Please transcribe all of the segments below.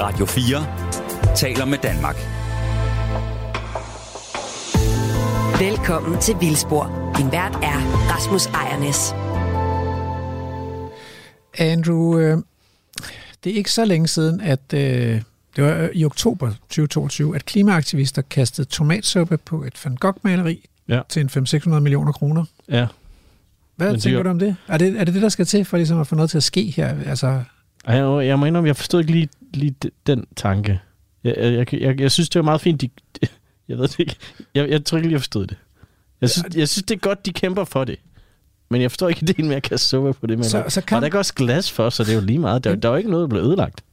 Radio 4 taler med Danmark. Velkommen til Vildspor. Din vært er Rasmus Ejernes. Andrew, øh, det er ikke så længe siden, at øh, det var i oktober 2022, at klimaaktivister kastede tomatsuppe på et Van Gogh-maleri Ja. til en 500-600 millioner kroner. Ja. Hvad Men det tænker er- du om det? Er, det? er det det, der skal til for ligesom at få noget til at ske her? Altså, Jeg, jeg må indrømme, jeg forstod ikke lige, lige den tanke. Jeg, jeg, jeg, jeg, synes, det var meget fint. De, jeg ved det ikke. Jeg, jeg tror ikke lige, jeg forstod det. Jeg synes, jeg synes, det er godt, de kæmper for det. Men jeg forstår ikke ideen med at kaste suppe på det. Men Så- så kan- Og der er ikke også glas for, så det er jo lige meget. Der, der er jo ikke noget, der bliver ødelagt.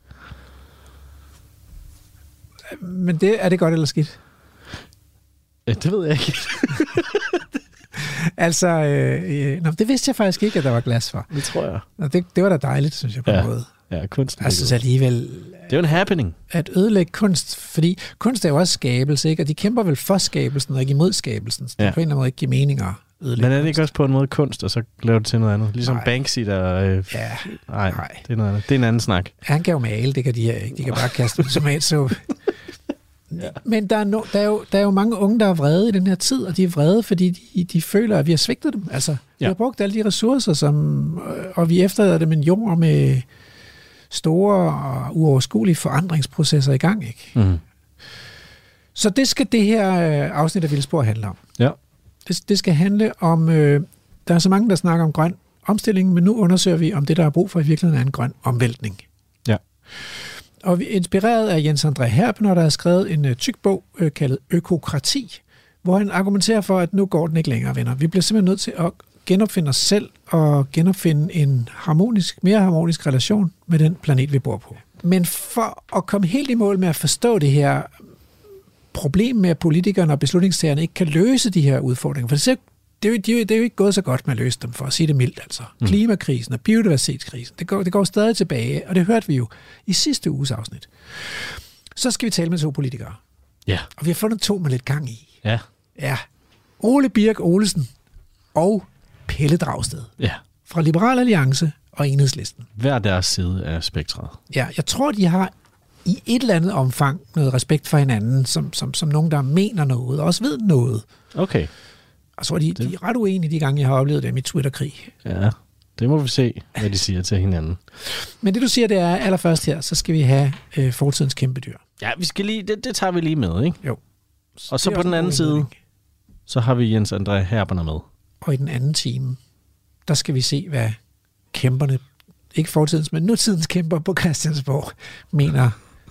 men det, er det godt eller skidt? Ja, det ved jeg ikke. Altså, øh, øh, nå, det vidste jeg faktisk ikke, at der var glas for. Det tror jeg. Nå, det, det var da dejligt, synes jeg på Ja. en måde. Ja, kunsten. Jeg synes alligevel, det er jo en happening. at ødelægge kunst, fordi kunst er jo også skabelse, ikke? og de kæmper vel for skabelsen og ikke imod skabelsen, så det Ja. ja. på en eller anden måde ikke give mening at ødelægge Men er det kunst. ikke også på en måde kunst, og så laver det til noget andet? Ligesom Nej. Banksy, der... Øh, Ja, nej, nej. det er noget andet. Det er en anden snak. han kan jo male, det kan de her ikke. De kan bare kaste en tomatsuppe. ja. Men der er, no, der, er jo, der er jo mange unge, der er vrede i den her tid, og de er vrede, fordi de, de føler, at vi har svigtet dem. Altså, vi Ja. har brugt alle de ressourcer, som, øh, og vi efterlader dem en jord med store og uoverskuelige forandringsprocesser i gang. Ikke? Mm. Så det skal det her øh, afsnit af Vildspor handle om. Ja. Det, det skal handle om, øh, der er så mange, der snakker om grøn omstilling, men nu undersøger vi, om det, der er brug for i virkeligheden, er en grøn omvæltning. Ja. Og vi er inspireret af Jens André Herpener, der har skrevet en øh, tyk bog øh, kaldet Økokrati, hvor han argumenterer for, at nu går den ikke længere, venner. Vi bliver simpelthen nødt til at genopfinde os selv og genopfinde en harmonisk, mere harmonisk relation med den planet, vi bor på. Men for at komme helt i mål med at forstå det her problem med, at politikerne og beslutningstagerne ikke kan løse de her udfordringer. For det, ser, det, er jo, det, er jo, det er jo ikke gået så godt med at løse dem, for at sige det mildt. Altså. Mm. Klimakrisen og biodiversitetskrisen, det går, det går stadig tilbage, og det hørte vi jo i sidste uges afsnit. Så skal vi tale med to politikere, Ja. og vi har fundet to med lidt gang i. Ja. Ja, Ole Birk Olesen og Pelle Dragsted Ja. fra Liberal Alliance og Enhedslisten. Hver deres side af spektret. Ja, jeg tror, de har i et eller andet omfang noget respekt for hinanden, som, som, som nogen, der mener noget og også ved noget. Okay. Jeg tror, de, de er ret uenige de gange, jeg har oplevet dem i Twitter-krig. Ja. Det må vi se, hvad de siger til hinanden. Men det, du siger, det er allerførst her, så skal vi have øh, fortidens kæmpe dyr. Ja, vi skal lige, det, det tager vi lige med, ikke? Jo. Og så Det er på den en anden side, så har vi Jens André Herberner med. Og i den anden time, der skal vi se, hvad kæmperne, ikke fortidens, men nutidens kæmper på Christiansborg, mener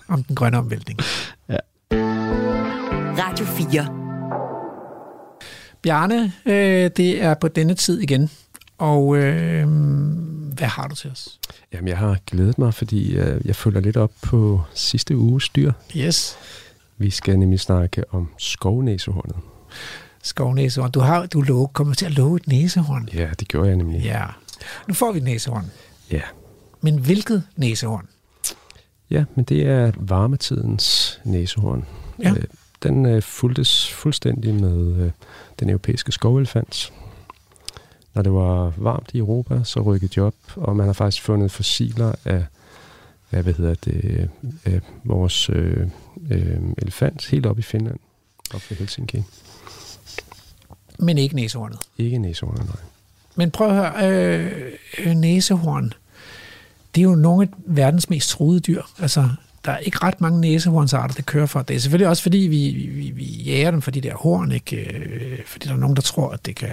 om den grønne omvæltning. Radio 4. Bjarne, øh, det er på denne tid igen. Og øh, hvad har du til os? Jamen, jeg har glædet mig, fordi øh, jeg følger lidt op på sidste uges dyr. Yes. Vi skal nemlig snakke om skovnæsehornet. Skovnæsehorn. Du har du lov, kommer til at love et næsehorn. Ja, det gjorde jeg nemlig. Ja. Nu får vi et næsehorn. ja. Men hvilket næsehorn? Ja, men det er varmetidens næsehorn. Ja. Øh, den øh, fuldtes fuldstændig med øh, den europæiske skovelefant. Når det var varmt i Europa, så rykkede de op, og man har faktisk fundet fossiler af, af hvad hedder det, øh, vores øh, øh, elefant helt op i Finland, op ved Helsinki. Men ikke næsehornet. Ikke næsehornet, nej. Men prøv at høre, øh, øh, næsehorn, det er jo nogle af verdens mest truede dyr. Altså, der er ikke ret mange næsehornsarter, der kører for. Det er selvfølgelig også, fordi vi, vi, vi jager dem for de der horn, ikke? Øh, fordi der er nogen, der tror, at det kan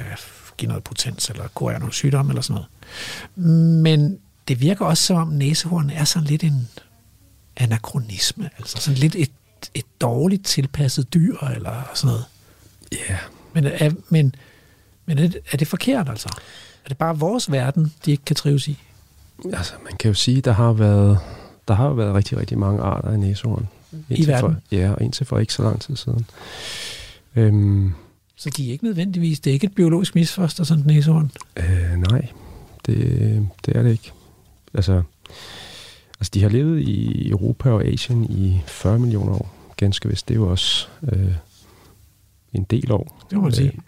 give noget potens, eller kurere nogle sygdomme, eller sådan noget. Men det virker også, som om næsehorn er sådan lidt en anachronisme, altså sådan lidt et, et dårligt tilpasset dyr, eller sådan noget. Ja, yeah. Men, er, men, men er, det, er det forkert altså? Er det bare vores verden, de ikke kan trives i? altså man kan jo sige, der har været, der har været rigtig, rigtig mange arter af næsehorn. Indtil verden? For, ja, og indtil for ikke så lang tid siden. Øhm, Så de er ikke nødvendigvis, det er ikke et biologisk misfoster, sådan næsehorn. Øh, nej, det, det er det ikke. Altså, altså, de har levet i Europa og Asien i 40 millioner år. Ganske vist, det er jo også øh, en del år. Det må man Øh, sige.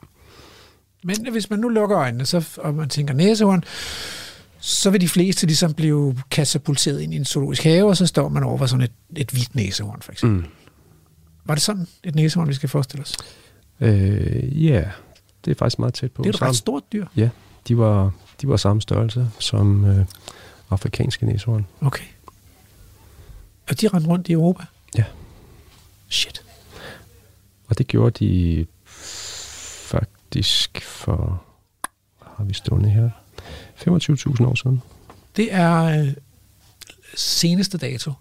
Men hvis man nu lukker øjnene, så, og man tænker næsehorn, så vil de fleste ligesom blive katapulteret ind i en zoologisk have, og så står man over for sådan et, et hvidt næsehorn, for eksempel. Mm. Var det sådan et næsehorn, vi skal forestille os? Øh, ja, det er faktisk meget tæt på. Det er et ret stort dyr. Ja, de var, de var samme størrelse som øh, afrikanske næsehorn. Okay. Og de rendte rundt i Europa? Ja. Shit. Og det gjorde de faktisk for, har vi stående her, 25.000 år siden. Det er øh, seneste dato.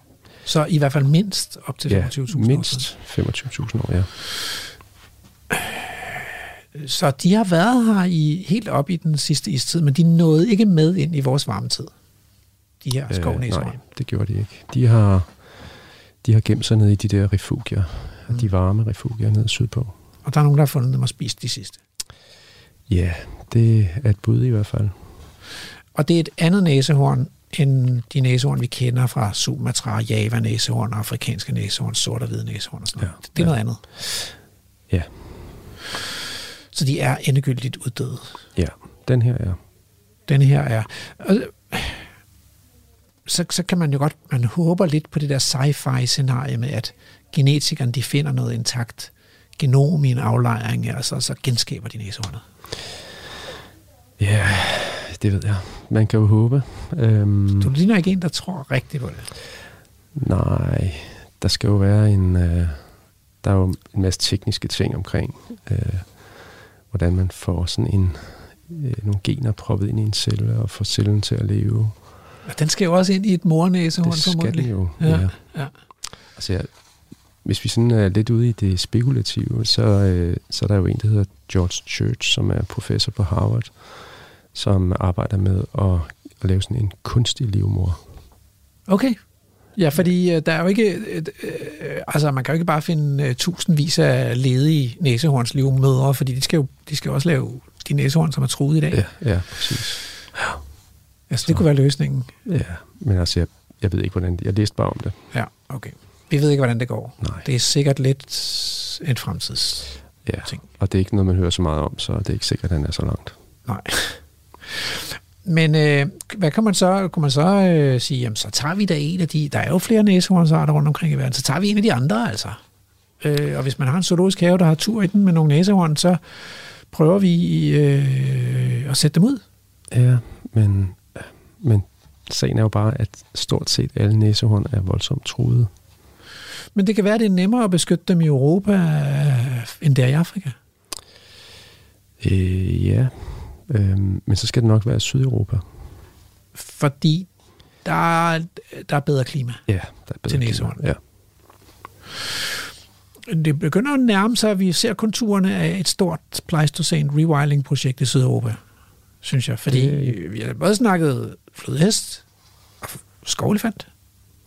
Så i hvert fald mindst op til 25.000 Ja, år siden. mindst 25.000 år, ja. Så de har været her i helt op i den sidste istid, men de nåede ikke med ind i vores varmetid. De her skovnæsehorn. nej, det gjorde de ikke. De har, de har gemt sig ned i de der refugier, mm. de varme refugier nede sydpå. Og der er nogen, der har fundet dem og spist de sidste. Ja, det er et bud i hvert fald. Og det er et andet næsehorn, end de næsehorn, vi kender fra Sumatra, Java næsehorn, afrikanske næsehorn, sort og hvide næsehorn og sådan noget. Ja, Det er ja. noget andet. Ja, Så de er endegyldigt uddøde. ja. Den her er. Denne her er... Og, så, så kan man jo godt... Man håber lidt på det der sci-fi scenarie med, at genetikerne de finder noget intakt genom i en aflejring, altså, så genskaber de næsehornet. Ja, det ved jeg. Man kan jo håbe. Øhm, Du ligner ikke en, der tror rigtigt på det. Nej, der skal jo være en... Øh, der er jo en masse tekniske ting omkring, øh, hvordan man får sådan en, øh, nogle gener proppet ind i en celle og får cellen til at leve. Og den skal jo også ind i et mornæsehorn, det skal den formodentlig. jo. Ja, ja. Altså, jeg, hvis vi sådan er lidt ude i det spekulative, så, øh, så er der jo en, der hedder George Church, som er professor på Harvard, som arbejder med at, at lave sådan en kunstig livmor. Okay. Ja, fordi øh, der er jo ikke... Øh, øh, altså, man kan jo ikke bare finde øh, tusindvis af ledige næsehornslivmødre, fordi de skal jo de skal jo også lave de næsehorn, som er truet i dag. Ja, ja præcis. Altså, det kunne være løsningen. Ja, men altså, jeg, jeg ved ikke, hvordan... Jeg læste bare om det. Ja, okay. Vi ved ikke, hvordan det går. Nej. Det er sikkert lidt en fremtids... Ja, ting. og det er ikke noget, man hører så meget om, så det er ikke sikkert, at han er så langt. Nej. Men øh, hvad kan man så, kunne man så øh, sige, jamen så tager vi da en af de, der er jo flere næsehornsarter rundt omkring i verden, så tager vi en af de andre altså. Øh, og hvis man har en zoologisk have, der har tur i den med nogle næsehorn, så prøver vi øh, at sætte dem ud. Ja, men, men sagen er jo bare, at stort set alle næsehorn er voldsomt truede. Men det kan være, det er nemmere at beskytte dem i Europa, øh, end det er i Afrika. Øh, ja, øhm, men så skal det nok være Sydeuropa. Fordi der er, der er bedre klima. Ja, der er bedre Til klima. næsehorn. Ja. Det begynder at nærme sig, at vi ser konturerne af et stort Pleistocene rewilding-projekt i Sydeuropa, synes jeg. Fordi Det- vi har både snakket flodhest, og skovelefant,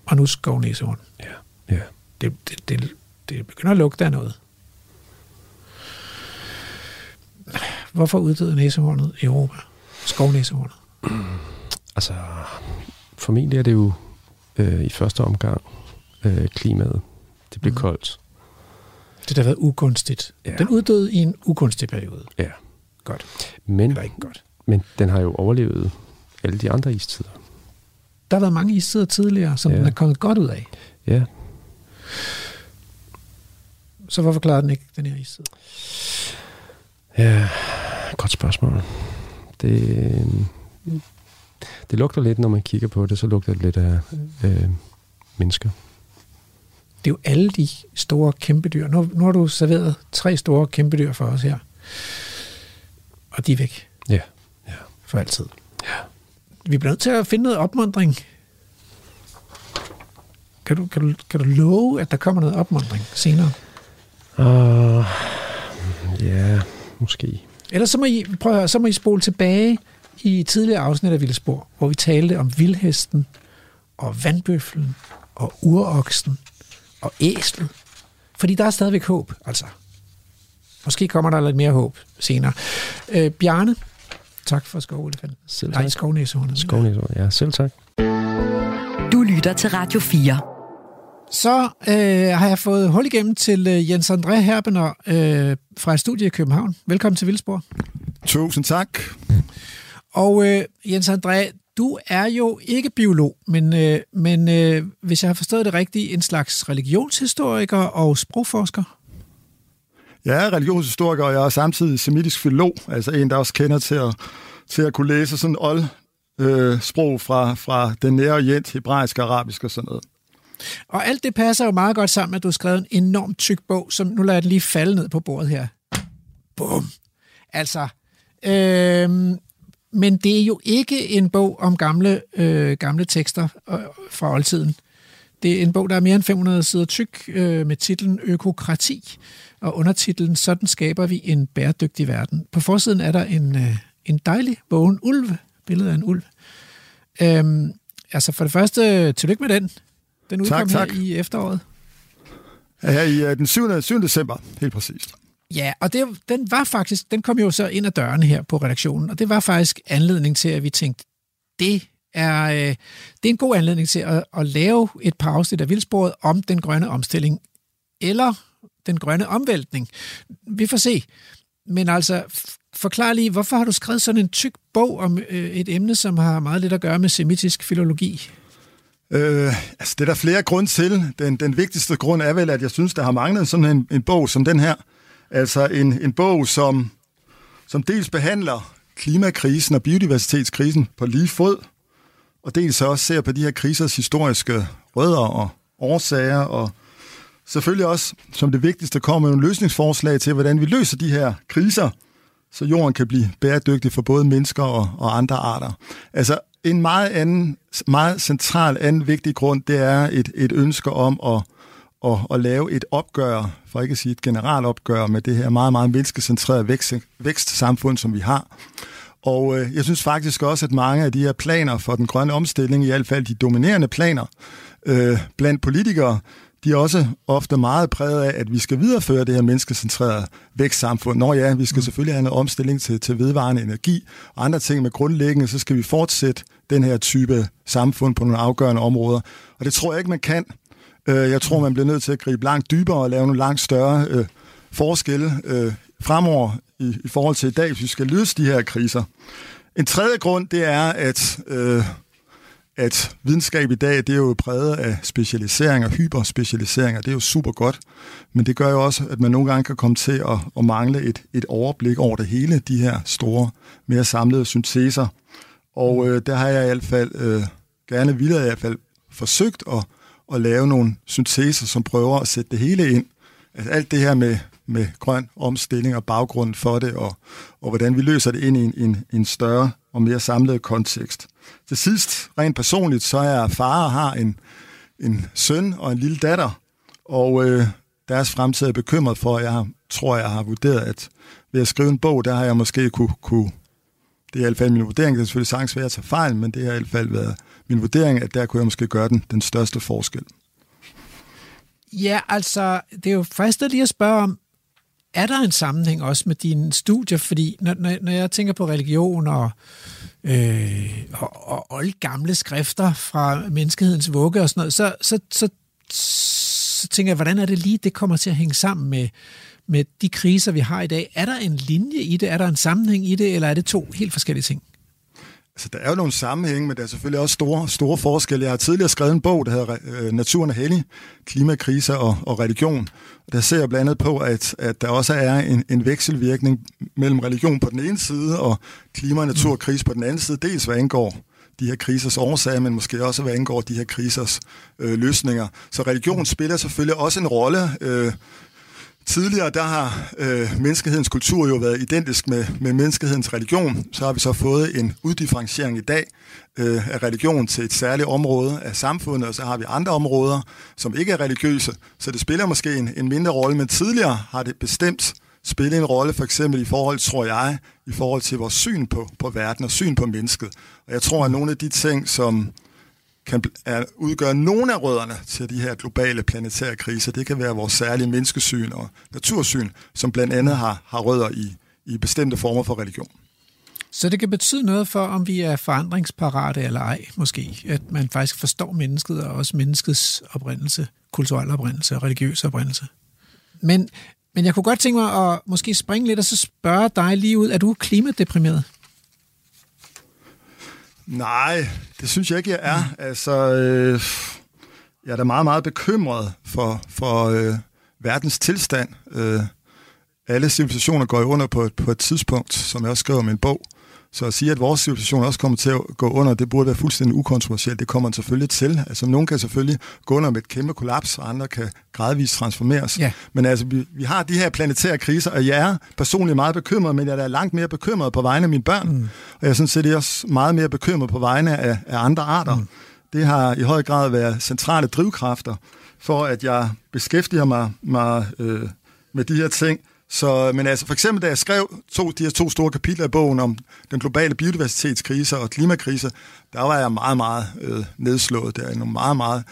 og nu skovnæsehorn. ja, ja. Det, det, det, det begynder at lugte af noget. Hvorfor uddøde næsehornet i Europa? Skovnæsehornet. Altså, formentlig er det jo øh, i første omgang øh, klimaet. Det blev mm. koldt. Det der har været ugunstigt. Ja. Den uddøde i en ugunstig periode. Ja. Godt. Men, Eller ikke godt. men den har jo overlevet alle de andre istider. Der har været mange istider tidligere, som Ja. den er kommet godt ud af. Ja, Så hvorfor klarede den ikke den her istid? Ja, godt spørgsmål. Det, det lugter lidt, når man kigger på det, så lugter det lidt af øh, mennesker. Det er jo alle de store kæmpedyr. Nu, nu har du serveret tre store kæmpedyr for os her. Og de er væk Ja, ja. for altid. Ja. Vi bliver nødt til at finde noget opmundring. Kan du, kan, du, kan du love, at der kommer noget opmundring senere? Uh, ja, måske. Ellers så må I, prøv at høre, så må I spole tilbage i tidligere afsnit af Vildspor, hvor vi talte om vildhesten og vandbøflen og uroksen og æslet. Fordi der er stadigvæk håb, altså. Måske kommer der lidt mere håb senere. Øh, Bjarne, tak for skovelefanten. Selv Nej, tak. skovnæsehornet. Skovnæsord, ja, selv tak. Du lytter til Radio 4. Så øh, har jeg fået hul igennem til øh, Jens André Herbener øh, fra et studie i København. Velkommen til Vildspor. Tusind tak. Og øh, Jens André, du er jo ikke biolog, men, øh, men øh, hvis jeg har forstået det rigtigt, en slags religionshistoriker og sprogforsker. Jeg er religionshistoriker, og jeg er samtidig semitisk filolog, altså en, der også kender til at, til at kunne læse sådan old øh, sprog fra, fra den nære orient, hebraisk, arabisk og sådan noget. Og alt det passer jo meget godt sammen, at du har skrevet en enormt tyk bog, som nu lader jeg den lige falde ned på bordet her. Bum. Altså, øh, men det er jo ikke en bog om gamle, øh, gamle tekster øh, fra oldtiden. Det er en bog, der er mere end 500 sider tyk, øh, med titlen Økokrati, og undertitlen Sådan skaber vi en bæredygtig verden. På forsiden er der en, øh, en dejlig vågen ulv, billede af en ulv. Øhm, altså for det første, tillykke med den. Den udkom tak, tak. her i efteråret. Her i uh, den 7. 7. december, helt præcist. Ja, og det, den var faktisk, den kom jo så ind ad dørene her på redaktionen, og det var faktisk anledning til, at vi tænkte, det er, øh, det er en god anledning til at, at lave et par afsnit af Vildsporet om den grønne omstilling, eller den grønne omvæltning. Vi får se. Men altså, forklar lige, hvorfor har du skrevet sådan en tyk bog om øh, et emne, som har meget lidt at gøre med semitisk filologi? Øh, altså, det er der flere grunde til. Den, den vigtigste grund er vel, at jeg synes, der har manglet sådan en, en bog som den her. Altså en, en bog, som, som dels behandler klimakrisen og biodiversitetskrisen på lige fod, og dels også ser på de her krisers historiske rødder og årsager, og selvfølgelig også, som det vigtigste, kommer nogle løsningsforslag til, hvordan vi løser de her kriser, så jorden kan blive bæredygtig for både mennesker og, og andre arter. Altså en meget anden, meget central anden vigtig grund, det er et, et ønske om at, at, at lave et opgør, for ikke at sige et generalopgør med det her meget, meget menneskecentrerede vækst, vækstsamfund, som vi har. Og øh, jeg synes faktisk også, at mange af de her planer for den grønne omstilling, i hvert fald de dominerende planer øh, blandt politikere, de er også ofte meget præget af, at vi skal videreføre det her menneskecentrerede vækstsamfund. Når ja, vi skal selvfølgelig have en omstilling til, til vedvarende energi og andre ting, med grundlæggende så skal vi fortsætte den her type samfund på nogle afgørende områder. Og det tror jeg ikke, man kan. Øh, jeg tror, man bliver nødt til at gribe langt dybere og lave nogle langt større øh, forskelle øh, fremover i, i forhold til i dag, hvis vi skal løse de her kriser. En tredje grund, det er, at øh, at videnskab i dag, det er jo præget af specialisering og hyperspecialisering, og det er jo super godt. Men det gør jo også, at man nogle gange kan komme til at, at mangle et, et overblik over det hele, de her store, mere samlede synteser. Og øh, der har jeg i hvert fald øh, gerne ville i hvert fald forsøgt at, at lave nogle synteser, som prøver at sætte det hele ind. Altså alt det her med, med grøn omstilling og baggrunden for det, og, og hvordan vi løser det ind i en, en, en større og mere samlet kontekst. Til sidst, rent personligt, så er far og har en, en søn og en lille datter, og øh, deres fremtid er bekymret for, at jeg tror, jeg har vurderet, at ved at skrive en bog, der har jeg måske kunne, kunne det er i hvert fald min vurdering, det er selvfølgelig sagtens være at tage fejl, men det har i hvert fald været min vurdering, at der kunne jeg måske gøre den, den største forskel. Ja, altså, det er jo fristet lige at spørge om, er der en sammenhæng også med dine studier? Fordi når, når, når jeg tænker på religion og, øh, og, og oldgamle skrifter fra menneskehedens vugge og sådan noget, så, så, så, så tænker jeg, hvordan er det lige, det kommer til at hænge sammen med, med de kriser, vi har i dag? Er der en linje i det? Er der en sammenhæng i det? Eller er det to helt forskellige ting? Altså, der er jo nogle sammenhænge, men der er selvfølgelig også store, store forskelle. Jeg har tidligere skrevet en bog, der hedder øh, Naturen er hellig, klimakriser og, og religion. Og der ser jeg blandt andet på, at, at der også er en, en vekselvirkning mellem religion på den ene side og klima- og naturkrise på den anden side. Dels hvad angår de her krisers årsager, men måske også hvad angår de her krisers øh, løsninger. Så religion spiller selvfølgelig også en rolle. Øh, Tidligere der har øh, menneskehedens kultur jo været identisk med, med menneskehedens religion. Så har vi så fået en uddifferentiering i dag øh, af religion til et særligt område af samfundet, og så har vi andre områder, som ikke er religiøse. Så det spiller måske en, en mindre rolle, men tidligere har det bestemt spillet en rolle, for eksempel i forhold, tror jeg, i forhold til vores syn på, på verden og syn på mennesket. Og jeg tror, at nogle af de ting, som kan udgøre nogle af rødderne til de her globale planetære kriser. Det kan være vores særlige menneskesyn og natursyn, som blandt andet har, har rødder i, i bestemte former for religion. Så det kan betyde noget for, om vi er forandringsparate eller ej, måske. At man faktisk forstår mennesket og også menneskets oprindelse, kulturel oprindelse og religiøs oprindelse. Men, men jeg kunne godt tænke mig at måske springe lidt og så spørge dig lige ud, er du klimadeprimeret? Nej, det synes jeg ikke, jeg er. Altså, øh, jeg er da meget, meget bekymret for, for øh, verdens tilstand. Øh, alle civilisationer går jo under på et, på et tidspunkt, som jeg også skrev i min bog. Så at sige, at vores civilisation også kommer til at gå under, det burde være fuldstændig ukontroversielt. Det kommer man selvfølgelig til. Altså, nogen kan selvfølgelig gå under med et kæmpe kollaps, og andre kan gradvist transformeres. Ja. Men altså, vi, vi har de her planetære kriser, og jeg er personligt meget bekymret, men jeg er langt mere bekymret på vegne af mine børn. Mm. Og jeg er sådan set også meget mere bekymret på vegne af, af andre arter. Mm. Det har i høj grad været centrale drivkræfter for, at jeg beskæftiger mig, mig øh, med de her ting. Så, men altså for eksempel, da jeg skrev to, de her to store kapitler i bogen om den globale biodiversitetskrise og klimakrise, der var jeg meget, meget øh, nedslået. Der er nogle meget, meget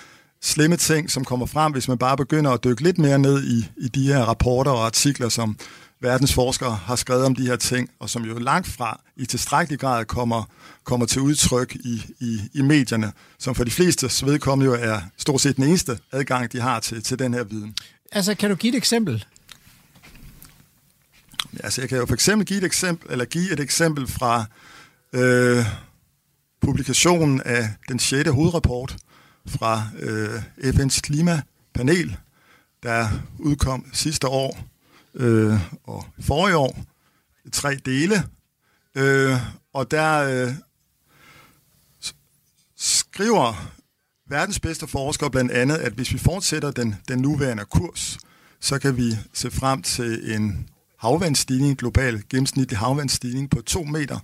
slemme ting, som kommer frem, hvis man bare begynder at dykke lidt mere ned i, i de her rapporter og artikler, som verdens forskere har skrevet om de her ting, og som jo langt fra i tilstrækkelig grad kommer, kommer til udtryk i, i, i medierne, som for de fleste vedkommende jo er stort set den eneste adgang, de har til, til den her viden. Altså, kan du give et eksempel? Altså, jeg kan jo for eksempel give et eksempel, eller give et eksempel fra øh, publikationen af den 6. hovedrapport fra øh, FN's klimapanel, der udkom sidste år øh, og forrige år. Tre dele. Øh, og der øh, skriver verdens bedste forskere blandt andet, at hvis vi fortsætter den, den nuværende kurs, så kan vi se frem til en havvandsstigning, global gennemsnitlig havvandsstigning på 2 meter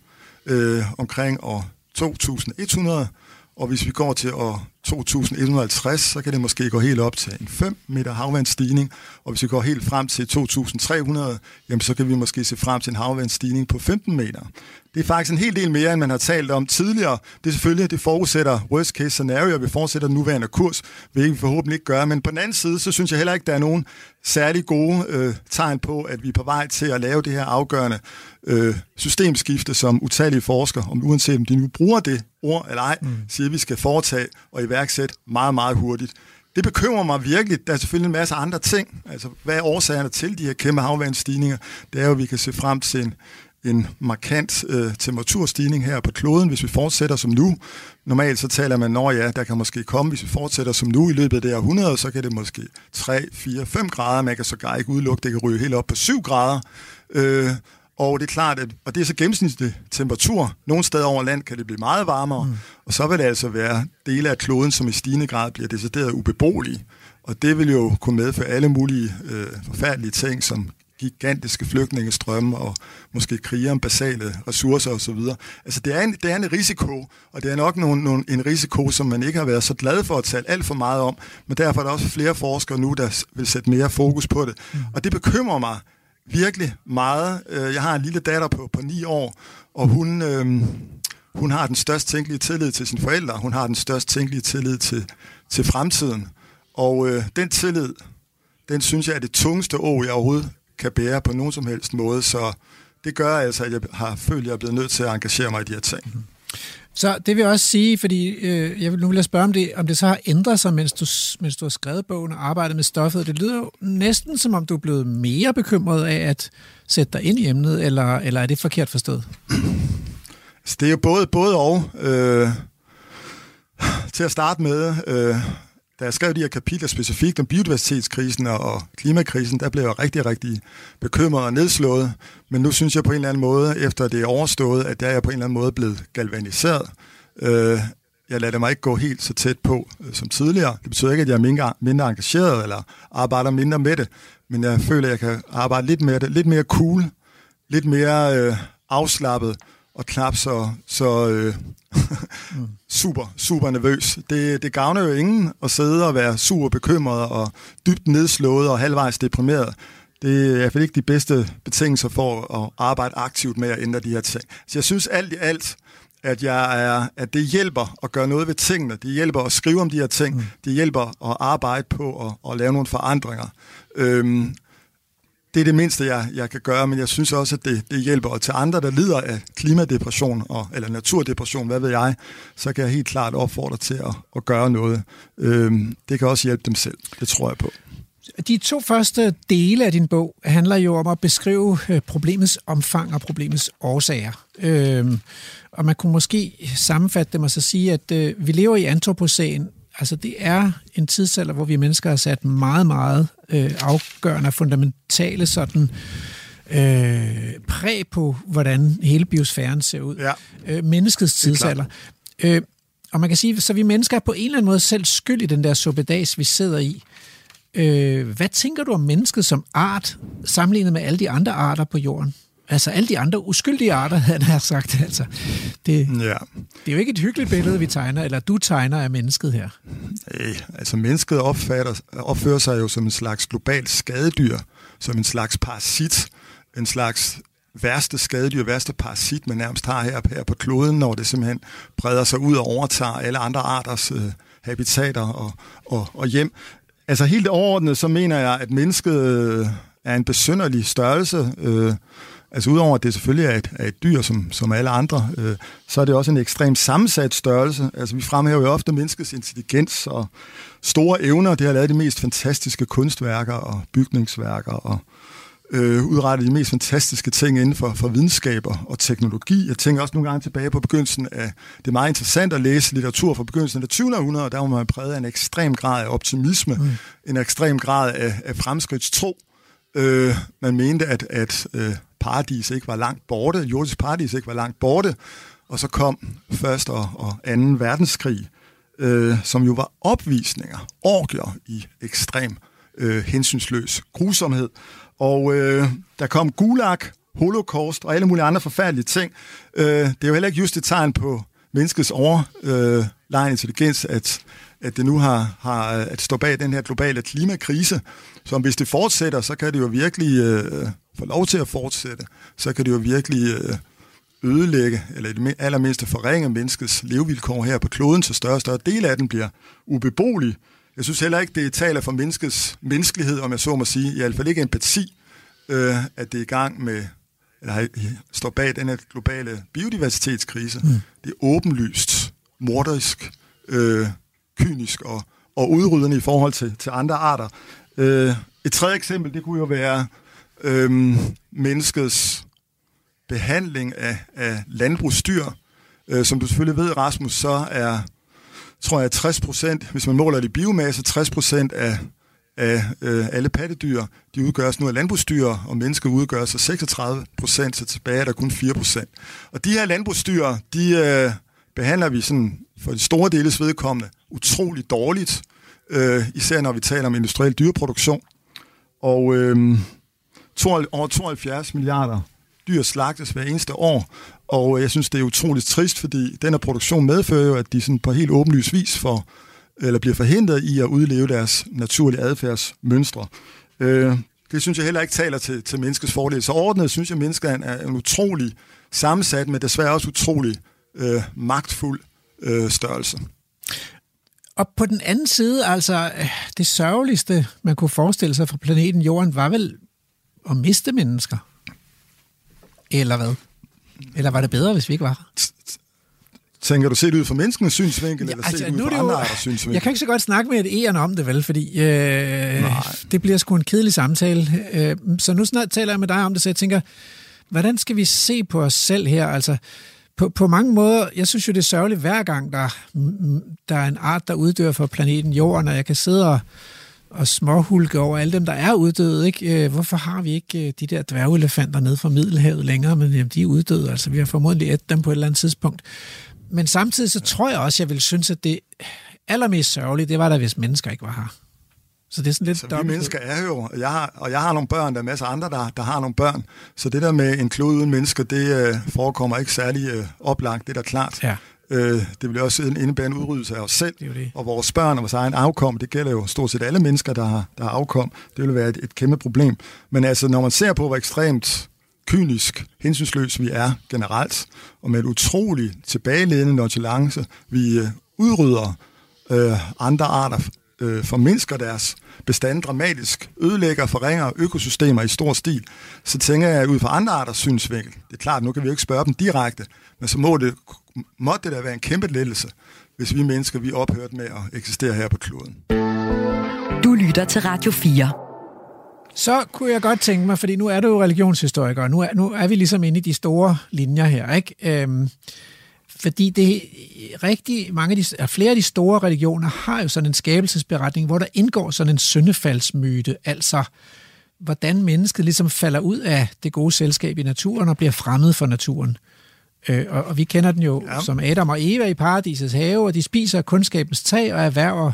øh, omkring år 2100, og hvis vi går til år 2150, så kan det måske gå helt op til en 5 meter havvandsstigning, og hvis vi går helt frem til 2300, jamen så kan vi måske se frem til en havvandsstigning på 15 meter. Det er faktisk en hel del mere, end man har talt om tidligere. Det er selvfølgelig, det forudsætter worst case scenario, og vi fortsætter den nuværende kurs, hvilket vi forhåbentlig ikke gør. Men på den anden side, så synes jeg heller ikke, der er nogen særlig gode øh, tegn på, at vi er på vej til at lave det her afgørende øh, systemskifte, som utallige forskere, om uanset om de nu bruger det ord eller ej, mm. siger, at vi skal foretage og iværksætte meget, meget hurtigt. Det bekymrer mig virkelig. Der er selvfølgelig en masse andre ting. Altså, hvad er årsagerne til de her kæmpe havvandsstigninger? Det er jo, at vi kan se frem til en, en markant øh, temperaturstigning her på kloden, hvis vi fortsætter som nu. Normalt så taler man, når ja, der kan måske komme, hvis vi fortsætter som nu i løbet af det her 100, så kan det måske 3, 4, 5 grader. Man kan sågar ikke udelukke, det kan ryge helt op på 7 grader. Øh, og det er klart, at og det er så gennemsnitlig temperatur. Nogle steder over land kan det blive meget varmere, mm. og så vil det altså være dele af kloden, som i stigende grad bliver decideret ubeboelige. Og det vil jo kunne medføre alle mulige øh, forfærdelige ting, som gigantiske flygtningestrømme og måske kriger om basale ressourcer osv. Altså det er, en, det er en risiko, og det er nok nogle, nogle, en risiko, som man ikke har været så glad for at tale alt for meget om, men derfor er der også flere forskere nu, der vil sætte mere fokus på det. Mm. Og det bekymrer mig virkelig meget. Øh, jeg har en lille datter på, på ni år, og hun, øh, hun har den størst tænkelige tillid til sine forældre. Hun har den størst tænkelige tillid til, til fremtiden. Og øh, den tillid, den synes jeg er det tungeste å, jeg overhovedet kan bære på nogen som helst måde. Så det gør altså, at jeg har følt, at jeg er blevet nødt til at engagere mig i de her ting. Mhm. Så det vil jeg også sige, fordi øh, jeg vil, nu vil jeg spørge om det, om det så har ændret sig, mens du, mens du har skrevet bogen og arbejdet med stoffet. Det lyder jo næsten som om, du er blevet mere bekymret af at sætte dig ind i emnet, eller, eller er det forkert forstået? Så det er jo både, både og. Øh, til at starte med, øh, da jeg skrev de her kapitler specifikt om biodiversitetskrisen og klimakrisen, der blev jeg rigtig, rigtig bekymret og nedslået. Men nu synes jeg på en eller anden måde, efter det er overstået, at der er jeg på en eller anden måde blevet galvaniseret. Øh, jeg lader mig ikke gå helt så tæt på øh, som tidligere. Det betyder ikke, at jeg er mindre, mindre engageret eller arbejder mindre med det, men jeg føler, at jeg kan arbejde lidt med det, lidt mere cool, lidt mere øh, afslappet, og knap så, så øh, super, super nervøs. Det, det gavner jo ingen at sidde og være super bekymret og dybt nedslået og halvvejs deprimeret. Det er i hvert fald ikke de bedste betingelser for at arbejde aktivt med at ændre de her ting. Så jeg synes alt i alt, at, jeg er, at det hjælper at gøre noget ved tingene. Det hjælper at skrive om de her ting. Mm. Det hjælper at arbejde på at, at lave nogle forandringer. Øhm, det er det mindste, jeg, jeg kan gøre, men jeg synes også, at det, det hjælper. Og til andre, der lider af klimadepression og, eller naturdepression, hvad ved jeg, så kan jeg helt klart opfordre til at, at gøre noget. Øhm, det kan også hjælpe dem selv. Det tror jeg på. De to første dele af din bog handler jo om at beskrive øh, problemets omfang og problemets årsager. Øhm, og man kunne måske sammenfatte dem og så sige, at øh, vi lever i antropocæn. Altså det er en tidsalder, hvor vi mennesker har sat meget, meget øh, afgørende fundamentale sådan øh, præg på, hvordan hele biosfæren ser ud. Ja. Øh, menneskets tidsalder. Øh, og man kan sige, så vi mennesker er på en eller anden måde selv skyld i den der suppedas, vi sidder i. Øh, hvad tænker du om mennesket som art, sammenlignet med alle de andre arter på jorden? Altså alle de andre uskyldige arter, han har sagt. Altså, det, Ja. det er jo ikke et hyggeligt billede, vi tegner, eller du tegner af mennesket her. Øh, altså mennesket opfatter, opfører sig jo som en slags globalt skadedyr, som en slags parasit, en slags værste skadedyr, værste parasit, man nærmest har her, her på kloden, når det simpelthen breder sig ud og overtager alle andre arters øh, habitater og, og, og hjem. Altså helt overordnet, så mener jeg, at mennesket øh, er en besynderlig størrelse. Øh, altså udover at det selvfølgelig er et, er et dyr, som, som alle andre, øh, så er det også en ekstremt sammensat størrelse. Altså vi fremhæver jo ofte menneskets intelligens og store evner. Det har lavet de mest fantastiske kunstværker og bygningsværker og øh, udrettet de mest fantastiske ting inden for, for videnskaber og teknologi. Jeg tænker også nogle gange tilbage på begyndelsen af, det er meget interessant at læse litteratur fra begyndelsen af det 20. århundrede, der var man præget af en ekstrem grad af optimisme, mm. en ekstrem grad af, af fremskridtstro. Øh, man mente, at, at øh, paradis ikke var langt borte, jordisk paradis ikke var langt borte, og så kom første og, og anden verdenskrig, øh, som jo var opvisninger, orgier i ekstrem øh, hensynsløs grusomhed. Og øh, der kom Gulag, Holocaust og alle mulige andre forfærdelige ting. Øh, det er jo heller ikke just et tegn på menneskets overlegen øh, intelligens, at, at det nu har, har at stå bag den her globale klimakrise, som hvis det fortsætter, så kan det jo virkelig øh, få lov til at fortsætte. Så kan det jo virkelig øh, ødelægge, eller i det allermindste forringe menneskets levevilkår her på kloden, så større og større del af den bliver ubeboelig. Jeg synes heller ikke, det taler for menneskets menneskelighed, om jeg så må sige, i hvert fald ikke empati, øh, at det er i gang med, eller står bag den her globale biodiversitetskrise. Mm. Det er åbenlyst, morderisk, øh, kynisk og, og udryddende i forhold til, til andre arter. Øh, et tredje eksempel, det kunne jo være øhm, menneskets behandling af, af landbrugsdyr. Øh, som du selvfølgelig ved, Rasmus, så er, tror jeg, 60 procent, hvis man måler det i biomasse, 60 procent af, af øh, alle pattedyr, de udgøres nu af landbrugsdyr, og mennesker udgør sig 36 procent, så tilbage er der kun 4 procent. Og de her landbrugsdyr, de øh, behandler vi sådan for de store deles vedkommende utrolig dårligt, øh, især når vi taler om industriel dyreproduktion. Og øh, over 72 milliarder dyr slagtes hver eneste år, og øh, jeg synes, det er utroligt trist, fordi den her produktion medfører jo, at de sådan på helt åbenlys vis får, eller bliver forhindret i at udleve deres naturlige adfærdsmønstre. Øh, det synes jeg heller ikke taler til, til menneskets fordel. Så ordnet synes jeg, at mennesket er en utrolig sammensat, men desværre også utrolig øh, magtfuld øh, størrelse. Og på den anden side, altså øh, det sørgeligste, man kunne forestille sig fra planeten Jorden, var vel at miste mennesker. Eller hvad? Eller var det bedre, hvis vi ikke var her? Tænker du set ud fra menneskenes synsvinkel, ja, eller altså, set ud fra andre arters synsvinkel? Jeg kan ikke så godt snakke med et egen om det, vel? Fordi øh, det bliver sgu en kedelig samtale. Øh, så nu snart taler jeg med dig om det, så jeg tænker, hvordan skal vi se på os selv her? Altså, på, på mange måder, jeg synes jo, det er sørgeligt hver gang, der, der er en art, der uddør fra planeten Jorden, og jeg kan sidde og og småhulke over alle dem, der er uddøde. Ikke? Øh, hvorfor har vi ikke øh, de der dværgelefanter nede fra Middelhavet længere? Men jamen, de er uddøde, altså vi har formodentlig et dem på et eller andet tidspunkt. Men samtidig så tror jeg også, jeg vil synes, at det allermest sørgelige, det var da, hvis mennesker ikke var her. Så det er sådan lidt så vi mennesker er jo, og jeg, har, og jeg har nogle børn, der er masser af andre, der, der har nogle børn. Så det der med en klode uden mennesker, det øh, forekommer ikke særlig øh, oplagt, det er da klart. Ja. Øh, det vil også indebære en udryddelse af os selv det det. og vores børn og vores egen afkom. Det gælder jo stort set alle mennesker, der har, der har afkom. Det vil være et, et kæmpe problem. Men altså, når man ser på, hvor ekstremt kynisk, hensynsløs vi er generelt, og med et utroligt tilbageledende nonchalance, vi øh, udrydder øh, andre arter, øh, formindsker deres bestand dramatisk, ødelægger og forringer økosystemer i stor stil, så tænker jeg ud fra andre arters synsvinkel. Det er klart, nu kan vi jo ikke spørge dem direkte, men så må det, måtte det da være en kæmpe lettelse, hvis vi mennesker vi ophørte med at eksistere her på kloden. Du lytter til Radio 4. Så kunne jeg godt tænke mig, fordi nu er du jo religionshistoriker, og nu er, nu er vi ligesom inde i de store linjer her, ikke? Øhm, fordi det rigtig mange af de, flere af de store religioner har jo sådan en skabelsesberetning, hvor der indgår sådan en syndefaldsmyte, altså hvordan mennesket ligesom falder ud af det gode selskab i naturen og bliver fremmed for naturen. Øh, og, og vi kender den jo ja. som Adam og Eva i paradisets have, og de spiser kundskabens tag og erhverver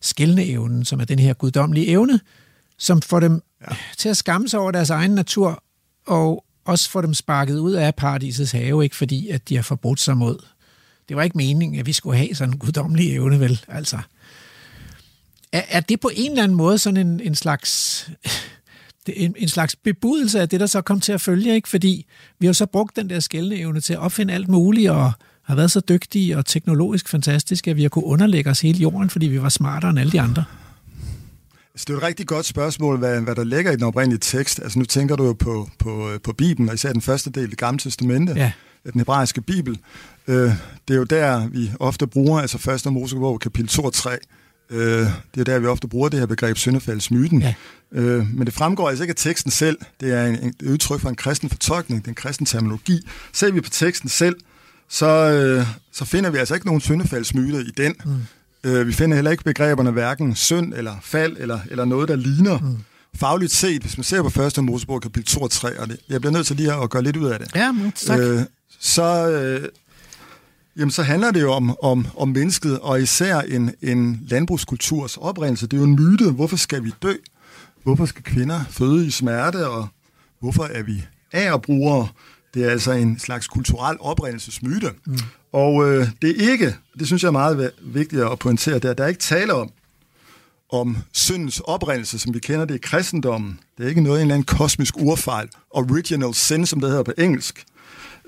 skældneevnen, som er den her guddommelige evne, som får dem ja. til at skamme sig over deres egen natur, og også får dem sparket ud af paradisets have, ikke fordi at de har forbrudt sig mod. Det var ikke meningen, at vi skulle have sådan en guddommelig evne, vel? Altså, er, er det på en eller anden måde sådan en, en slags en, en slags bebudelse af det, der så kom til at følge, ikke? fordi vi har så brugt den der skældende evne til at opfinde alt muligt, og har været så dygtige og teknologisk fantastiske, at vi har kunne underlægge os hele jorden, fordi vi var smartere end alle de andre. Altså, det er et rigtig godt spørgsmål, hvad, hvad der ligger i den oprindelige tekst. Altså nu tænker du jo på, på, på Bibelen, og især den første del, det gamle testamente, ja. den hebraiske Bibel. Øh, det er jo der, vi ofte bruger, altså første Mosebog, kapitel 2 og 3, Øh, det er der, vi ofte bruger det her begreb syndefaldsmyten. Ja. Øh, men det fremgår altså ikke af teksten selv. Det er en, en, et udtryk for en kristen fortolkning, det er en kristen terminologi. Ser vi på teksten selv, så, øh, så finder vi altså ikke nogen syndefaldsmyte i den. Mm. Øh, vi finder heller ikke begreberne hverken synd eller fald eller, eller noget, der ligner. Mm. Fagligt set, hvis man ser på 1. Mosebog kapitel 2 og 3, og det, jeg bliver nødt til lige at gøre lidt ud af det. Ja, tak. Øh, så, øh, Jamen, så handler det jo om, om, om mennesket, og især en, en landbrugskulturs oprindelse. Det er jo en myte. Hvorfor skal vi dø? Hvorfor skal kvinder føde i smerte? Og hvorfor er vi brugere? Det er altså en slags kulturel oprindelsesmyte. Mm. Og øh, det er ikke, det synes jeg er meget vigtigt at pointere, det er, der er ikke tale om, om syndens oprindelse, som vi kender det i kristendommen. Det er ikke noget en eller anden kosmisk urfejl, original sin, som det hedder på engelsk.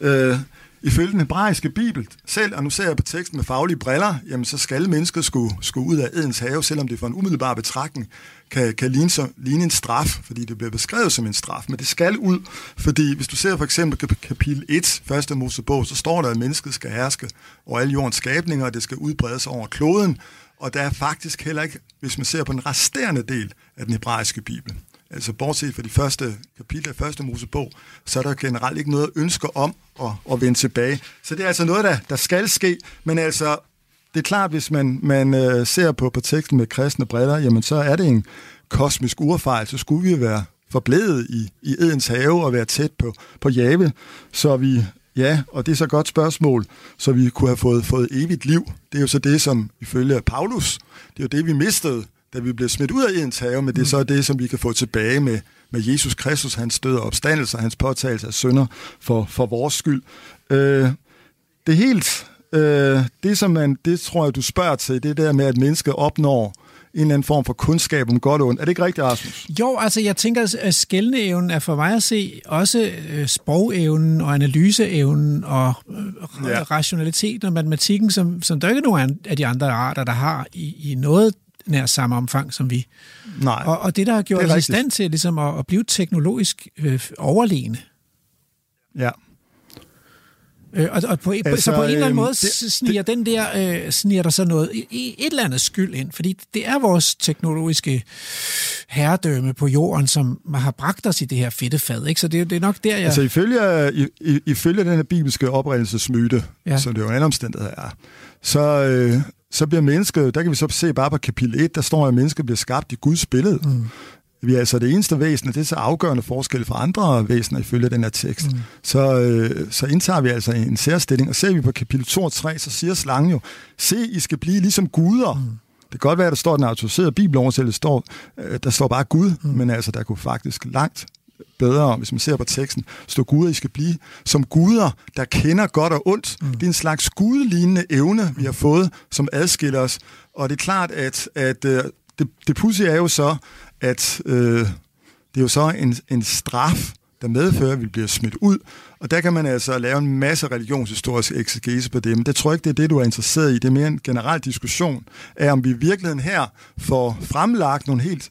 Øh, Ifølge den hebraiske bibel selv, og nu ser jeg på teksten med faglige briller, jamen så skal mennesket skulle, skulle ud af Edens have, selvom det for en umiddelbar betragtning kan, kan ligne, som, ligne en straf, fordi det bliver beskrevet som en straf. Men det skal ud, fordi hvis du ser for eksempel kapitel 1, første Mosebog, så står der, at mennesket skal herske over alle jordens skabninger, og det skal udbredes over kloden. Og der er faktisk heller ikke, hvis man ser på den resterende del af den hebraiske bibel, altså bortset fra de første kapitler af første Mosebog, så er der generelt ikke noget ønske om at, at vende tilbage. Så det er altså noget, der, der skal ske, men altså, det er klart, hvis man, man øh, ser på, på teksten med kristne briller, jamen så er det en kosmisk urfejl, så skulle vi være forblevet i, i Edens have og være tæt på, på Jave, så vi, ja, og det er så et godt spørgsmål, så vi kunne have fået, fået evigt liv. Det er jo så det, som ifølge Paulus, det er jo det, vi mistede da vi blev smidt ud af Edens have, men det er så det, som vi kan få tilbage med, med Jesus Kristus, hans død og opstandelse og hans påtagelse af synder for, for vores skyld. Øh, det helt, øh, det som man, det tror jeg, du spørger til, det der med, at mennesket opnår en eller anden form for kundskab om godt og ondt. Er det ikke rigtigt, Rasmus? Jo, altså jeg tænker, at skældneevnen er for mig at se også øh, sprogevnen og analyseevnen og øh, ja. rationaliteten og matematikken, som, som der ikke er nogen af de andre arter, der har i, i noget nær samme omfang som vi. Nej, og, og det, der har gjort os i stand til ligesom at, at blive teknologisk øh, overlegne. Ja. Øh, og, og på, altså, så på en eller anden måde det, sniger det, den der, øh, sniger der så noget, i, et eller andet skyld ind, fordi det er vores teknologiske herredømme på jorden, som har bragt os i det her fedtefad, ikke? Så det, det er nok der, jeg... Altså ifølge, i, ifølge den her bibelske oprindelsesmyte, ja. som det jo en anden omstændighed er, så, øh, så bliver mennesket, der kan vi så se bare på kapitel 1, der står, at mennesket bliver skabt i Guds billede. Mm. Vi er altså det eneste væsen, og det er så afgørende forskel fra andre væsener ifølge den her tekst. Mm. Så, øh, så indtager vi altså en særstilling, og ser vi på kapitel 2 og 3, så siger slangen jo, se, I skal blive ligesom guder. Mm. Det kan godt være, at der står den autoriserede bibeloversættelse, står, øh, der står bare Gud, mm. men altså, der kunne faktisk langt bedre, hvis man ser på teksten, stå guder, I skal blive som guder, der kender godt og ondt. Mm. Det er en slags gudlignende evne, vi har fået, som adskiller os. Og det er klart, at, at øh, det, det pudsige er jo så, at øh, det er jo så en, en straf, der medfører, at vi bliver smidt ud. Og der kan man altså lave en masse religionshistorisk eksegese på det, men det tror jeg ikke, det er det, du er interesseret i. Det er mere en generel diskussion af, om vi i virkeligheden her får fremlagt nogle helt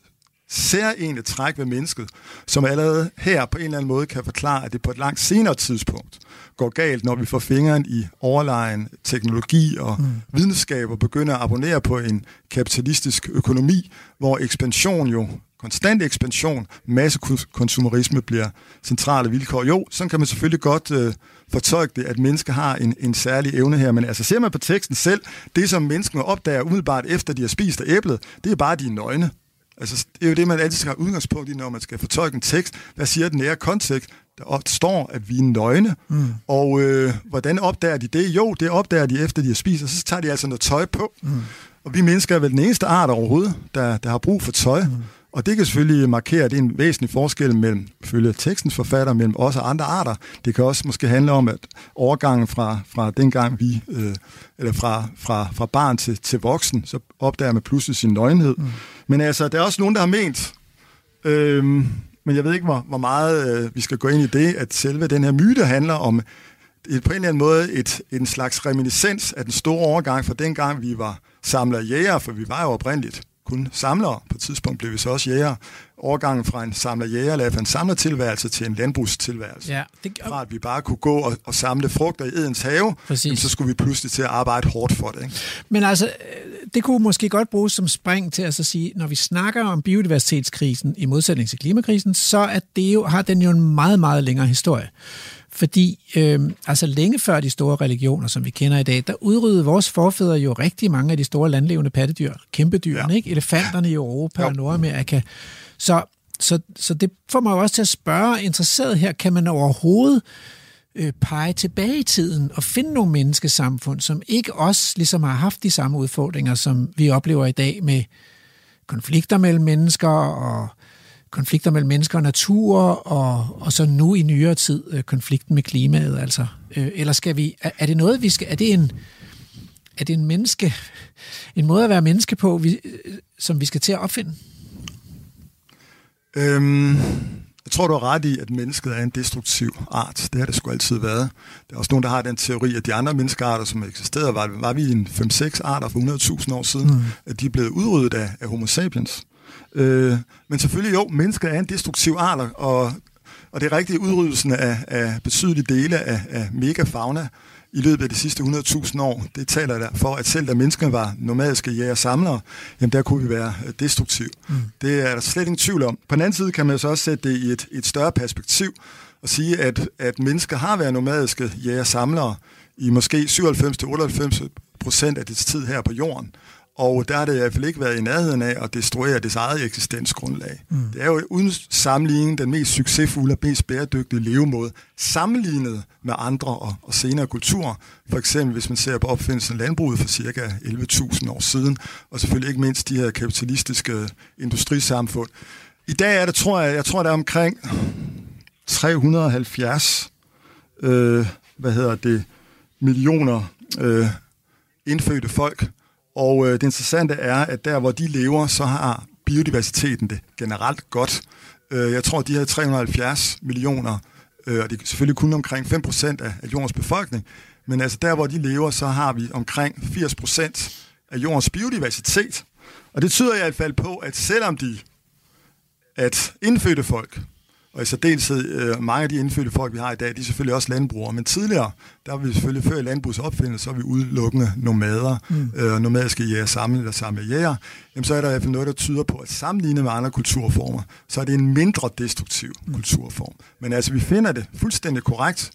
særlige træk ved mennesket, som allerede her på en eller anden måde kan forklare, at det på et langt senere tidspunkt går galt, når vi får fingeren i overlegen teknologi og mm. videnskab og begynder at abonnere på en kapitalistisk økonomi, hvor ekspansion jo konstant ekspansion, massekonsumerisme bliver centrale vilkår. Jo, sådan kan man selvfølgelig godt øh, fortolke det, at mennesker har en, en særlig evne her, men altså ser man på teksten selv, det som menneskene opdager umiddelbart efter de har spist af æblet, det er bare de nøgne. Altså, det er jo det, man altid skal have udgangspunkt i, når man skal fortolke en tekst. Hvad siger den nære kontekst? Der står, at vi er nøgne. Mm. Og øh, hvordan opdager de det? Jo, det opdager de efter de har spist, og så tager de altså noget tøj på. Mm. Og vi mennesker er vel den eneste art overhovedet, der, der har brug for tøj. Mm. Og det kan selvfølgelig markere, at det er en væsentlig forskel mellem, følge tekstens forfatter, mellem os og andre arter. Det kan også måske handle om, at overgangen fra, fra dengang vi, øh, eller fra, fra, fra barn til, til voksen, så opdager man pludselig sin nøgenhed. Mm. Men altså, der er også nogen, der har ment, øh, men jeg ved ikke, hvor, hvor meget øh, vi skal gå ind i det, at selve den her myte handler om et, på en eller anden måde et, en slags reminiscens af den store overgang fra dengang, vi var samler jæger, for vi var jo oprindeligt kun samlere. På et tidspunkt blev vi så også jæger. Overgangen fra en samler jæger, fra en samlertilværelse til en landbrugstilværelse. Ja, det... Fra at vi bare kunne gå og, og samle frugter i Edens have, jamen, så skulle vi pludselig til at arbejde hårdt for det. Ikke? Men altså, det kunne måske godt bruges som spring til at så sige, når vi snakker om biodiversitetskrisen i modsætning til klimakrisen, så er det jo, har den jo en meget, meget længere historie. Fordi øh, altså længe før de store religioner, som vi kender i dag, der udryddede vores forfædre jo rigtig mange af de store landlevende pattedyr, kæmpedyrene, ja. ikke? elefanterne i Europa ja. og Nordamerika. Så, så, så det får mig jo også til at spørge interesseret her, kan man overhovedet øh, pege tilbage i tiden og finde nogle menneskesamfund, som ikke også ligesom har haft de samme udfordringer, som vi oplever i dag med konflikter mellem mennesker og konflikter mellem mennesker og natur, og, og så nu i nyere tid øh, konflikten med klimaet, altså. Øh, eller skal vi, er, er det noget, vi skal, er det en, er det en menneske, en måde at være menneske på, vi, øh, som vi skal til at opfinde? Øhm, jeg tror, du har ret i, at mennesket er en destruktiv art. Det har det sgu altid været. Der er også nogen, der har den teori, at de andre menneskearter, som eksisterede, var, var vi en 5-6 arter for 100.000 år siden, mm. at de er blevet udryddet af, af homo sapiens. Øh, men selvfølgelig jo, mennesket er en destruktiv art, og, og det er rigtigt udryddelsen af, af betydelige dele af, af megafauna i løbet af de sidste 100.000 år, det taler der for, at selv da menneskene var nomadiske jæger-samlere, jamen der kunne vi være øh, destruktiv. Mm. Det er der slet ingen tvivl om. På den anden side kan man så også sætte det i et, et større perspektiv og sige, at, at mennesker har været nomadiske jæger-samlere i måske 97-98 procent af dets tid her på jorden. Og der har det i hvert fald ikke været i nærheden af at destruere det eget eksistensgrundlag. Mm. Det er jo uden sammenligning den mest succesfulde og mest bæredygtige levemåde, sammenlignet med andre og, og senere kulturer. For eksempel hvis man ser på opfindelsen af landbruget for cirka 11.000 år siden, og selvfølgelig ikke mindst de her kapitalistiske industrisamfund. I dag er det, tror jeg, jeg tror, der er omkring 370 øh, hvad hedder det, millioner øh, indfødte folk, og øh, det interessante er, at der, hvor de lever, så har biodiversiteten det generelt godt. Øh, jeg tror, de her 370 millioner, øh, og det er selvfølgelig kun omkring 5% af, af jordens befolkning, men altså der, hvor de lever, så har vi omkring 80% af jordens biodiversitet. Og det tyder i hvert fald på, at selvom de, at indfødte folk, og i særdeleshed øh, mange af de indfødte folk, vi har i dag, de er selvfølgelig også landbrugere. Men tidligere, der var vi selvfølgelig før landbrugets opfindelse, så er vi udelukkende nomader, mm. øh, nomadiske jæger samle eller samme jæger. Jamen så er der i hvert fald noget, der tyder på, at sammenlignet med andre kulturformer, så er det en mindre destruktiv mm. kulturform. Men altså, vi finder det fuldstændig korrekt,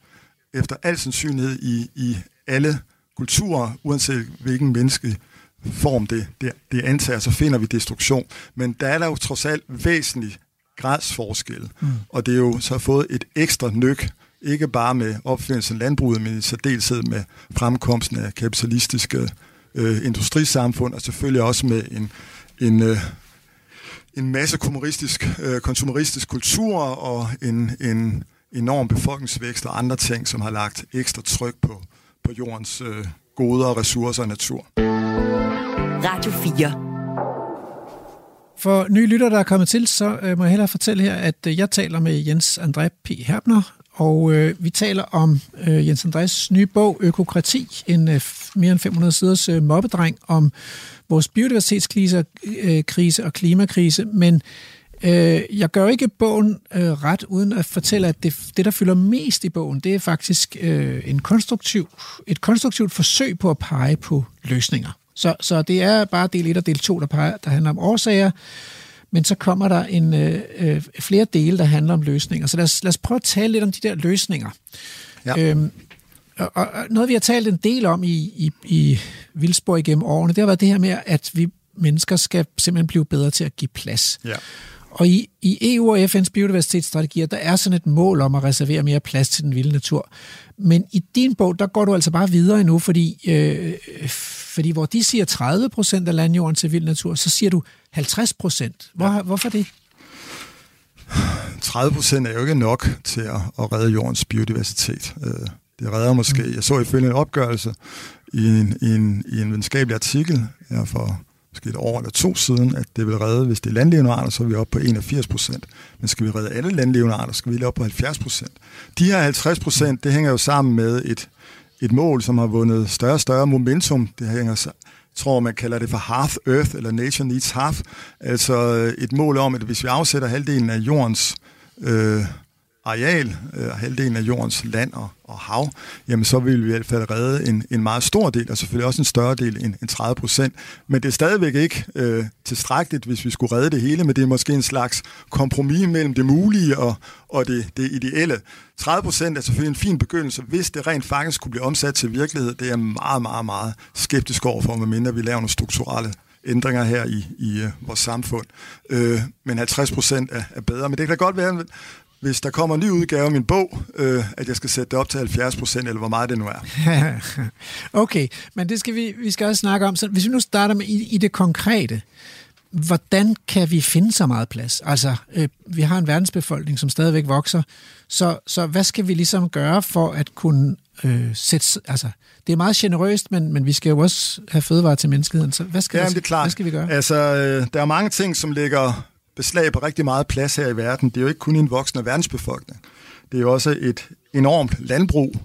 efter al sandsynlighed i, i alle kulturer, uanset hvilken menneske form det, det, det antager, så finder vi destruktion. Men der er der jo trods alt væsentligt gradsforskel. Mm. Og det er jo så fået et ekstra nyk, ikke bare med opfindelsen af landbruget, men i særdeleshed med fremkomsten af kapitalistiske øh, industrisamfund, og selvfølgelig også med en, en, øh, en masse konsumeristisk, øh, konsumeristisk kultur og en, en enorm befolkningsvækst og andre ting, som har lagt ekstra tryk på, på jordens øh, goder, ressourcer og natur. Radio 4 for nye lytter, der er kommet til, så øh, må jeg hellere fortælle her, at øh, jeg taler med Jens André P. Herbner, og øh, vi taler om øh, Jens Andrés nye bog, Økokrati, en øh, mere end 500 siders øh, mobbedreng om vores biodiversitetskrise øh, krise og klimakrise. Men Øh, jeg gør ikke bogen øh, ret uden at fortælle, at det, det, der fylder mest i bogen, det er faktisk øh, en konstruktiv, et konstruktivt forsøg på at pege på løsninger. Så, så det er bare del 1 og del 2, der, peger, der handler om årsager, men så kommer der en øh, øh, flere dele, der handler om løsninger. Så lad os, lad os prøve at tale lidt om de der løsninger. Ja. Øhm, og, og noget, vi har talt en del om i, i, i Vildsborg igennem årene, det har været det her med, at vi mennesker skal simpelthen blive bedre til at give plads. Ja. Og i, i EU og FN's biodiversitetsstrategier, der er sådan et mål om at reservere mere plads til den vilde natur. Men i din bog, der går du altså bare videre endnu, fordi, øh, fordi hvor de siger 30 procent af landjorden til vild natur, så siger du 50 procent. Hvor, ja. Hvorfor det? 30 procent er jo ikke nok til at, at redde jordens biodiversitet. Øh, det redder måske, jeg så ifølge en opgørelse i en, i en, i en videnskabelig artikel her for måske et år eller to siden, at det vil redde, hvis det er landlevende arter, så er vi oppe på 81 procent. Men skal vi redde alle landlevende arter, skal vi op på 70 procent. De her 50 procent, det hænger jo sammen med et, et mål, som har vundet større og større momentum. Det hænger jeg tror, man kalder det for half earth, eller nature needs half. Altså øh, et mål om, at hvis vi afsætter halvdelen af jordens øh, areal, øh, halvdelen af jordens land og, og hav, jamen så vil vi i hvert fald redde en, en meget stor del, og selvfølgelig også en større del end, end 30 procent. Men det er stadigvæk ikke øh, tilstrækkeligt, hvis vi skulle redde det hele, men det er måske en slags kompromis mellem det mulige og, og det, det ideelle. 30 procent er selvfølgelig en fin begyndelse, hvis det rent faktisk kunne blive omsat til virkelighed. Det er jeg meget, meget, meget skeptisk overfor, medmindre vi laver nogle strukturelle ændringer her i, i uh, vores samfund. Øh, men 50 procent er, er bedre. Men det kan da godt være, hvis der kommer en ny udgave af min bog, øh, at jeg skal sætte det op til 70 procent, eller hvor meget det nu er. okay, men det skal vi, vi skal også snakke om. Så hvis vi nu starter med i, i det konkrete, hvordan kan vi finde så meget plads? Altså, øh, vi har en verdensbefolkning, som stadigvæk vokser, så, så hvad skal vi ligesom gøre for at kunne øh, sætte... Altså, det er meget generøst, men, men vi skal jo også have fødevarer til menneskeheden, så hvad skal, Jamen, det er klart. hvad skal vi gøre? Altså, øh, der er mange ting, som ligger beslag på rigtig meget plads her i verden. Det er jo ikke kun en voksende verdensbefolkning. Det er jo også et enormt landbrug.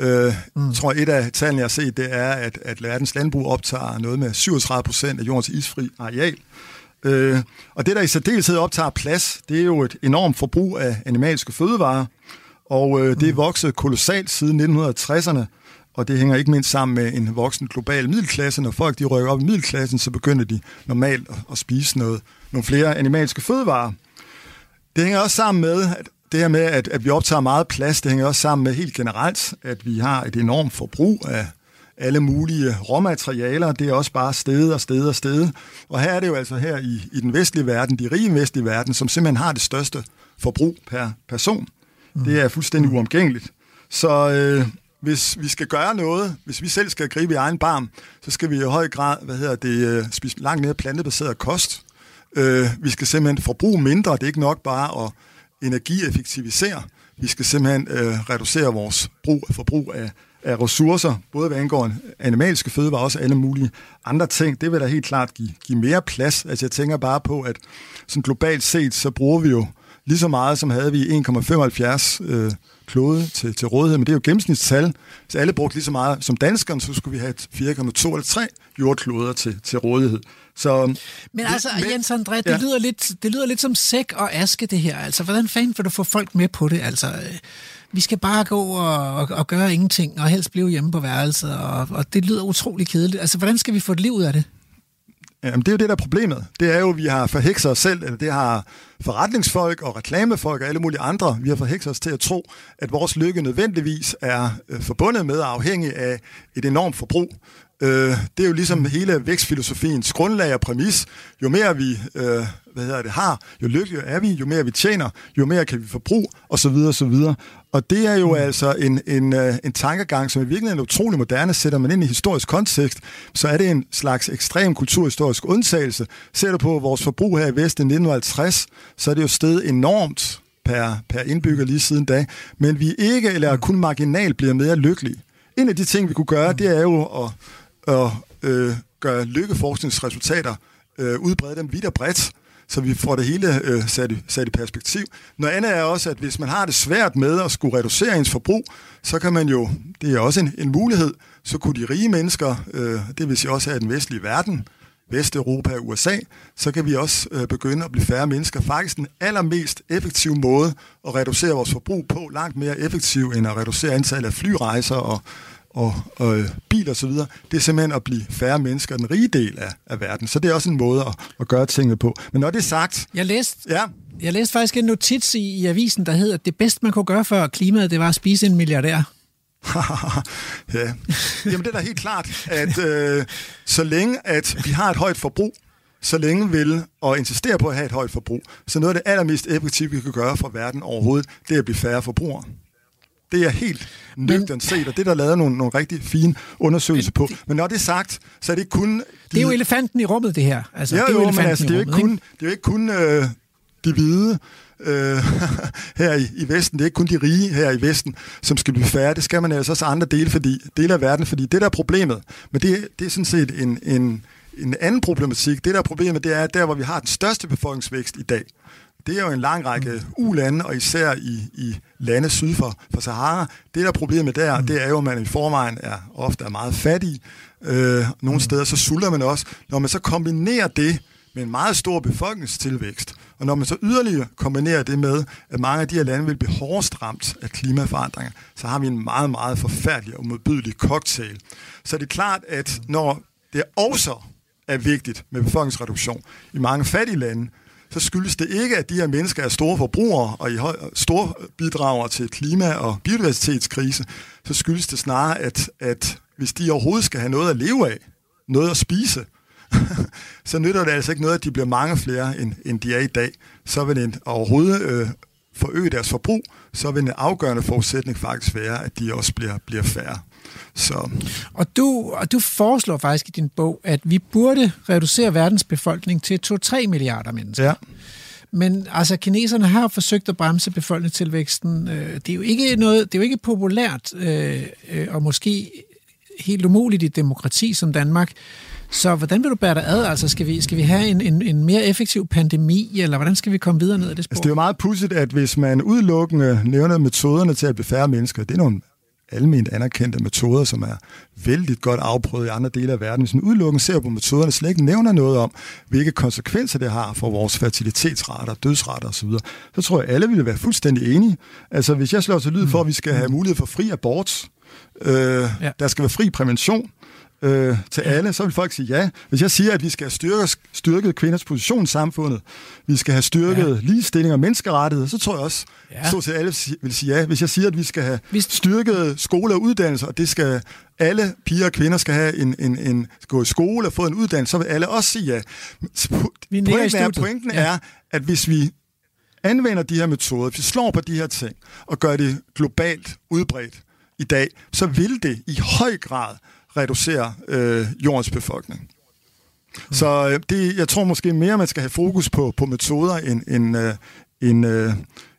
Øh, mm. Jeg tror, et af tallene, jeg har set, det er, at, at verdens landbrug optager noget med 37 procent af jordens isfri areal. Øh, og det, der i særdeleshed optager plads, det er jo et enormt forbrug af animalske fødevarer. Og øh, det er mm. vokset kolossalt siden 1960'erne, og det hænger ikke mindst sammen med en voksen global middelklasse. Når folk de rykker op i middelklassen, så begynder de normalt at, at spise noget, nogle flere animalske fødevarer. Det hænger også sammen med, at det her med, at, at vi optager meget plads, det hænger også sammen med helt generelt, at vi har et enormt forbrug af alle mulige råmaterialer. Det er også bare sted og sted og sted. Og her er det jo altså her i, i den vestlige verden, de rige vestlige verden, som simpelthen har det største forbrug per person. Mm. Det er fuldstændig uomgængeligt. Så øh, hvis vi skal gøre noget, hvis vi selv skal gribe i egen barm, så skal vi i høj grad, hvad hedder det, øh, spise langt mere plantebaseret kost. Øh, vi skal simpelthen forbruge mindre. Det er ikke nok bare at energieffektivisere. Vi skal simpelthen øh, reducere vores brug, forbrug af, af ressourcer, både hvad angår animalske fødevarer og også alle mulige andre ting. Det vil da helt klart give, give mere plads. Altså jeg tænker bare på, at sådan globalt set, så bruger vi jo lige så meget, som havde vi 1,75 øh, klode til, til rådighed, men det er jo gennemsnitstal. Hvis alle brugte lige så meget som danskerne, så skulle vi have 4,2 eller 3 jordkloder til, til rådighed. Så, men altså, men, Jens André, det, ja. lyder lidt, det lyder lidt som sæk og aske, det her. Altså, hvordan fanden vil du få folk med på det? Altså, øh, vi skal bare gå og, og, og gøre ingenting, og helst blive hjemme på værelset, og, og det lyder utrolig kedeligt. Altså, hvordan skal vi få et liv ud af det? Jamen, det er jo det, der er problemet. Det er jo, at vi har forhekset os selv, eller det har forretningsfolk og reklamefolk og alle mulige andre, vi har forhekset os til at tro, at vores lykke nødvendigvis er øh, forbundet med og afhængig af et enormt forbrug. Øh, det er jo ligesom hele vækstfilosofiens grundlag og præmis. Jo mere vi øh, hvad hedder det, har, jo lykkeligere er vi, jo mere vi tjener, jo mere kan vi forbruge, osv. osv. Og det er jo mm. altså en, en, øh, en tankegang, som i virkeligheden er utrolig moderne. Sætter man ind i historisk kontekst, så er det en slags ekstrem kulturhistorisk undtagelse. Ser du på vores forbrug her i Vesten i 1950, så er det jo sted enormt per, per indbygger lige siden da. Men vi ikke, eller kun marginalt, bliver mere lykkelige. En af de ting, vi kunne gøre, det er jo at, at øh, gøre lykkeforskningsresultater, øh, udbrede dem vidt og bredt, så vi får det hele øh, sat, i, sat i perspektiv. Noget andet er også, at hvis man har det svært med at skulle reducere ens forbrug, så kan man jo, det er også en, en mulighed, så kunne de rige mennesker, øh, det vil sige også her i den vestlige verden, Vesteuropa og USA, så kan vi også øh, begynde at blive færre mennesker. Faktisk den allermest effektive måde at reducere vores forbrug på, langt mere effektiv end at reducere antallet af flyrejser og, og, og øh, biler osv., det er simpelthen at blive færre mennesker, den rige del af, af verden. Så det er også en måde at, at gøre tingene på. Men når det er sagt... Jeg læste, Ja, jeg læste faktisk en notits i, i avisen, der hedder, at det bedste, man kunne gøre for klimaet, det var at spise en milliardær. ja. Jamen det er da helt klart, at øh, så længe at vi har et højt forbrug, så længe vil og insistere på at have et højt forbrug, så noget af det allermest effektive, vi kan gøre for verden overhovedet, det er at blive færre forbrugere. Det er helt nøgternt set, og det er der lavet nogle, nogle rigtig fine undersøgelser på. Men når det er sagt, så er det ikke kun... De, Det er jo elefanten i rummet, det her. Altså, Ja, det er jo, men elefanten altså, det er jo ikke rummet, kun, det er jo ikke kun øh, de hvide øh, her i, i Vesten. Det er ikke kun de rige her i Vesten, som skal blive færre. Det skal man altså også andre dele, fordi, dele af verden, fordi det der er problemet, men det, det er sådan set en, en, en anden problematik. Det der er problemet, det er, at der, hvor vi har den største befolkningsvækst i dag, det er jo en lang række ulande, og især i, i lande syd for, for Sahara. Det der er problemet der, det er jo, at man i forvejen er ofte er meget fattig. Øh, nogle steder så sulter man også. Når man så kombinerer det med en meget stor befolkningstilvækst, og når man så yderligere kombinerer det med, at mange af de her lande vil blive hårdest ramt af klimaforandringer, så har vi en meget, meget forfærdelig og modbydelig cocktail. Så det er klart, at når det også er vigtigt med befolkningsreduktion i mange fattige lande, så skyldes det ikke, at de her mennesker er store forbrugere og i høj, store bidrager til klima- og biodiversitetskrise. Så skyldes det snarere, at, at hvis de overhovedet skal have noget at leve af, noget at spise, så nytter det altså ikke noget, at de bliver mange flere, end, end de er i dag. Så vil det overhovedet øh, forøge deres forbrug, så vil en afgørende forudsætning faktisk være, at de også bliver, bliver færre. Så Og du, og du foreslår faktisk i din bog, at vi burde reducere verdens befolkning til 2-3 milliarder mennesker. ja, Men altså, kineserne har forsøgt at bremse befolkningstilvæksten. Øh, Det er jo ikke, noget, det er jo ikke populært, øh, øh, og måske helt umuligt i et demokrati som Danmark. Så hvordan vil du bære dig ad? Altså, skal vi, skal vi have en, en, en mere effektiv pandemi, eller hvordan skal vi komme videre ned ad det spor? Altså, det er jo meget pudsigt, at hvis man udelukkende nævner metoderne til at blive færre mennesker, det er nogle almindeligt anerkendte metoder, som er vældig godt afprøvet i andre dele af verden. Hvis man udelukkende ser på metoderne, slet ikke nævner noget om, hvilke konsekvenser det har for vores fertilitetsrater, dødsrater osv., så tror jeg, alle ville være fuldstændig enige. Altså, hvis jeg slår til lyd for, at vi skal have mulighed for fri abort, øh, Ja. ja. der skal være fri prævention, øh, til alle, så vil folk sige ja. Hvis jeg siger, at vi skal have styrket, styrket kvinders position i samfundet, vi skal have styrket ja. ligestilling og menneskerettigheder, så tror jeg også, Ja. stort set alle vil sige ja. Hvis jeg siger, at vi skal have Hvis- styrket skole og uddannelse, og det skal alle piger og kvinder skal have en, en, en gå i skole og få en uddannelse, så vil alle også sige ja. Vi Pointen, er, pointen ja. er, at hvis vi anvender de her metoder, hvis vi slår på de her ting og gør det globalt udbredt i dag, så vil det i høj grad reducere øh, jordens befolkning. Så øh, det, jeg tror måske mere, man skal have fokus på, på metoder end, end, øh, end, øh,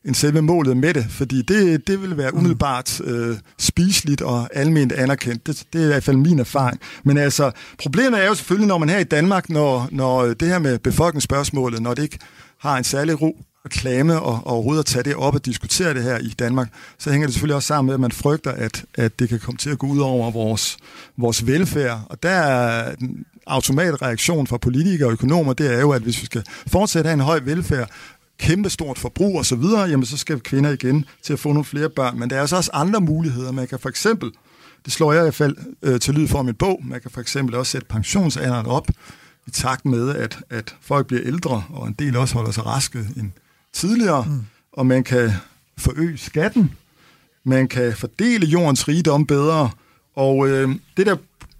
end selve målet med det, fordi det, det vil være umiddelbart øh, spiseligt og almindeligt anerkendt. Det, det er i hvert fald min erfaring. Men altså, problemet er jo selvfølgelig, når man her i Danmark, når, når det her med befolkningsspørgsmålet, når det ikke har en særlig ro reklame og, og overhovedet at tage det op og diskutere det her i Danmark, så hænger det selvfølgelig også sammen med, at man frygter, at, at det kan komme til at gå ud over vores, vores velfærd. Og der er den automatreaktion fra politikere og økonomer, det er jo, at hvis vi skal fortsætte at have en høj velfærd, kæmpe stort forbrug og så videre, jamen så skal kvinder igen til at få nogle flere børn. Men der er altså også andre muligheder. Man kan for eksempel, det slår jeg i hvert fald øh, til lyd for mit bog, man kan for eksempel også sætte pensionsalderen op i takt med, at, at folk bliver ældre, og en del også holder sig raske en, tidligere, mm. og man kan forøge skatten, man kan fordele jordens rigdom bedre, og øh, det der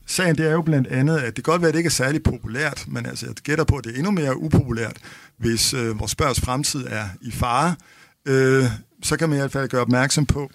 sagen, det er jo blandt andet, at det kan godt være, at det ikke er særlig populært, men altså, jeg gætter på, at det er endnu mere upopulært, hvis øh, vores børns fremtid er i fare. Øh, så kan man i hvert fald gøre opmærksom på,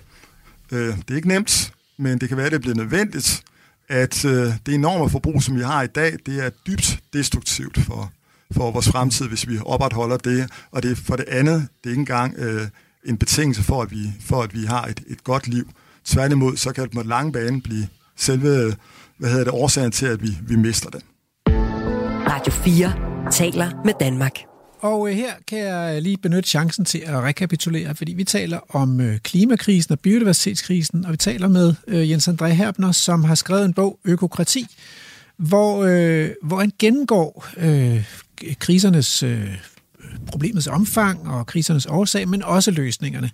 øh, det er ikke nemt, men det kan være, at det bliver nødvendigt, at øh, det enorme forbrug, som vi har i dag, det er dybt destruktivt for, for vores fremtid, hvis vi opretholder det. Og det er for det andet, det er ikke engang øh, en betingelse for, at vi, for, at vi har et, et godt liv. Tværtimod, så kan det på den lange bane blive selve hvad hedder det, årsagen til, at vi, vi mister det. Radio 4 taler med Danmark. Og øh, her kan jeg lige benytte chancen til at rekapitulere, fordi vi taler om øh, klimakrisen og biodiversitetskrisen, og vi taler med øh, Jens André Herbner, som har skrevet en bog, Økokrati, hvor, øh, hvor han gennemgår øh, krisernes, øh, problemets omfang og krisernes årsag, men også løsningerne.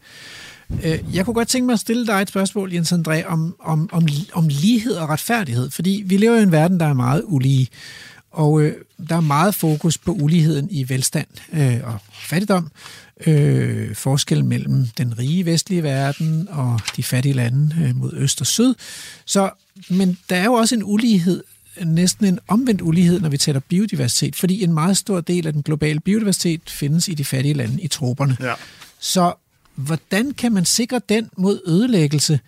Øh, jeg kunne godt tænke mig at stille dig et spørgsmål, Jens André, om, om, om, om lighed og retfærdighed, fordi vi lever i en verden, der er meget ulige, og øh, der er meget fokus på uligheden i velstand øh, og fattigdom, øh, forskellen mellem den rige vestlige verden og de fattige lande øh, mod øst og syd. Så, men der er jo også en ulighed, næsten en omvendt ulighed, når vi taler biodiversitet, fordi en meget stor del af den globale biodiversitet findes i de fattige lande, i troperne. Ja. Så hvordan kan man sikre den mod ødelæggelse,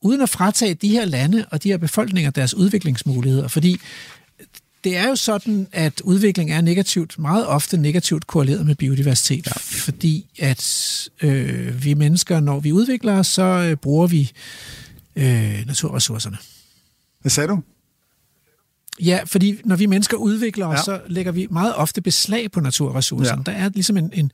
uden at fratage de her lande og de her befolkninger deres udviklingsmuligheder? Fordi det er jo sådan, at udvikling er negativt, meget ofte negativt korreleret med biodiversitet, ja. fordi at øh, vi mennesker, når vi udvikler os, så øh, bruger vi øh, naturressourcerne. Hvad sagde du? Ja, fordi når vi mennesker udvikler os, Ja. så lægger vi meget ofte beslag på naturressourcerne. Ja. Der er ligesom en, en,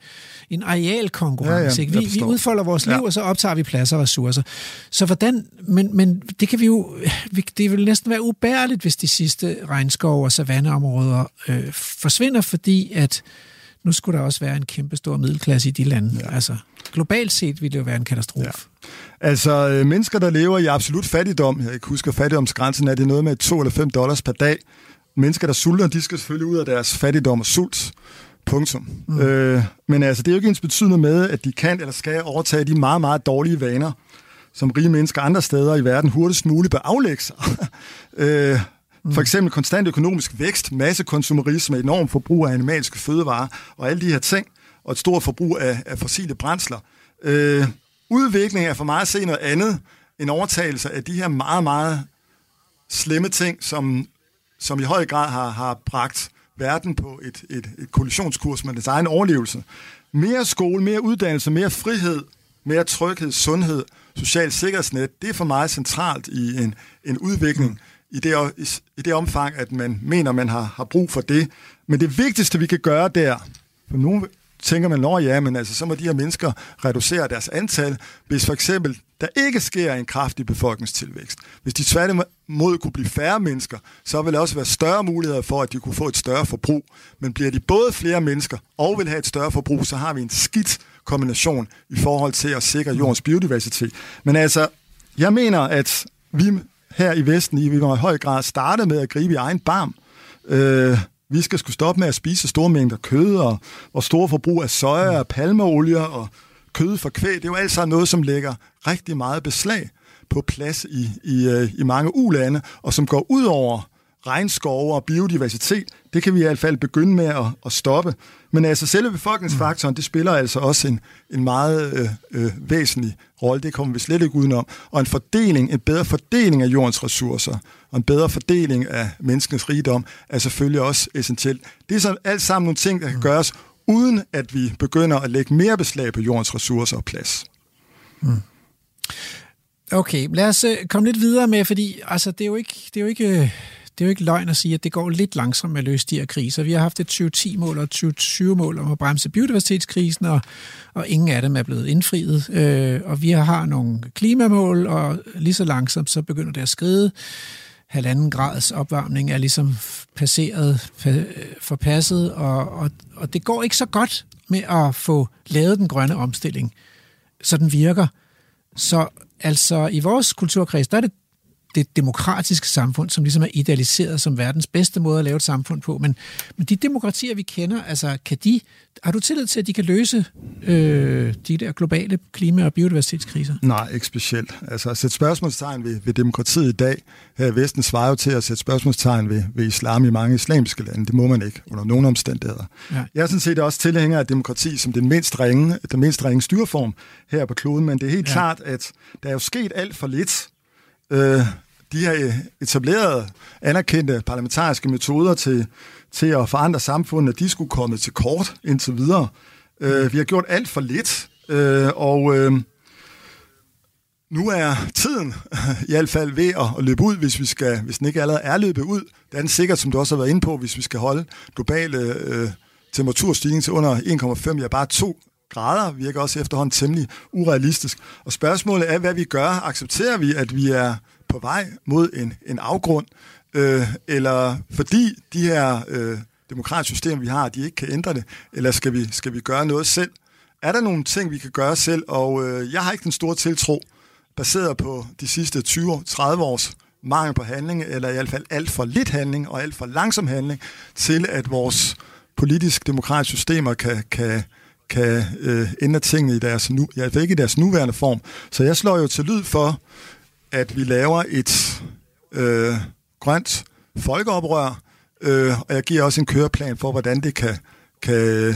en arealkonkurrence. Ja, ja, vi, vi udfolder vores liv, Ja. ja. og så optager vi pladser og ressourcer. Så hvordan... Men, men det kan vi jo... Vi, det vil næsten være ubærligt, hvis de sidste regnskov og savanneområder øh, forsvinder, fordi at nu skulle der også være en kæmpe stor middelklasse i de lande. Ja. Altså, globalt set ville det jo være en katastrofe. Ja. Altså, øh, mennesker, der lever i absolut fattigdom, jeg kan huske, at fattigdomsgrænsen er det noget med 2 eller 5 dollars per dag. Mennesker, der sulter, de skal selvfølgelig ud af deres fattigdom og sult. Punktum. Mm. Øh, men altså, det er jo ikke ens betydende med, at de kan eller skal overtage de meget, meget dårlige vaner, som rige mennesker andre steder i verden hurtigst muligt bør aflægge sig. øh, Mm. for eksempel konstant økonomisk vækst, massekonsumerisme, enorm forbrug af animalske fødevarer og alle de her ting, og et stort forbrug af, af fossile brændsler. Øh, udvikling er for mig at se noget andet end overtagelse af de her meget, meget slemme ting, som, som i høj grad har, har bragt verden på et, et, et kollisionskurs med dets egen overlevelse. Mere skole, mere uddannelse, mere frihed, mere tryghed, sundhed, social sikkerhedsnet, det er for mig centralt i en, en udvikling mm i det, i, det omfang, at man mener, man har, har brug for det. Men det vigtigste, vi kan gøre der, for nogle tænker man, at ja, men altså, så må de her mennesker reducere deres antal, hvis for eksempel der ikke sker en kraftig befolkningstilvækst. Hvis de tværtimod kunne blive færre mennesker, så vil der også være større muligheder for, at de kunne få et større forbrug. Men bliver de både flere mennesker og vil have et større forbrug, så har vi en skidt kombination i forhold til at sikre jordens biodiversitet. Men altså, jeg mener, at vi her i Vesten, i vi må i høj grad starte med at gribe i egen barm. Øh, vi skal skulle stoppe med at spise store mængder kød, og, og store forbrug af soja, og palmeolie og kød for kvæg. Det er jo alt sammen noget, som lægger rigtig meget beslag på plads i, i, øh, i mange ulande, og som går ud over regnskove og biodiversitet. Det kan vi i hvert fald begynde med at, at stoppe. Men altså selve befolkningsfaktoren, det spiller altså også en, en meget øh, øh, væsentlig rolle. Det kommer vi slet ikke udenom. Og en fordeling, en bedre fordeling af jordens ressourcer, og en bedre fordeling af menneskens rigdom, er selvfølgelig også essentielt. Det er så alt sammen nogle ting, der kan gøres, uden at vi begynder at lægge mere beslag på jordens ressourcer og plads. Hmm. Okay, lad os øh, komme lidt videre med, fordi altså, det er jo ikke... Det er jo ikke øh, det er jo ikke løgn at sige, at det går lidt langsomt med at løse de her kriser. Vi har haft et 2010-mål og et 2020-mål om at bremse biodiversitetskrisen, og, og ingen af dem er blevet indfriet. Øh, og vi har nogle klimamål, og lige så langsomt så begynder det at skride. Halvanden grads opvarmning er ligesom passeret, pa- forpasset, og, og, og det går ikke så godt med at få lavet den grønne omstilling, så den virker. Så altså i vores kulturkreds, der er det det demokratiske samfund, som ligesom er idealiseret som verdens bedste måde at lave et samfund på. Men, men de demokratier, vi kender, altså, kan de, har du tillid til, at de kan løse øh, de der globale klima- og biodiversitetskriser? Nej, ikke specielt. Altså at sætte spørgsmålstegn ved, ved demokratiet i dag, her i Vesten svarer jo til at sætte spørgsmålstegn ved, ved islam i mange islamiske lande. Det må man ikke under nogen omstændigheder. Ja. Jeg er sådan set også tilhænger af demokrati som den mindst ringe, den mindst ringe styreform her på kloden, men det er helt Ja. klart, at der er jo sket alt for lidt. Øh, de her øh, etablerede, anerkendte parlamentariske metoder til, til at forandre samfundet, de skulle komme til kort indtil videre. Øh, vi har gjort alt for lidt, øh, og øh, nu er tiden i hvert fald ved at, at løbe ud, hvis, vi skal, hvis den ikke allerede er løbet ud. Det er den sikkert, som du også har været inde på, hvis vi skal holde globale øh, temperaturstigning til under 1,5, ja bare 2 grader, virker også efterhånden temmelig urealistisk. Og spørgsmålet er, hvad vi gør. Accepterer vi, at vi er på vej mod en, en afgrund? øh, eller fordi de her øh, demokratiske systemer, vi har, de ikke kan ændre det, eller skal vi, skal vi gøre noget selv? Er der nogle ting, vi kan gøre selv? Og øh, jeg har ikke den store tiltro, baseret på de sidste 20-30 års mangel på handling, eller i hvert fald alt for lidt handling og alt for langsom handling, til at vores politisk-demokratiske systemer kan, kan, kan øh, ændre tingene i deres, nu, ja, ikke i deres nuværende form. Så jeg slår jo til lyd for, at vi laver et øh, grønt folkeoprør, øh, og jeg giver også en køreplan for, hvordan det kan, kan,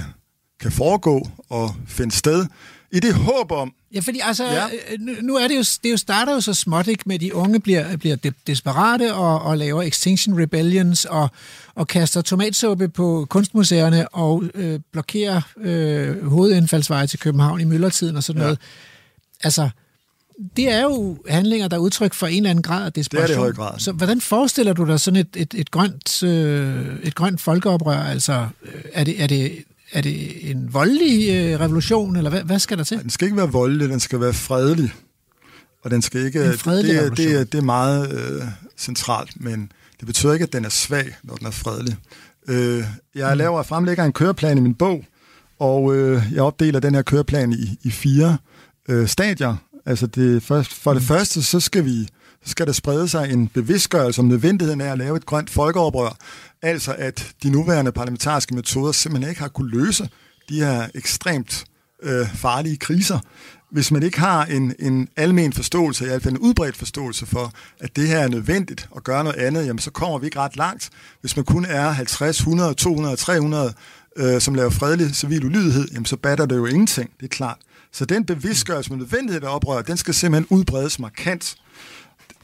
kan foregå og finde sted, i det håb om, Ja, fordi altså, ja. Øh, nu er det jo, det jo starter jo så småt, ikke, med at de unge bliver, bliver de, desperate og, og laver Extinction Rebellions og, og kaster tomatsuppe på kunstmuseerne og øh, blokerer øh, hovedindfaldsveje til København i myldretiden og sådan ja. noget. Altså, det er jo handlinger, der er udtryk for en eller anden grad af desperation. Det er det høj grad. Så hvordan forestiller du dig sådan et, et, et, grønt, øh, et grønt folkeoprør? Altså, øh, er det, er det er det en voldelig øh, revolution, eller hvad, hvad skal der til? Den skal ikke være voldelig, den skal være fredelig. Og den skal ikke... En fredelig det, det, det, det er meget øh, centralt, men det betyder ikke, at den er svag, når den er fredelig. Øh, jeg mm. laver og fremlægger en køreplan i min bog, og øh, jeg opdeler den her køreplan i, i fire øh, stadier. Altså det, for, for det mm. første, så skal vi så skal der sprede sig en bevidstgørelse om nødvendigheden af at lave et grønt folkeoprør. Altså at de nuværende parlamentariske metoder simpelthen ikke har kunne løse de her ekstremt øh, farlige kriser. Hvis man ikke har en, en almen forståelse, i hvert fald en udbredt forståelse for, at det her er nødvendigt at gøre noget andet, jamen så kommer vi ikke ret langt. Hvis man kun er 50, 100, 200, 300, øh, som laver fredelig civil ulydighed, jamen så batter det jo ingenting, det er klart. Så den bevidstgørelse med nødvendighed af oprør, den skal simpelthen udbredes markant.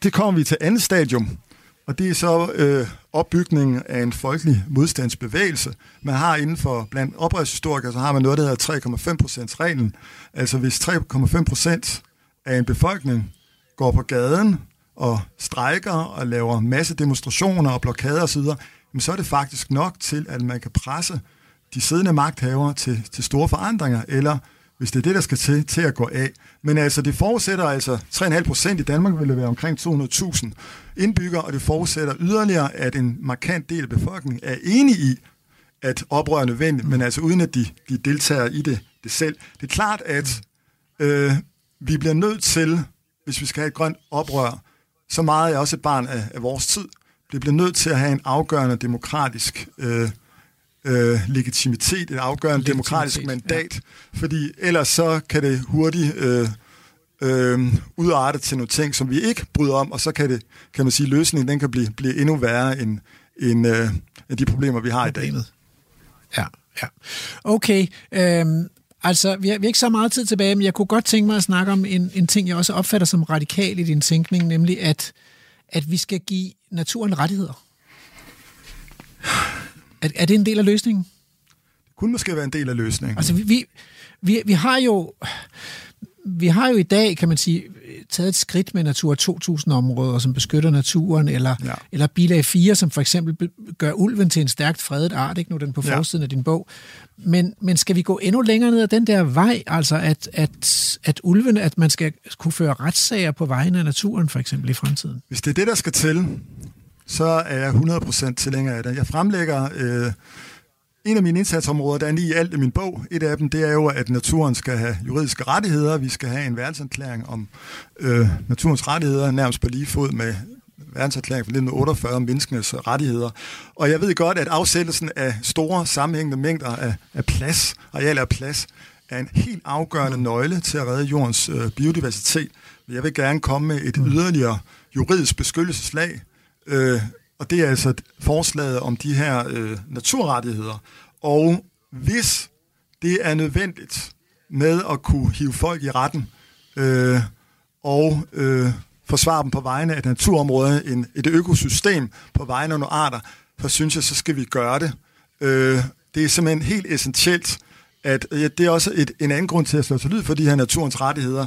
Det kommer vi til andet stadium, og det er så øh, opbygningen af en folkelig modstandsbevægelse. Man har inden for, blandt oprørshistorikere, så har man noget, der hedder 3,5% reglen. Altså hvis 3,5% af en befolkning går på gaden og strejker og laver masse demonstrationer og blokader osv., så er det faktisk nok til, at man kan presse de siddende magthavere til, til store forandringer, eller hvis det er det, der skal til, til at gå af. Men altså, det forudsætter altså 3,5 procent i Danmark vil være omkring 200.000 indbyggere, og det forudsætter yderligere, at en markant del af befolkningen er enige i, at oprør er nødvendigt, men altså uden at de, de deltager i det, det selv. Det er klart, at øh, vi bliver nødt til, hvis vi skal have et grønt oprør, så meget er også et barn af, af vores tid, det bliver nødt til at have en afgørende demokratisk øh, øh, legitimitet, et afgørende demokratisk mandat, ja. fordi ellers så kan det hurtigt øh, øh, udarte til nogle ting, som vi ikke bryder om, og så kan det, kan man sige, løsningen den kan blive, blive endnu værre end, end, øh, end de problemer, vi har i dag. Ja, ja. Okay, øhm, altså vi har, vi har ikke så meget tid tilbage, men jeg kunne godt tænke mig at snakke om en, en ting, jeg også opfatter som radikal i din tænkning, nemlig at, at vi skal give naturen rettigheder. Er, er det en del af løsningen? Det kunne måske være en del af løsningen. Altså, vi, vi, vi har jo... Vi har jo i dag, kan man sige, taget et skridt med Natur 2000-områder, som beskytter naturen, eller, ja. eller Bilag 4, som for eksempel gør ulven til en stærkt fredet art, ikke nu den på forsiden ja. af din bog. Men, men skal vi gå endnu længere ned ad den der vej, altså at, at, at ulven, at man skal kunne føre retssager på vegne af naturen, for eksempel i fremtiden? Hvis det er det, der skal til, så er jeg 100% tilhænger af det. Jeg fremlægger øh, en af mine indsatsområder, der er lige i alt i min bog. Et af dem, det er jo, at naturen skal have juridiske rettigheder. Vi skal have en verdenserklæring om øh, naturens rettigheder, nærmest på lige fod med verdenserklæring fra 1948 om menneskenes rettigheder. Og jeg ved godt, at afsættelsen af store sammenhængende mængder af, af plads, arealer af plads, er en helt afgørende nøgle til at redde jordens øh, biodiversitet. Men jeg vil gerne komme med et yderligere juridisk beskyttelseslag, Øh, og det er altså forslaget om de her øh, naturrettigheder. Og hvis det er nødvendigt med at kunne hive folk i retten øh, og øh, forsvare dem på vegne af et naturområde, en, et økosystem på vegne af nogle arter, så synes jeg, så skal vi gøre det. Øh, det er simpelthen helt essentielt, at ja, det er også et, en anden grund til at slå til lyd for de her naturens rettigheder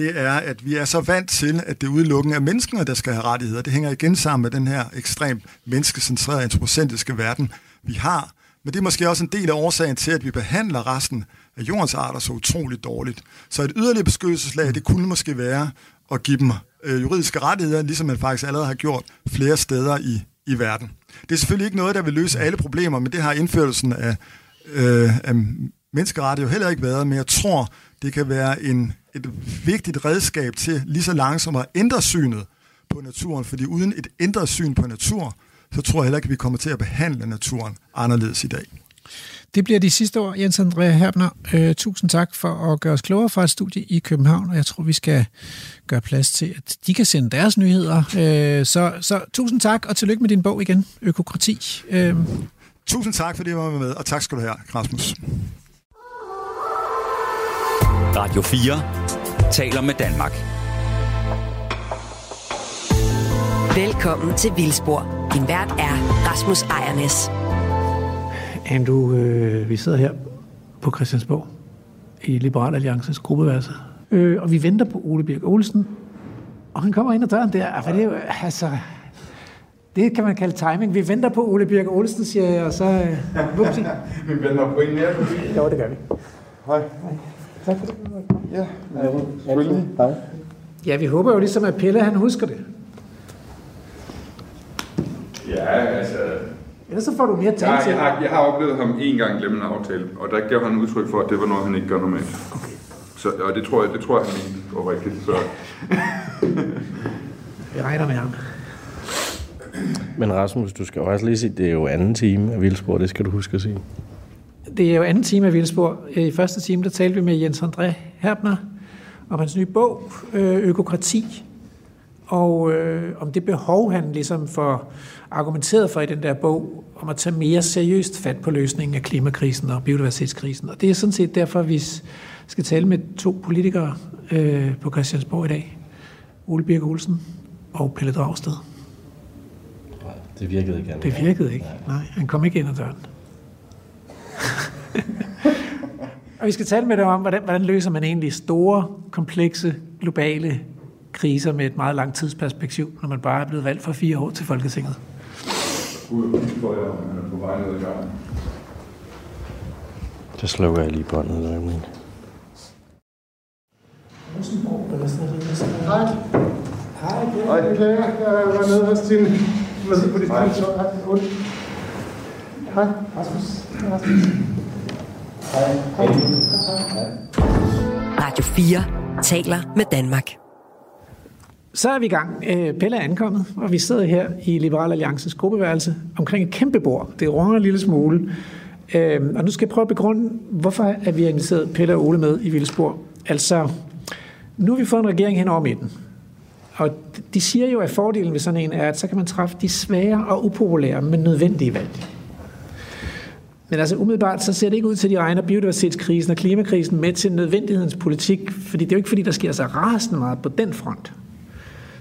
det er, at vi er så vant til, at det udelukkende er menneskene, der skal have rettigheder. Det hænger igen sammen med den her ekstremt menneskecentrerede, antropocentriske verden, vi har. Men det er måske også en del af årsagen til, at vi behandler resten af jordens arter så utroligt dårligt. Så et yderligere beskyttelseslag, det kunne måske være at give dem øh, juridiske rettigheder, ligesom man faktisk allerede har gjort flere steder i, i verden. Det er selvfølgelig ikke noget, der vil løse alle problemer, men det har indførelsen af, øh, af menneskerettigheder jo heller ikke været, men jeg tror, det kan være en, et vigtigt redskab til lige så langsomt at ændre synet på naturen, fordi uden et ændret syn på natur, så tror jeg heller ikke, at vi kommer til at behandle naturen anderledes i dag. Det bliver de sidste år, Jens André Herbner. Øh, tusind tak for at gøre os klogere fra et studie i København, og jeg tror, vi skal gøre plads til, at de kan sende deres nyheder. Øh, så, så tusind tak, og tillykke med din bog igen, Økokrati. Øh. Tusind tak, fordi du var med, og tak skal du have, Rasmus. Radio 4 taler med Danmark. Velkommen til Vildspor. Din vært er Rasmus Ejernes. Andrew, øh, vi sidder her på Christiansborg i Liberal Alliances gruppeværelse, øh, og vi venter på Ole Birk Olsen, og han kommer ind ad døren der, for det er jo, altså, det kan man kalde timing. Vi venter på Ole Birk Olsen, siger jeg, og så... Øh, vi venter på en mere forbi. Jo, det gør vi. Hej. Tak for det. Ja, selvfølgelig. Ja, vi håber jo ligesom, at Pelle han husker det. Ja, altså... Ellers så får du mere Jeg, tale til. jeg, har, jeg har oplevet ham en gang glemme en aftale, og der gav han udtryk for, at det var noget, han ikke gør normalt. Okay. Så, og det tror jeg, det tror jeg, han mente var rigtigt. Så, Vi regner med ham. Men Rasmus, du skal også lige sige, det er jo anden time af Vildspor, det skal du huske at sige. Det er jo anden time af Vildspor. I første time, der talte vi med Jens André Herbner om hans nye bog, øh, Økokrati, og øh, om det behov, han ligesom for argumenteret for i den der bog, om at tage mere seriøst fat på løsningen af klimakrisen og biodiversitetskrisen. Og det er sådan set derfor, vi skal tale med to politikere øh, på Christiansborg i dag. Ole Birk Olsen og Pelle Dragsted. Det virkede ikke. Det virkede ikke. Nej, han kom ikke ind ad døren. Og vi skal tale med dem om, hvordan, hvordan løser man egentlig store, komplekse, globale kriser med et meget langt tidsperspektiv, når man bare er blevet valgt for fire år til Folketinget. og kigge for jer, om han er på vej ned i gangen. Så slukker jeg lige båndet. et øjeblik. Hej, jeg. Jeg var nede hos din... Hej. Hej, Rasmus. Rasmus. Hej. Hej. Radio 4 taler med Danmark. Så er vi i gang. Øh, Pelle er ankommet, og vi sidder her i Liberal Alliances gruppeværelse omkring et kæmpe bord. Det runger en lille smule. Øh, Og nu skal jeg prøve at begrunde, hvorfor at vi har inviteret Pelle og Ole med i Vildspor. Altså, nu har vi fået en regering hen over midten. Og de siger jo, at fordelen ved sådan en er, at så kan man træffe de svære og upopulære, men nødvendige valg. Men altså umiddelbart, så ser det ikke ud til, at de regner biodiversitetskrisen og klimakrisen med til nødvendighedens politik, fordi det er jo ikke fordi, der sker så rasende meget på den front.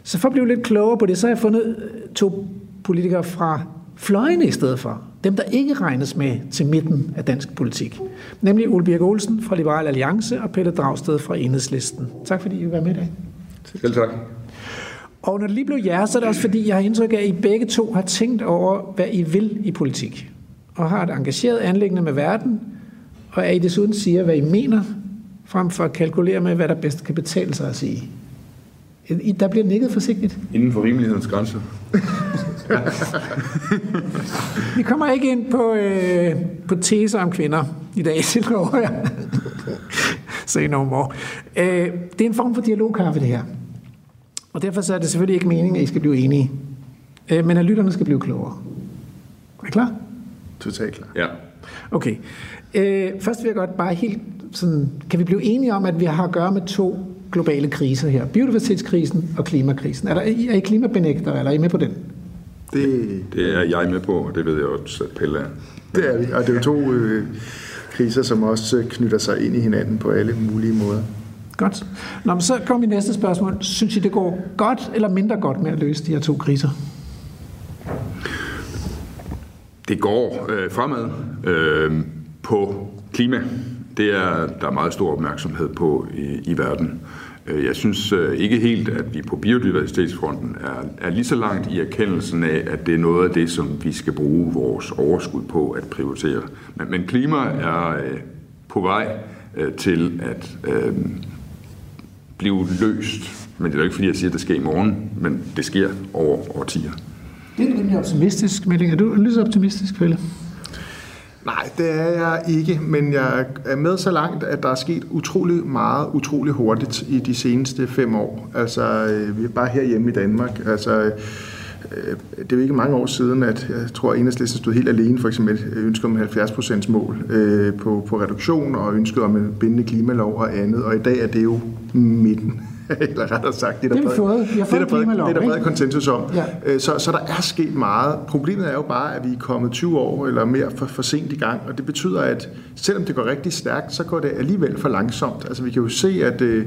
Så for at blive lidt klogere på det, så har jeg fundet øh, to politikere fra fløjene i stedet for. Dem, der ikke regnes med til midten af dansk politik. Nemlig Ole Birk Olsen fra Liberal Alliance og Pelle Dragsted fra Enhedslisten. Tak fordi I vil være med i dag. Selv tak. Og når det lige blev jer, så er det også fordi, jeg har indtryk af, at I begge to har tænkt over, hvad I vil i politik. Og har et engageret anlæggende med verden, og at I desuden siger, hvad I mener, frem for at kalkulere med, hvad der bedst kan betale sig at sige. I- Der bliver nikket forsigtigt. Inden for rimelighedens grænser. Vi kommer ikke ind på, øh, på teser om kvinder i dag, det lover jeg. Say no more. Øh, det er en form for dialogkaffe, det her. Og derfor så er det selvfølgelig ikke meningen, at I skal blive enige. Øh, men at lytterne skal blive klogere. Er I klar? Totalt klar. Ja. Okay. Øh, først vil jeg godt bare helt sådan, kan vi blive enige om, at vi har at gøre med to globale kriser her. Biodiversitetskrisen og klimakrisen. Er, der, er I klimabenægter, eller er I med på den? Det, Det er jeg med på, og det ved jeg også, at Pelle er. det er vi, og det er jo to øh, kriser, som også knytter sig ind i hinanden på alle mulige måder. Godt. Nå, men så kommer mit næste spørgsmål. Synes I, det går godt eller mindre godt med at løse de her to kriser? Det går øh, fremad øh, på klima. Det er der er meget stor opmærksomhed på i, i verden. Øh, jeg synes øh, ikke helt, at vi på biodiversitetsfronten er, er lige så langt i erkendelsen af, at det er noget af det, som vi skal bruge vores overskud på at prioritere. Men, men klima er øh, på vej øh, til at øh, blive løst. Men det er jo ikke, fordi jeg siger, at det sker i morgen, men det sker over årtier. Det er en rimelig optimistisk melding. Er du lige så optimistisk, Pelle? Nej, det er jeg ikke, men jeg er med så langt, at der er sket utrolig meget, utrolig hurtigt i de seneste fem år. Altså, øh, vi er bare herhjemme i Danmark. Altså, øh, det er jo ikke mange år siden, at jeg tror, at Enhedslisten stod helt alene, for eksempel ønsket om 70% mål øh, på, på reduktion og ønsket om en bindende klimalov og andet. Og i dag er det jo midten eller rettere sagt, det er der, bred, fået. Det er der bred, klimalov, det er der bred ikke? konsensus om. Ja. Øh, Så, så der er sket meget. Problemet er jo bare, at vi er kommet 20 år eller mere for, for sent i gang, og det betyder, at selvom det går rigtig stærkt, så går det alligevel for langsomt. Altså vi kan jo se, at, øh,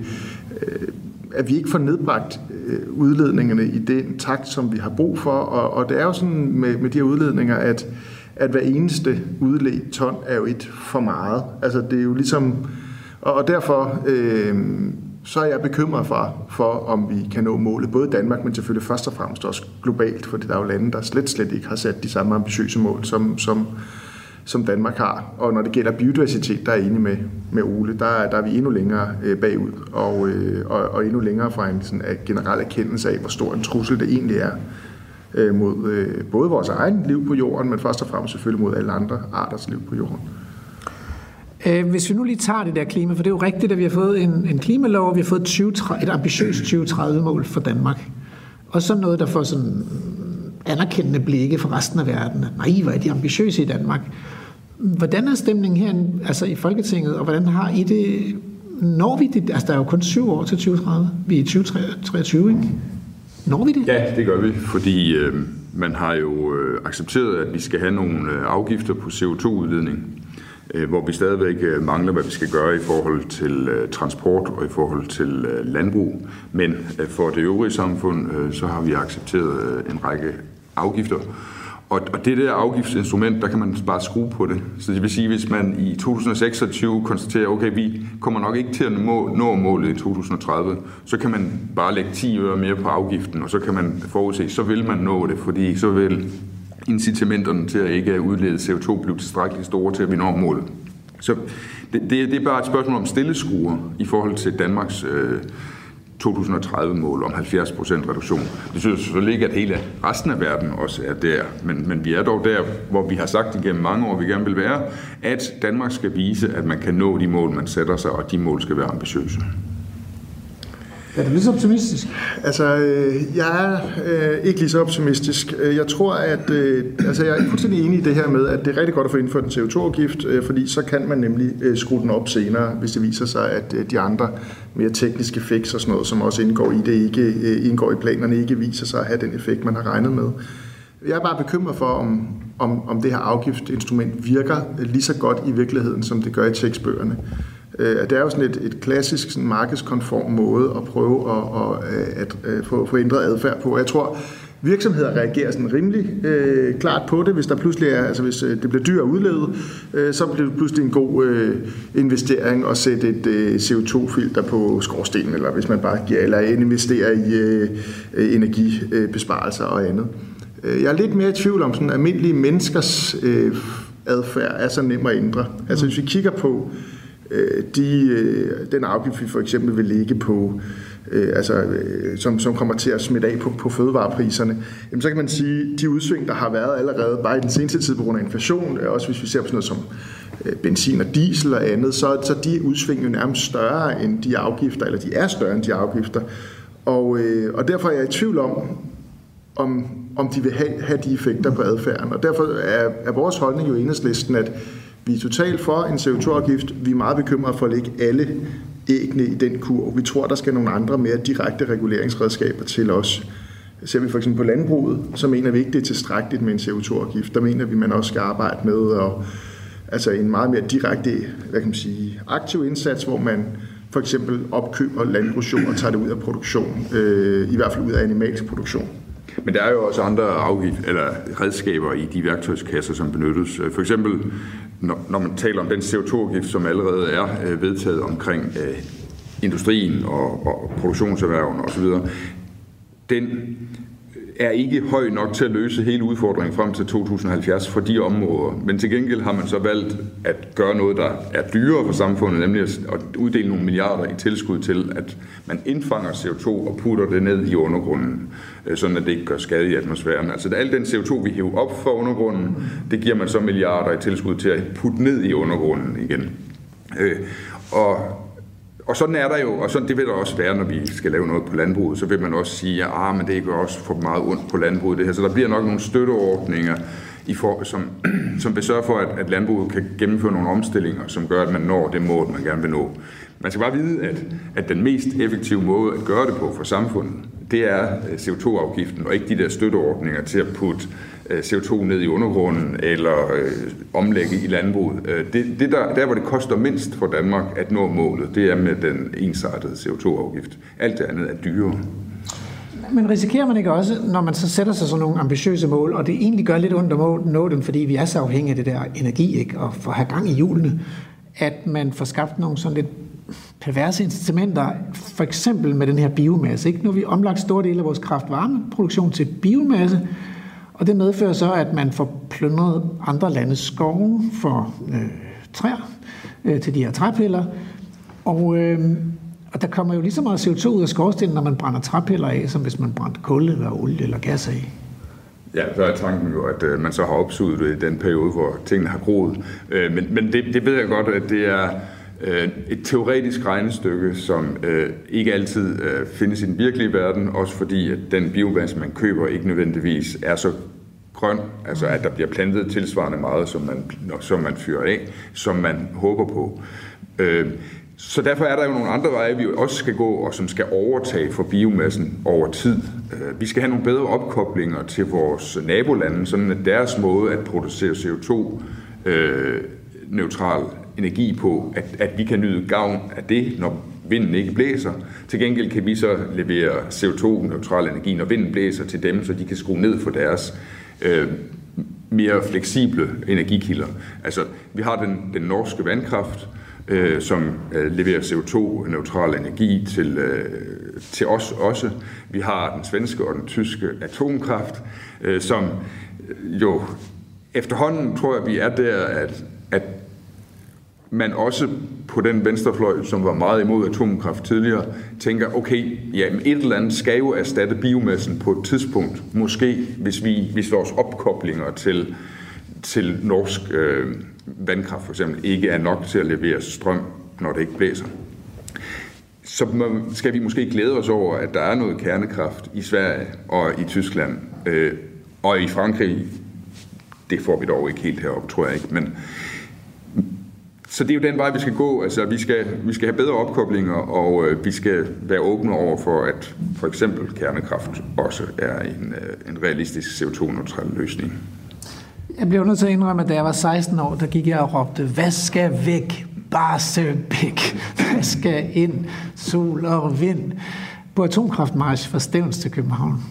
øh, at vi ikke får nedbragt øh, udledningerne i den takt, som vi har brug for, og, og det er jo sådan med, med de her udledninger, at at hver eneste udledt ton er jo et for meget. Altså det er jo ligesom, og, og derfor øh, så er jeg bekymret for, for, om vi kan nå målet, både i Danmark, men selvfølgelig først og fremmest også globalt, fordi der er jo lande, der slet, slet ikke har sat de samme ambitiøse mål, som, som, som Danmark har. Og når det gælder biodiversitet, der er jeg enig med, med Ole, der, der er vi endnu længere øh, bagud, og, øh, og, og endnu længere fra en sådan, af generel erkendelse af, hvor stor en trussel det egentlig er øh, mod øh, både vores egen liv på jorden, men først og fremmest selvfølgelig mod alle andre arters liv på jorden. Øh, hvis vi nu lige tager det der klima, for det er jo rigtigt, at vi har fået en, en klimalov, og vi har fået 20, et ambitiøst 2030-mål for Danmark. Og så noget, der får sådan anerkendende blikke fra resten af verden. Nej, hvor er de ambitiøse i Danmark. Hvordan er stemningen her altså i Folketinget, og hvordan har I det... Når vi det? Altså, der er jo kun syv år til 2030. Vi er i 2023, ikke? Når vi det? Ja, det gør vi, fordi øh, man har jo øh, accepteret, at vi skal have nogle øh, afgifter på CO2-udledning, Øh, hvor vi stadigvæk øh, mangler, hvad vi skal gøre i forhold til øh, transport og i forhold til landbrug. Men for det øvrige samfund, så har vi accepteret en række afgifter. Og, og det der afgiftsinstrument, der kan man bare skrue på det. Så det vil sige, hvis man i 2026 konstaterer, okay, vi kommer nok ikke til at nå, nå målet i 2030, så kan man bare lægge 10 øre mere på afgiften, og så kan man forudse, så vil man nå det, fordi så vil incitamenterne til at ikke udlede CO2 blive tilstrækkeligt store til, at vi når målet. Så det, det, det er bare et spørgsmål om stilleskruer i forhold til Danmarks øh, 2030-mål om 70% reduktion. Det synes selvfølgelig ikke, at hele resten af verden også er der, men, men vi er dog der, hvor vi har sagt igennem mange år, vi gerne vil være, at Danmark skal vise, at man kan nå de mål, man sætter sig, og de mål skal være ambitiøse. Er du lige så optimistisk? Altså, øh, jeg er øh, ikke lige så optimistisk. Øh, jeg tror, at øh, altså, jeg er fuldstændig enig i det her med, at det er rigtig godt at få indført en CO2-afgift, øh, fordi så kan man nemlig øh, skrue den op senere, hvis det viser sig, at øh, de andre mere tekniske fix og sådan noget, som også indgår i det, ikke øh, indgår i planerne, ikke viser sig at have den effekt, man har regnet med. Jeg er bare bekymret for, om, om, om det her afgiftsinstrument virker lige så godt i virkeligheden, som det gør i tekstbøgerne. Øh, Det er jo sådan et, et klassisk sådan markedskonform måde at prøve at, at, øh, at, at få, få ændret adfærd på. Jeg tror, virksomheder reagerer sådan rimelig øh, klart på det, hvis der pludselig er, altså hvis øh, det bliver dyrt at udlede, øh, så bliver det pludselig en god øh, investering at sætte et øh, CO2-filter på skorstenen, eller hvis man bare giver, eller investerer i øh, energibesparelser og andet. Jeg er lidt mere i tvivl om sådan almindelige menneskers øh, adfærd er så nem at ændre. Altså hvis vi kigger på øh, Øh, de, øh, den afgift, vi for eksempel vil ligge på, øh, altså, øh, som, som kommer til at smitte af på, på fødevarepriserne, jamen, så kan man sige, de udsving, der har været allerede bare i den seneste tid på grund af inflation, øh, også hvis vi ser på sådan noget som øh, benzin og diesel og andet, så, så de udsving jo nærmest større end de afgifter, eller de er større end de afgifter. Og, øh, og derfor er jeg i tvivl om, om, om de vil have, have de effekter på adfærden. Og derfor er, er vores holdning jo i enhedslisten, at vi er totalt for en CO2-afgift. Vi er meget bekymrede for at lægge alle æggene i den kur. Vi tror, der skal nogle andre mere direkte reguleringsredskaber til os. Ser vi for eksempel på landbruget, så mener vi ikke, det er tilstrækkeligt med en CO2-afgift. Der mener vi, man også skal arbejde med og, altså en meget mere direkte, hvad kan man sige, aktiv indsats, hvor man for eksempel opkøber landbrugsjord og tager det ud af produktion, øh, i hvert fald ud af animalsk produktion. Men der er jo også andre afgift, eller redskaber i de værktøjskasser, som benyttes. Øh, for eksempel, når, når man taler om den CO2-afgift, som allerede er øh, vedtaget omkring øh, industrien og, og produktionserhverven osv., den, er ikke høj nok til at løse hele udfordringen frem til 2070 for de områder. Men til gengæld har man så valgt at gøre noget, der er dyrere for samfundet, nemlig at uddele nogle milliarder i tilskud til, at man indfanger CO2 og putter det ned i undergrunden, øh, sådan at det ikke gør skade i atmosfæren. Altså al den CO2, vi hæver op for undergrunden, det giver man så milliarder i tilskud til at putte ned i undergrunden igen. Øh, og og sådan er der jo, og sådan det vil der også være, når vi skal lave noget på landbruget, så vil man også sige, at ah, men det gør også for meget ondt på landbruget det her. Så der bliver nok nogle støtteordninger, i for, som, som vil sørge for, at, at landbruget kan gennemføre nogle omstillinger, som gør, at man når det mål, man gerne vil nå. Man skal bare vide, at, at den mest effektive måde at gøre det på for samfundet, det er øh, CO2-afgiften, og ikke de der støtteordninger til at putte Øh, CO2 ned i undergrunden eller øh, omlægge i landbruget. Øh, det, det der, der, hvor det koster mindst for Danmark at nå målet, det er med den ensartede CO2-afgift. Alt det andet er dyrere. Men risikerer man ikke også, når man så sætter sig sådan nogle ambitiøse mål, og det egentlig gør lidt ondt at nå dem, fordi vi er så afhængige af det der energi, ikke? og for at have gang i hjulene, at man får skabt nogle sådan lidt perverse incitamenter, for eksempel med den her biomasse. Ikke? Nu har vi omlagt store dele af vores kraftvarmeproduktion til biomasse, og det medfører så, at man får plyndret andre landes skove for øh, træer øh, til de her træpiller. Og, øh, og der kommer jo lige så meget CO2 ud af skorstenen, når man brænder træpiller af, som hvis man brændte kul eller olie eller gas af. Ja, så er tanken jo, at øh, man så har opsuget det i den periode, hvor tingene har groet. Øh, men men det, det ved jeg godt, at det er øh, Øh, et teoretisk regnestykke, som øh, ikke altid øh, findes i den virkelige verden, også fordi at den biomasse, man køber, ikke nødvendigvis er så grøn, altså at der bliver plantet tilsvarende meget, som man, som man fyrer af, som man håber på. Øh, så derfor er der jo nogle andre veje, vi også skal gå, og som skal overtage for biomassen over tid. Øh, vi skal have nogle bedre opkoblinger til vores nabolande, sådan at deres måde at producere CO2-neutral energi på, at, at vi kan nyde gavn af det, når vinden ikke blæser. Til gengæld kan vi så levere CO2-neutral energi, når vinden blæser til dem, så de kan skrue ned for deres øh, mere fleksible energikilder. Altså, vi har den, den norske vandkraft, øh, som øh, leverer CO2-neutral energi til, øh, til os også. Vi har den svenske og den tyske atomkraft, øh, som øh, jo efterhånden tror jeg, vi er der, at, at man også på den venstrefløj, som var meget imod atomkraft tidligere, tænker, okay, ja, et eller andet skal jo erstatte biomassen på et tidspunkt. Måske, hvis, vi, hvis vores opkoblinger til, til norsk øh, vandkraft for eksempel ikke er nok til at levere strøm, når det ikke blæser. Så skal vi måske glæde os over, at der er noget kernekraft i Sverige og i Tyskland øh, og i Frankrig. Det får vi dog ikke helt herop, tror jeg ikke. Men, så det er jo den vej, vi skal gå. Altså, vi skal, vi skal have bedre opkoblinger, og øh, vi skal være åbne over for, at for eksempel kernekraft også er en, øh, en realistisk CO2-neutral løsning. Jeg blev nødt til at indrømme, at da jeg var 16 år, der gik jeg og råbte, hvad skal væk? Barsebæk. Hvad skal ind? Sol og vind. På atomkraftmarsch fra Stævns til København.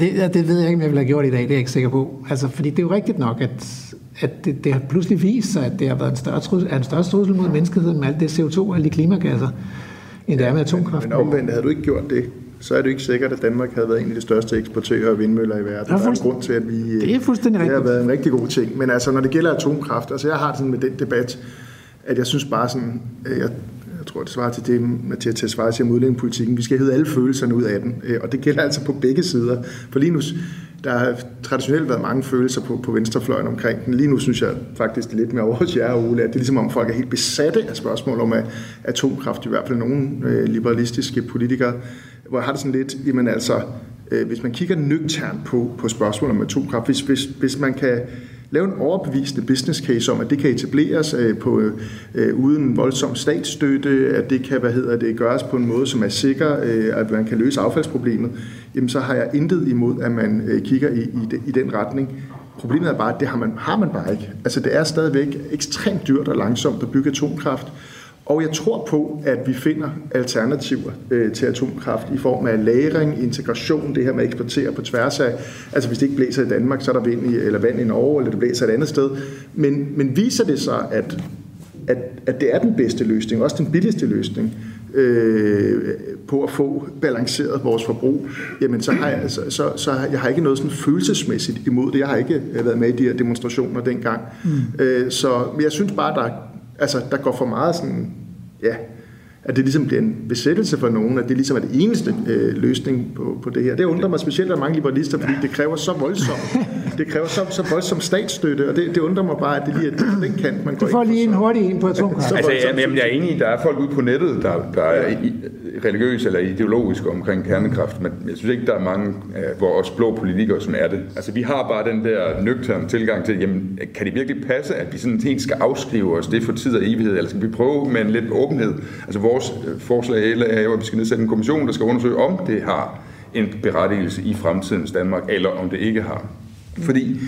Det, det ved jeg ikke, om jeg ville have gjort i dag, det er jeg ikke sikker på. Altså, fordi det er jo rigtigt nok, at at det, det har pludselig vist sig, at det har været en større trussel, en større trussel mod menneskeheden med alt det CO2 og alle de klimagasser, end det er med atomkraft. Men, men omvendt, havde du ikke gjort det, så er det ikke sikkert, at Danmark havde været en af de største eksportører af vindmøller i verden. Der er, en grund til, at vi... Det er fuldstændig rigtigt. Det har været en rigtig god ting. Men altså, når det gælder atomkraft, altså jeg har sådan med den debat, at jeg synes bare sådan, jeg tror, det svarer til det, Mathias til at til om udlændingepolitikken. Vi skal hedde alle følelserne ud af den, øh, og det gælder altså på begge sider. For lige nu, der har traditionelt været mange følelser på, på venstrefløjen omkring den. Lige nu synes jeg faktisk, det er lidt mere over hos jer, Ole, at det er ligesom om folk er helt besatte af spørgsmål om atomkraft, i hvert fald nogle øh, liberalistiske politikere, hvor jeg har det sådan lidt, jamen altså, øh, hvis man kigger nøgternt på, på spørgsmål om atomkraft, hvis, hvis, hvis man kan Lav en overbevisende business case om, at det kan etableres øh, på, øh, uden voldsom statsstøtte, at det kan hvad hedder det, gøres på en måde, som er sikker, øh, at man kan løse affaldsproblemet, jamen så har jeg intet imod, at man øh, kigger i, i, de, i den retning. Problemet er bare, at det har man, har man bare ikke. Altså det er stadigvæk ekstremt dyrt og langsomt at bygge atomkraft, og jeg tror på, at vi finder alternativer øh, til atomkraft i form af lagring, integration, det her med at eksportere på tværs af, altså hvis det ikke blæser i Danmark, så er der vind i, eller vand i Norge, eller det blæser et andet sted. Men, men viser det sig, at at, at det er den bedste løsning, også den billigste løsning øh, på at få balanceret vores forbrug, jamen så har jeg, så, så, så jeg har ikke noget sådan følelsesmæssigt imod det. Jeg har ikke været med i de her demonstrationer dengang. Mm. Øh, så men jeg synes bare, der, altså, der går for meget sådan, ja, at det ligesom bliver en besættelse for nogen, at det ligesom er det eneste øh, løsning på, på det her. Det undrer mig specielt af mange liberalister, fordi det kræver så voldsomt, det kræver så, så voldsom statsstøtte, og det, det undrer mig bare, at det lige er den kant, man går Du får lige en hurtig en på atomkraft. Altså, jeg, jamen, jeg er enig i, der er folk ude på nettet, der, der er religiøs eller ideologisk omkring kernekraft, men jeg synes ikke, der er mange øh, af vores blå politikere, som er det. Altså, vi har bare den der nøgterne tilgang til, jamen, kan det virkelig passe, at vi sådan helt skal afskrive os det for tid og evighed, eller skal vi prøve med en lidt åbenhed? Altså, vores øh, forslag er jo, at vi skal nedsætte en kommission, der skal undersøge, om det har en berettigelse i fremtidens Danmark, eller om det ikke har. Fordi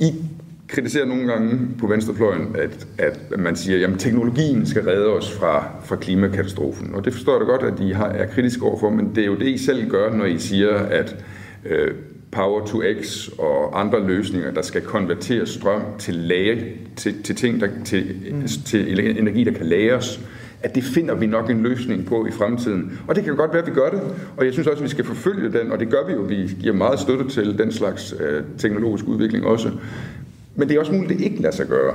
I kritiserer nogle gange på venstrefløjen, at, at man siger, at teknologien skal redde os fra, fra klimakatastrofen. Og det forstår jeg da godt, at I har, er kritiske overfor, men det er jo det, I selv gør, når I siger, at øh, Power to X og andre løsninger, der skal konvertere strøm til, lage, til, til, ting, der, til, mm. til energi, der kan lagres, at det finder vi nok en løsning på i fremtiden. Og det kan godt være, at vi gør det, og jeg synes også, at vi skal forfølge den, og det gør vi jo. Vi giver meget støtte til den slags øh, teknologisk udvikling også. Men det er også muligt, at det ikke lader sig gøre.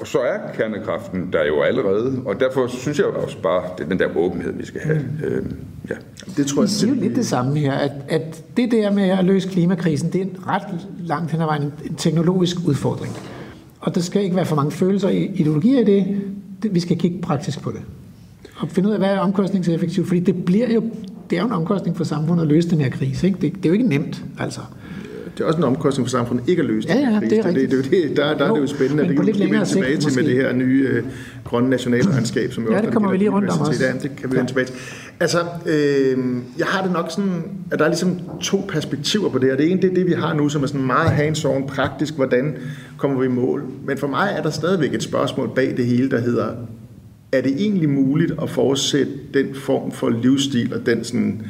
Og så er kernekraften der jo allerede, og derfor synes jeg også bare, det er den der åbenhed, vi skal have. Mm. Øh, ja. Det tror jeg, siger jo lidt det samme her, at, at det der med at løse klimakrisen, det er en ret langt hen ad vejen en, teknologisk udfordring. Og der skal ikke være for mange følelser og ideologier i det. det. Vi skal kigge praktisk på det. Og finde ud af, hvad er omkostningseffektivt, fordi det bliver jo, det er jo en omkostning for samfundet at løse den her krise. Ikke? Det, det er jo ikke nemt, altså. Det er også en omkostning for samfundet ikke at løse Ja, den ja, krise. det er det, det, rigtigt. det, det, der, der er det jo Jo, spændende, men det kan vi tilbage sigt til med det her nye øh, grønne nationalregnskab, som jo Ja, også det er kommer vi lige rundt om også. Ja, det kan vi Ja. vende tilbage til. Altså, øh, jeg har det nok sådan, at der er ligesom to perspektiver på det her. Det ene, det er det, vi har nu, som er sådan meget hands-on, praktisk, hvordan kommer vi i mål. Men for mig er der stadigvæk et spørgsmål bag det hele, der hedder, er det egentlig muligt at fortsætte den form for livsstil og den sådan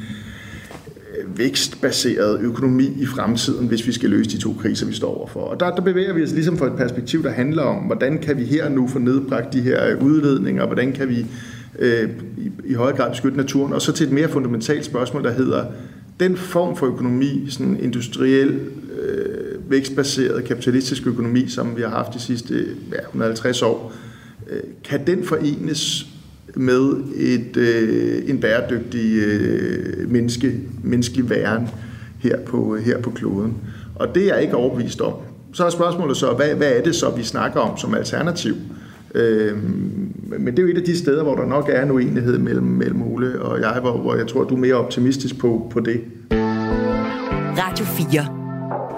vækstbaseret økonomi i fremtiden, hvis vi skal løse de to kriser, vi står overfor. Og der, der bevæger vi os ligesom fra et perspektiv, der handler om, hvordan kan vi her og nu få nedbragt de her øh, udledninger, og hvordan kan vi øh, i, i højere grad beskytte naturen, og så til et mere fundamentalt spørgsmål, der hedder, den form for økonomi, sådan industriel, øh, vækstbaseret, kapitalistisk økonomi, som vi har haft de sidste ja, 150 år, øh, kan den forenes med et, øh, en bæredygtig øh, menneske, menneskelig væren her på, her på kloden. Og det er jeg ikke overbevist om. Så er spørgsmålet så, hvad, hvad er det så, vi snakker om som alternativ? Øhm, men det er jo et af de steder, hvor der nok er en uenighed mellem, mellem Ole og jeg, hvor, hvor jeg tror, du er mere optimistisk på, på det. Radio 4.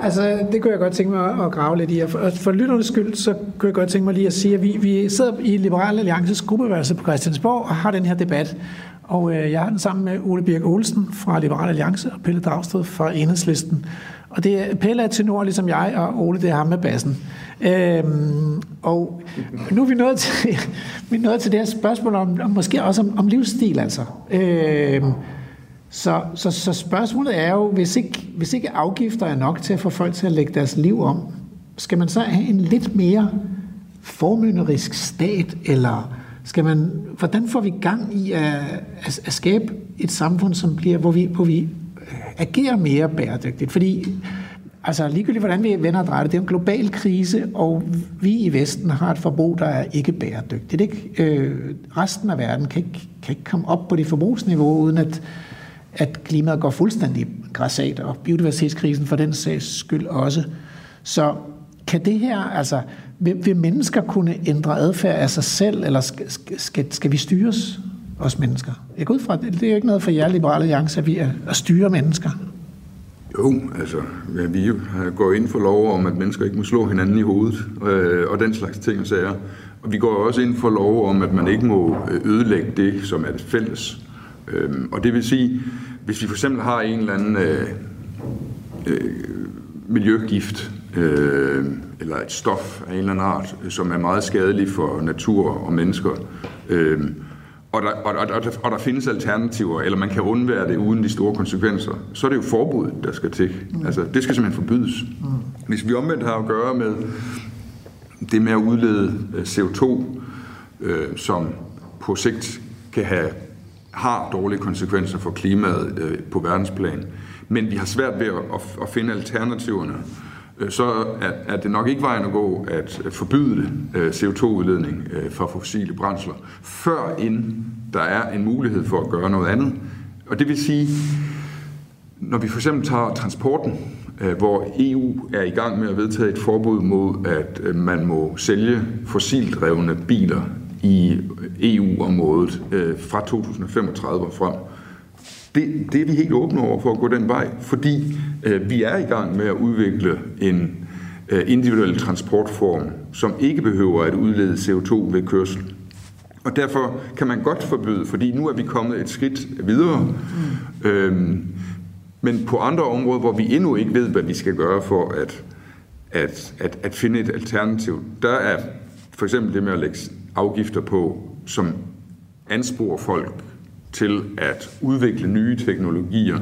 Altså, det kunne jeg godt tænke mig at grave lidt i. Og for, for lytternes skyld, så kunne jeg godt tænke mig lige at sige, at vi, vi sidder i Liberal Alliances gruppeværelse på Christiansborg og har den her debat. Og øh, jeg har den sammen med Ole Birk Olsen fra Liberal Alliance og Pelle Dragsted fra Enhedslisten. Og det er, Pelle er tenor, ligesom jeg, og Ole, det er ham med bassen. Øhm, og nu er vi nået til, vi er nået til det her spørgsmål om, om måske også om, om livsstil, altså. Øhm, så, så, så spørgsmålet er jo, hvis ikke, hvis ikke afgifter er nok til at få folk til at lægge deres liv om, skal man så have en lidt mere formynderisk stat, eller skal man, hvordan får vi gang i at, at, at skabe et samfund, som bliver, hvor vi, hvor vi agerer mere bæredygtigt? Fordi altså ligegyldigt hvordan vi vender og drejer det, det er en global krise, og vi i Vesten har et forbrug, der er ikke bæredygtigt. Ikke? Øh, resten af verden kan ikke, kan ikke komme op på det forbrugsniveau, uden at at klimaet går fuldstændig græsat, og biodiversitetskrisen for den sags skyld også. Så kan det her, altså, vil, vil mennesker kunne ændre adfærd af sig selv, eller skal, skal, skal vi styres, os mennesker? Jeg går ud fra, det, det er jo ikke noget for jer, Liberale Alliance, at vi er at styre mennesker. Jo, altså, ja, vi går ind for lov om, at mennesker ikke må slå hinanden i hovedet, øh, og den slags ting og sager. Og vi går også ind for lov om, at man ikke må ødelægge det, som er det fælles. Øhm, og det vil sige, hvis vi for eksempel har en eller anden øh, øh, miljøgift, øh, eller et stof af en eller anden art, som er meget skadelig for natur og mennesker, øh, og, der, og, og, og, der, og der findes alternativer, eller man kan undvære det uden de store konsekvenser, så er det jo forbud, der skal til. Mm. Altså, det skal simpelthen forbydes. Mm. Hvis vi omvendt har at gøre med det med at udlede øh, CO2, øh, som på sigt kan have har dårlige konsekvenser for klimaet øh, på verdensplan, men vi har svært ved at, at, at finde alternativerne, øh, så er, er det nok ikke vejen at gå at forbyde øh, CO2-udledning øh, fra fossile brændsler, før inden der er en mulighed for at gøre noget andet. Og det vil sige, når vi for eksempel tager transporten, øh, hvor EU er i gang med at vedtage et forbud mod, at øh, man må sælge fossildrevne biler i EU-området øh, fra 2035 og frem. Det, det er vi helt åbne over for at gå den vej, fordi øh, vi er i gang med at udvikle en øh, individuel transportform, som ikke behøver at udlede CO2 ved kørsel. Og derfor kan man godt forbyde, fordi nu er vi kommet et skridt videre. Mm. Øhm, men på andre områder, hvor vi endnu ikke ved, hvad vi skal gøre for at, at, at, at finde et alternativ, der er for eksempel det med at lægge afgifter på, som ansporer folk til at udvikle nye teknologier,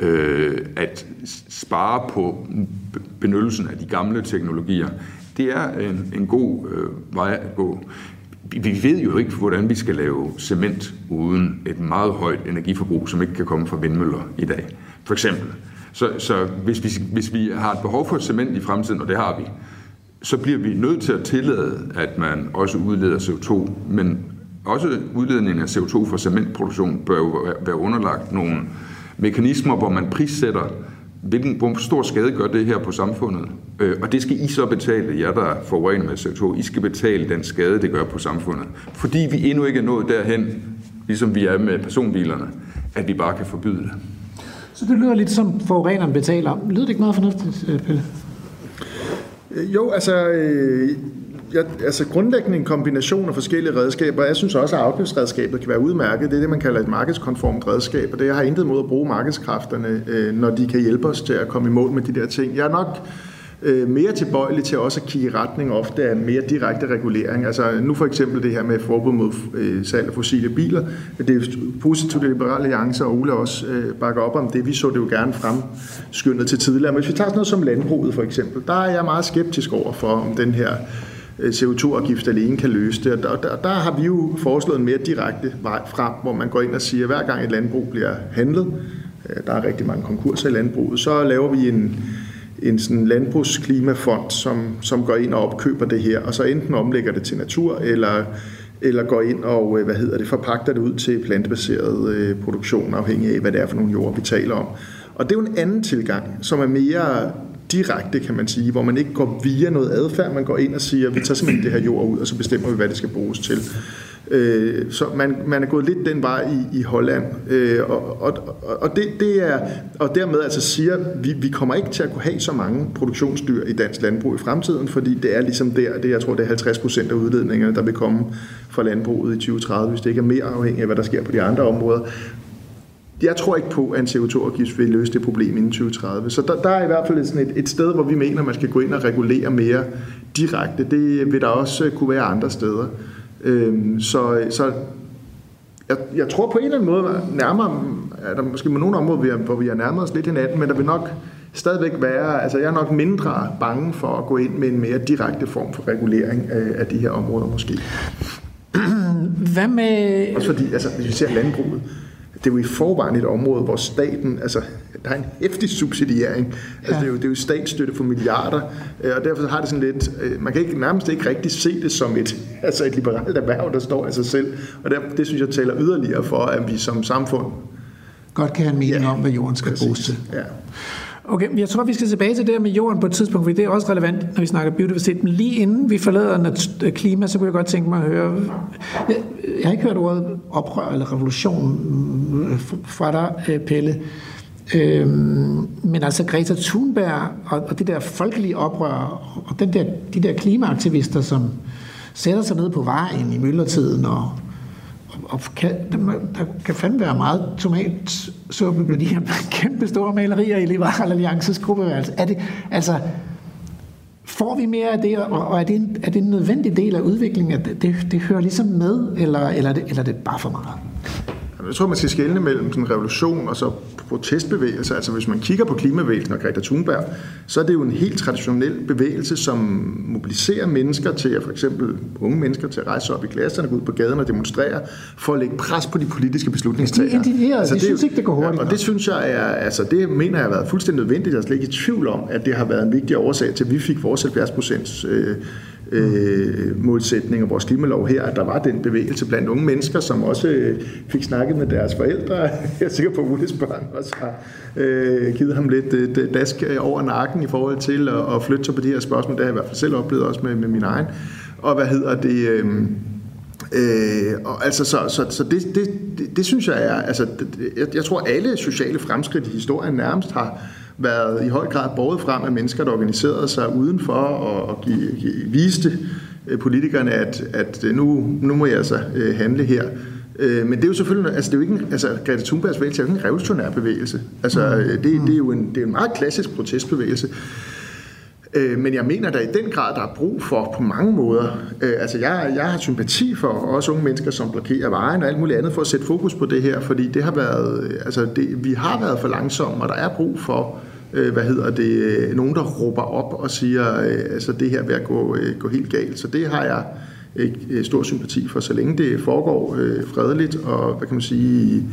øh, at spare på benyttelsen af de gamle teknologier, det er en, en god øh, vej at gå. Vi, ved jo ikke, hvordan vi skal lave cement uden et meget højt energiforbrug, som ikke kan komme fra vindmøller i dag, for eksempel. Så, så hvis, vi, hvis vi har et behov for cement i fremtiden, og det har vi, så bliver vi nødt til at tillade, at man også udleder CO2, men også udledningen af CO2 fra cementproduktion bør jo være underlagt nogle mekanismer, hvor man prissætter, hvilken, hvor stor skade gør det her på samfundet. Øh, og det skal I så betale, jer der forurener med CO2. I skal betale den skade, det gør på samfundet. Fordi vi endnu ikke er nået derhen, ligesom vi er med personbilerne, at vi bare kan forbyde det. Så det lyder lidt som forureneren betaler. Lyder det ikke meget fornuftigt, øh, Pelle? Øh, jo, altså, øh, jeg, altså grundlæggende en kombination af forskellige redskaber. Jeg synes også, at afgiftsredskabet kan være udmærket. Det er det, man kalder et markedskonformt redskab, og det jeg har intet mod at bruge markedskræfterne, øh, når de kan hjælpe os til at komme i mål med de der ting. Jeg er nok øh, mere tilbøjelig til også at kigge i retning ofte af mere direkte regulering. Altså nu for eksempel det her med forbud mod øh, salg af fossile biler. Det er positivt, at Liberale Alliance og Ole også øh, bakker op om det. Vi så det jo gerne fremskyndet til tidligere. Men hvis vi tager sådan noget som landbruget for eksempel, der er jeg meget skeptisk over for, om den her øh, CO2-afgift alene kan løse det. Og der, der har vi jo foreslået en mere direkte vej frem, hvor man går ind og siger, at hver gang et landbrug bliver handlet, øh, der er rigtig mange konkurser i landbruget, så laver vi en, en sådan landbrugsklimafond, som, som går ind og opkøber det her, og så enten omlægger det til natur, eller, eller går ind og øh, hvad hedder det, forpagter det ud til plantebaseret øh, produktion, afhængig af, hvad det er for nogle jord, vi taler om. Og det er jo en anden tilgang, som er mere direkte, kan man sige, hvor man ikke går via noget adfærd, man går ind og siger, vi tager simpelthen det her jord ud, og så bestemmer vi, hvad det skal bruges til. Øh, så man, man er gået lidt den vej i, i Holland, øh, og, og, og, det, det er, og dermed altså siger, vi, vi kommer ikke til at kunne have så mange produktionsdyr i dansk landbrug i fremtiden, fordi det er ligesom der, det, jeg tror det er 50 procent af udledningerne, der vil komme fra landbruget i 2030, hvis det ikke er mere afhængigt af, hvad der sker på de andre områder. Jeg tror ikke på, at en CO2-afgift vil løse det problem inden 2030. Så der, der er i hvert fald sådan et, et sted, hvor vi mener, man skal gå ind og regulere mere direkte. Det vil der også kunne være andre steder. Øhm, så så jeg, jeg tror på en eller anden måde, nærmere, er der måske med nogle områder, hvor vi er nærmere os lidt hinanden, men der vil nok stadigvæk være, altså jeg er nok mindre bange for at gå ind med en mere direkte form for regulering af, af de her områder måske. Hvad med... Også fordi, altså hvis vi ser landbruget, det er jo i forvejen et område, hvor staten, altså der er en hæftig subsidiering. Altså, ja. det, er jo, det er jo statsstøtte for milliarder, øh, og derfor har det sådan lidt, øh, man kan ikke, nærmest ikke rigtig se det som et, altså et liberalt erhverv, der står af sig selv. Og der, det synes jeg taler yderligere for, at vi som samfund godt kan have en mening ja, om, hvad jorden skal bruges til. Ja. Okay, jeg tror, vi skal tilbage til det her med jorden på et tidspunkt, for det er også relevant, når vi snakker biodiversitet. Men lige inden vi forlader øh, klima, så kunne jeg godt tænke mig at høre... Jeg, jeg har ikke hørt ordet oprør eller revolution øh, fra dig, øh, Pelle. Øhm, men altså Greta Thunberg og, og det der folkelige oprør, og den der, de der klimaaktivister, som sætter sig ned på vejen i myldretiden og og kan, der kan fandme være meget tomatsuppe på de her kæmpe store malerier i Liberal Alliances gruppeværelse. Er det, altså, får vi mere af det, og er det, en, er det en nødvendig del af udviklingen, at det, det, det hører ligesom med, eller, eller, er det, eller er det bare for meget? Jeg tror, man skal skelne mellem sådan revolution og så protestbevægelse. Altså hvis man kigger på klimabevægelsen og Greta Thunberg, så er det jo en helt traditionel bevægelse, som mobiliserer mennesker til at for eksempel unge mennesker til at rejse op i klasserne, gå ud på gaden og demonstrere, for at lægge pres på de politiske beslutningstagere. De er indigneret. Altså, De det synes ikke, det går hurtigt Ja, og det synes jeg er, altså det mener jeg har været fuldstændig nødvendigt. Jeg er slet ikke i tvivl om, at det har været en vigtig årsag til, at vi fik vores 70 procents øh, øh, målsætning og vores klimalov her, at der var den bevægelse blandt unge mennesker, som også øh, fik snakket med deres forældre. Jeg er sikker på, at Ulles børn også har øh, givet ham lidt øh, dask øh, over nakken i forhold til at, at flytte sig på de her spørgsmål. Det har jeg i hvert fald selv oplevet også med, med min egen. Og hvad hedder det... Øh, Øh, og altså, så, så, så det, det, det, det synes jeg er, altså, det, jeg, jeg tror alle sociale fremskridt i historien nærmest har været i høj grad båret frem af mennesker, der organiserede sig udenfor og, og give, give, viste øh, politikerne, at, at øh, nu, nu må jeg altså øh, handle her. Men det er jo selvfølgelig, altså det er jo ikke en, altså Greta Thunbergs bevægelse er jo ikke en revolutionær bevægelse. Altså øh, det, det, er jo en, det er en meget klassisk protestbevægelse. Men jeg mener der i den grad, der er brug for på mange måder. Altså jeg, jeg har sympati for også unge mennesker, som blokerer vejen og alt muligt andet for at sætte fokus på det her, fordi det har været, altså det, vi har været for langsomme, og der er brug for, øh, hvad hedder det, øh, nogen der råber op og siger, øh, altså det her er ved at gå, øh, gå helt galt. Så det har jeg øh, stor sympati for, så længe det foregår øh, fredeligt og, hvad kan man sige,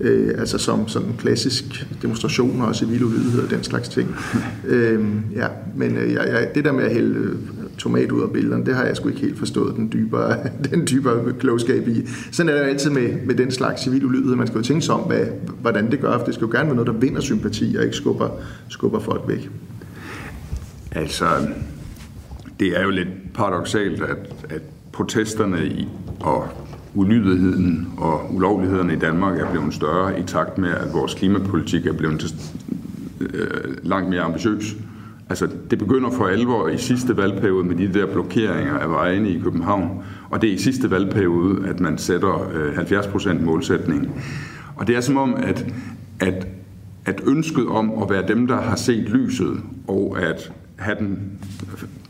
øh, altså som sådan klassisk demonstrationer og civil ulydighed og den slags ting. øh, ja, men øh, jeg, jeg, det der med at hælde øh, tomat ud af billederne, det har jeg sgu ikke helt forstået den dybere, den dybere klogskab i. Sådan er det jo altid med, med den slags civil ulydighed. Man skal jo tænke sig om, hvad, hvordan det gør, for det skal jo gerne være noget, der vinder sympati og ikke skubber, skubber folk væk. Altså, det er jo lidt paradoxalt, at, at protesterne i, og ulydigheden og ulovlighederne i Danmark er blevet større i takt med, at vores klimapolitik er blevet til, øh, langt mere ambitiøs. Altså, det begynder for alvor i sidste valgperiode med de der blokeringer af vejene i København, og det er i sidste valgperiode, at man sætter øh, 70% målsætning. Og det er som om, at, at, at ønsket om at være dem, der har set lyset, og at have den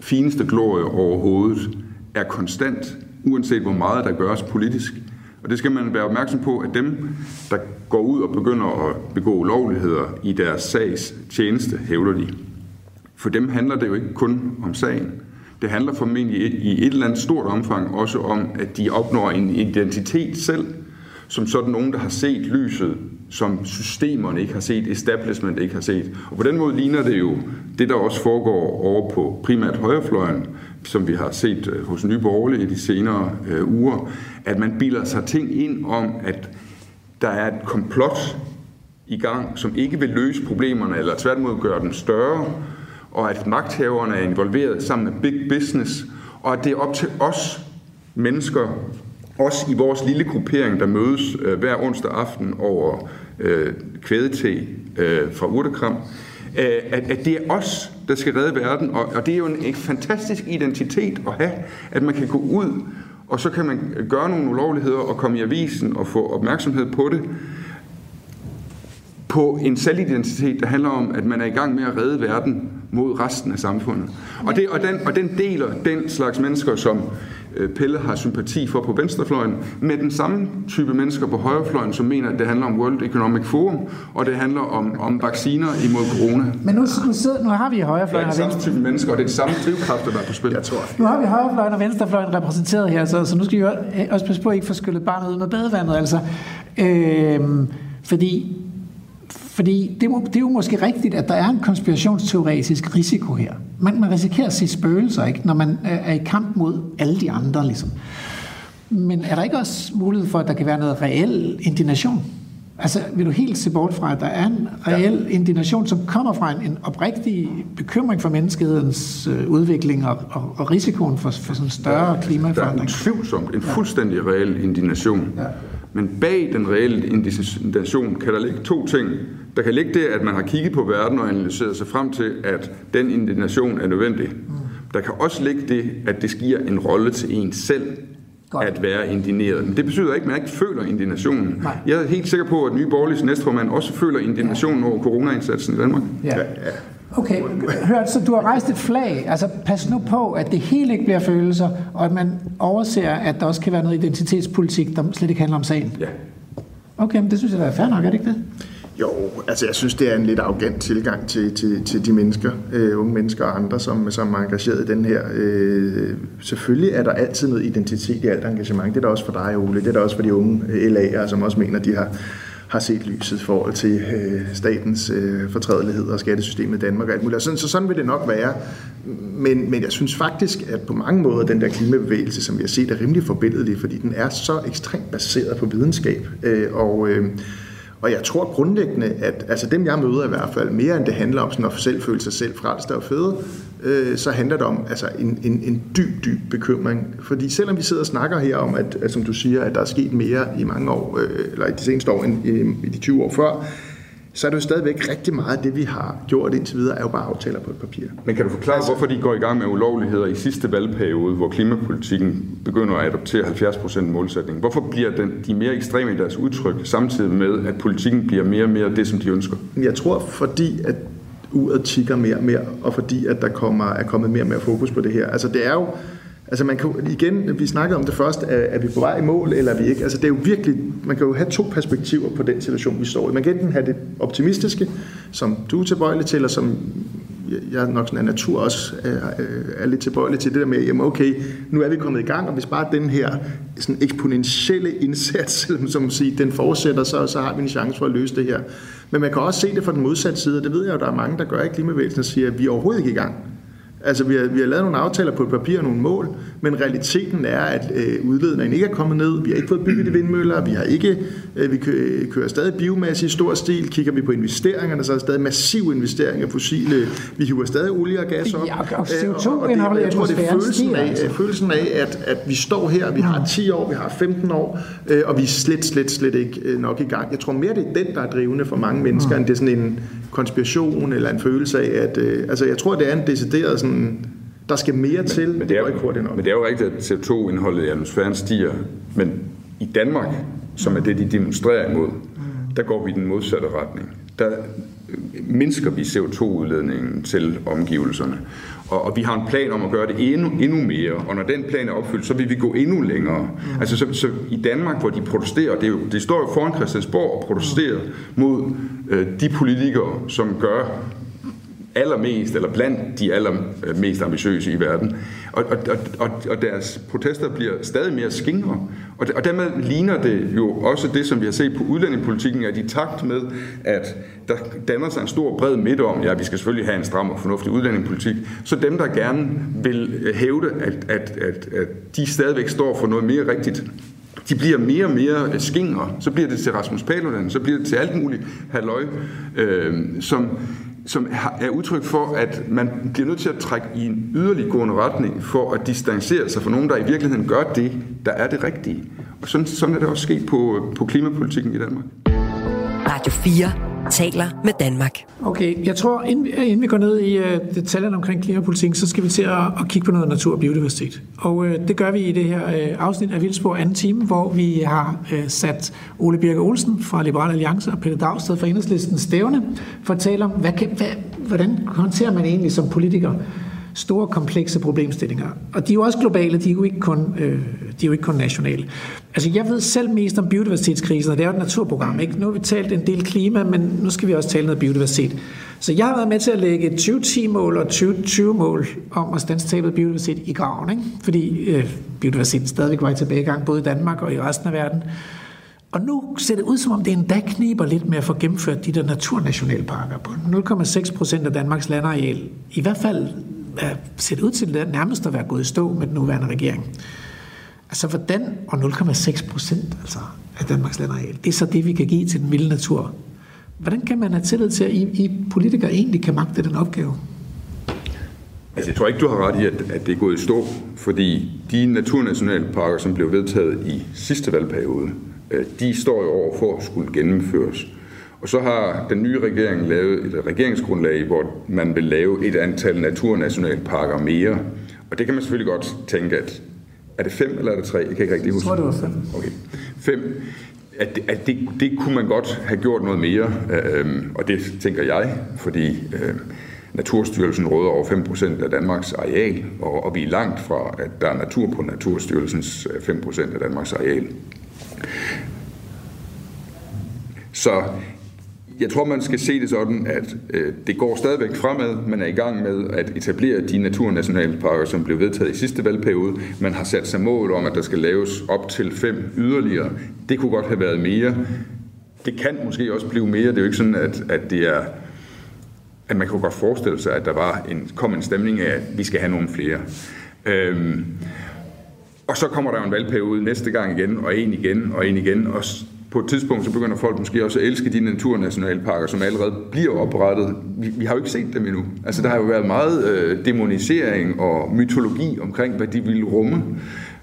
fineste glorie overhovedet, er konstant, uanset hvor meget der gøres politisk. Og det skal man være opmærksom på, at dem, der går ud og begynder at begå ulovligheder i deres sags tjeneste, hævder de. For dem handler det jo ikke kun om sagen. Det handler formentlig i et eller andet stort omfang også om, at de opnår en identitet selv, som sådan nogen, der har set lyset, som systemerne ikke har set, establishment ikke har set. Og på den måde ligner det jo det, der også foregår over på primært højrefløjen, som vi har set øh, hos Nye Borgerlige i de senere øh, uger, at man bilder sig ting ind om, at der er et komplot i gang, som ikke vil løse problemerne, eller tværtimod gøre dem større, og at magthaverne er involveret sammen med big business, og at det er op til os mennesker, os i vores lille gruppering, der mødes øh, hver onsdag aften over øh, kvædete øh, fra urtekram, øh, at, at det er os, der skal redde verden, og, og det er jo en, en fantastisk identitet at have, at man kan gå ud, og så kan man gøre nogle ulovligheder og komme i avisen og få opmærksomhed på det, på en selvidentitet, der handler om, at man er i gang med at redde verden mod resten af samfundet. Og, det, og, den, og den deler den slags mennesker, som øh, Pelle har sympati for på venstrefløjen, med den samme type mennesker på højrefløjen, som mener, at det handler om World Economic Forum, og det handler om, om vacciner imod corona. Men nu, nu, sidder, nu har vi Det er højrefløjen den og samme type mennesker, og det er de samme drivkræfter, der er på spil. Jeg tror. Nu har vi højrefløjen og venstrefløjen repræsenteret her, så, så nu skal vi jo også passe på at ikke få skyllet barnet ud med badevandet. Altså. Øhm, fordi fordi det, det er jo måske rigtigt, at der er en konspirationsteoretisk risiko her. Man, man risikerer at se spøgelser, ikke, når man øh, er i kamp mod alle de andre. Ligesom. Men er der ikke også mulighed for, at der kan være noget reel indignation? Altså, vil du helt se bort fra, at der er en reel ja. indignation, som kommer fra en, en oprigtig bekymring for menneskehedens øh, udvikling og, og, og risikoen for, for sådan en større Der er klimaforandring? utvivlsomt en fuldstændig reel indignation. Ja. Men bag den reelle indignation kan der ligge to ting. Der kan ligge det, at man har kigget på verden og analyseret sig frem til, at den indignation er nødvendig. Der kan også ligge det, at det giver en rolle til en selv Godt. at være indigneret. Men det betyder ikke, at man ikke føler indignationen. Nej. Jeg er helt sikker på, at Nye Borgerliges næstformand også føler indignationen over coronaindsatsen i Danmark. Ja. Okay, hør, så du har rejst et flag. Altså, pas nu på, at det hele ikke bliver følelser, og at man overser, at der også kan være noget identitetspolitik, der slet ikke handler om sagen. Ja. Okay, men det synes jeg da er fair nok, er det ikke det? Jo, altså jeg synes, det er en lidt arrogant tilgang til, til, til de mennesker, øh, unge mennesker og andre, som, som er engageret i den her. Øh, selvfølgelig er der altid noget identitet i alt engagement. Det er der også for dig, Ole. Det er der også for de unge øh, LA'ere, som også mener, de har, har set lyset i forhold til øh, statens øh, fortrædelighed og skattesystemet i Danmark og alt muligt. Sådan, så sådan vil det nok være. Men, men jeg synes faktisk, at på mange måder den der klimabevægelse, som vi har set, er rimelig forbindelig, fordi den er så ekstremt baseret på videnskab. Øh, og øh, og jeg tror grundlæggende, at altså dem jeg møder i hvert fald, mere end det handler om sådan at selv føle sig selv frelst og fede, øh, så handler det om altså en, en, en dyb, dyb bekymring. Fordi selvom vi sidder og snakker her om, at, at som du siger, at der er sket mere i mange år, øh, eller i de seneste år end i, i de 20 år før, så er det jo stadigvæk rigtig meget af det, vi har gjort indtil videre, er jo bare aftaler på et papir. Men kan du forklare, altså, hvorfor de går i gang med ulovligheder i sidste valgperiode, hvor klimapolitikken begynder at adoptere 70% målsætning? Hvorfor bliver den, de mere ekstreme i deres udtryk, samtidig med, at politikken bliver mere og mere det, som de ønsker? Jeg tror, fordi at uret tigger mere og mere, og fordi at der kommer, er kommet mere og mere fokus på det her. Altså det er jo, Altså man kan igen, vi snakkede om det først, er, er vi på vej i mål, eller er vi ikke? Altså det er jo virkelig, man kan jo have to perspektiver på den situation, vi står i. Man kan enten have det optimistiske, som du er tilbøjelig til, og som jeg nok sådan af natur også er, er lidt tilbøjelig til det der med, jamen okay, nu er vi kommet i gang, og hvis bare den her sådan eksponentielle indsats, som man siger, den fortsætter, så, så har vi en chance for at løse det her. Men man kan også se det fra den modsatte side, og det ved jeg jo, der er mange, der gør i klimavægelsen, og siger, at vi er overhovedet ikke i gang. Altså, vi har, vi har lavet nogle aftaler på et papir og nogle mål, men realiteten er, at øh, udledningen ikke er kommet ned. Vi har ikke fået bygget de vindmøller. Vi har ikke, øh, vi kører, stadig biomasse i stor stil. Kigger vi på investeringerne, så er der stadig massiv investering af fossile. Vi hiver stadig olie og gas op. Ja, og CO2 og, og det, jeg tror, det er følelsen af, altså. følelsen af at, at vi står her, vi har 10 år, vi har 15 år, øh, og vi er slet, slet, slet ikke øh, nok i gang. Jeg tror mere, det er den, der er drivende for mange mennesker, mm. end det er sådan en konspiration eller en følelse af, at... Øh, altså, jeg tror, det er en decideret sådan der skal mere til. Men, men, det er, jo, ikke men det er jo rigtigt, at CO2-indholdet i atmosfæren stiger. Men i Danmark, som er det, de demonstrerer imod, der går vi i den modsatte retning. Der mindsker vi CO2-udledningen til omgivelserne. Og, og vi har en plan om at gøre det endnu, endnu mere, og når den plan er opfyldt, så vil vi gå endnu længere. Mm. Altså så, så i Danmark, hvor de protesterer, det, er jo, det står jo foran Christiansborg og protesterer mod øh, de politikere, som gør allermest, eller blandt de allermest ambitiøse i verden. Og, og, og, og deres protester bliver stadig mere skingre. Og, og dermed ligner det jo også det, som vi har set på udlændingepolitikken, at i takt med, at der danner sig en stor bred midt om, ja, vi skal selvfølgelig have en stram og fornuftig udlændingepolitik, så dem, der gerne vil hævde, at, at, at, at de stadigvæk står for noget mere rigtigt, de bliver mere og mere skingre. Så bliver det til Rasmus Paludan, så bliver det til alt muligt halløj, øh, som som er udtryk for, at man bliver nødt til at trække i en yderliggående retning for at distancere sig fra nogen, der i virkeligheden gør det, der er det rigtige. Og sådan, sådan er det også sket på, på klimapolitikken i Danmark. Radio 4 taler med Danmark. Okay, jeg tror, inden, inden vi går ned i uh, detaljerne omkring klimapolitikken, så skal vi til at, at kigge på noget natur og biodiversitet. Og uh, det gør vi i det her uh, afsnit af Vildsborg anden time, hvor vi har uh, sat Ole Birke Olsen fra Liberal Alliance og Peter Dagsted fra Enhedslisten stævne for at tale om, hvad kan, hvad, hvordan håndterer man egentlig som politiker store, komplekse problemstillinger. Og de er jo også globale, de er jo ikke kun, øh, de er jo ikke kun nationale. Altså, jeg ved selv mest om biodiversitetskrisen, og det er jo et naturprogram. Ikke? Nu har vi talt en del klima, men nu skal vi også tale noget biodiversitet. Så jeg har været med til at lægge 2010-mål og 2020-mål om at stands tabet biodiversitet i graven, ikke? fordi øh, biodiversiteten stadigvæk var i tilbagegang, både i Danmark og i resten af verden. Og nu ser det ud som om, det endda kniber lidt med at få gennemført de der naturnationalparker på 0,6 procent af Danmarks landareal. I hvert fald ser det ud til det nærmest at være gået i stå med den nuværende regering. Altså hvordan, og 0,6 procent altså, af Danmarks landareal, det er så det, vi kan give til den vilde natur. Hvordan kan man have tillid til, at I, I politikere egentlig kan magte den opgave? Altså, jeg tror ikke, du har ret i, at, at det er gået i stå, fordi de naturnationalparker, som blev vedtaget i sidste valgperiode, øh, de står jo over for at skulle gennemføres. Og så har den nye regering lavet et regeringsgrundlag, hvor man vil lave et antal naturnationalparker mere. Og det kan man selvfølgelig godt tænke, at er det fem eller er det tre? Jeg kan ikke rigtig huske. Jeg tror, det var fem. Okay. Fem. At, at det, det kunne man godt have gjort noget mere, øh, og det tænker jeg, fordi øh, Naturstyrelsen råder over 5% af Danmarks areal, og, og vi er langt fra, at der er natur på Naturstyrelsens 5% øh, af Danmarks areal. Så jeg tror, man skal se det sådan, at øh, det går stadigvæk fremad. Man er i gang med at etablere de naturnationalparker, som blev vedtaget i sidste valgperiode. Man har sat sig mål om, at der skal laves op til fem yderligere. Det kunne godt have været mere. Det kan måske også blive mere. Det er jo ikke sådan, at, at det er at man kunne godt forestille sig, at der var en, kom en stemning af, at vi skal have nogle flere. Øhm, og så kommer der en valgperiode næste gang igen, og en igen, og en igen, og på et tidspunkt, så begynder folk måske også at elske de naturnationalparker, som allerede bliver oprettet. Vi, vi har jo ikke set dem endnu. Altså, der har jo været meget øh, demonisering og mytologi omkring, hvad de ville rumme.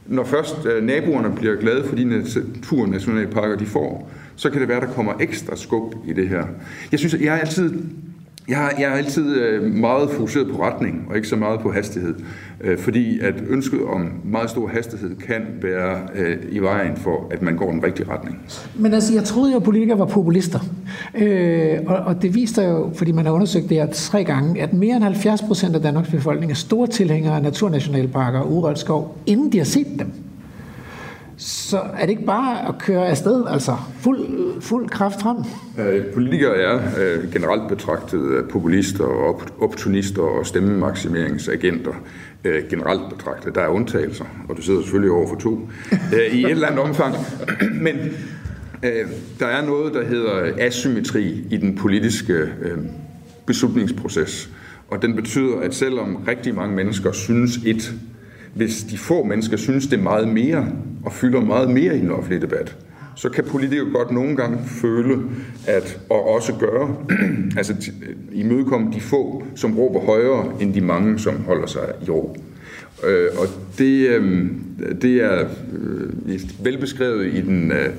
Når først øh, naboerne bliver glade for de naturnationalparker, de får, så kan det være, der kommer ekstra skub i det her. Jeg synes, jeg er altid jeg, jeg har altid øh, meget fokuseret på retning, og ikke så meget på hastighed. Øh, fordi at ønsket om meget stor hastighed kan være øh, i vejen for, at man går den rigtige retning. Men altså, jeg troede jo, at politikere var populister. Øh, og, og det viser jo, fordi man har undersøgt det her tre gange, at mere end 70 procent af Danmarks befolkning er store tilhængere af naturnationalparker og urørt skov, inden de har set dem. Så er det ikke bare at køre afsted, altså fuld, fuld kraft frem? Øh, politikere er øh, generelt betragtet populister og opportunister og stemmemaksimeringsagenter. Øh, generelt betragtet. Der er undtagelser, og du sidder selvfølgelig over for to øh, i et eller andet omfang. Men øh, der er noget, der hedder asymmetri i den politiske øh, beslutningsproces. Og den betyder, at selvom rigtig mange mennesker synes et, hvis de få mennesker synes det meget mere, og fylder meget mere i den offentlige debat, så kan politikere godt nogle gange føle, at, og også gøre, altså øh, imødekomme de få, som råber højere, end de mange, som holder sig i ro. Øh, og det, øh, det er øh, velbeskrevet i den øh,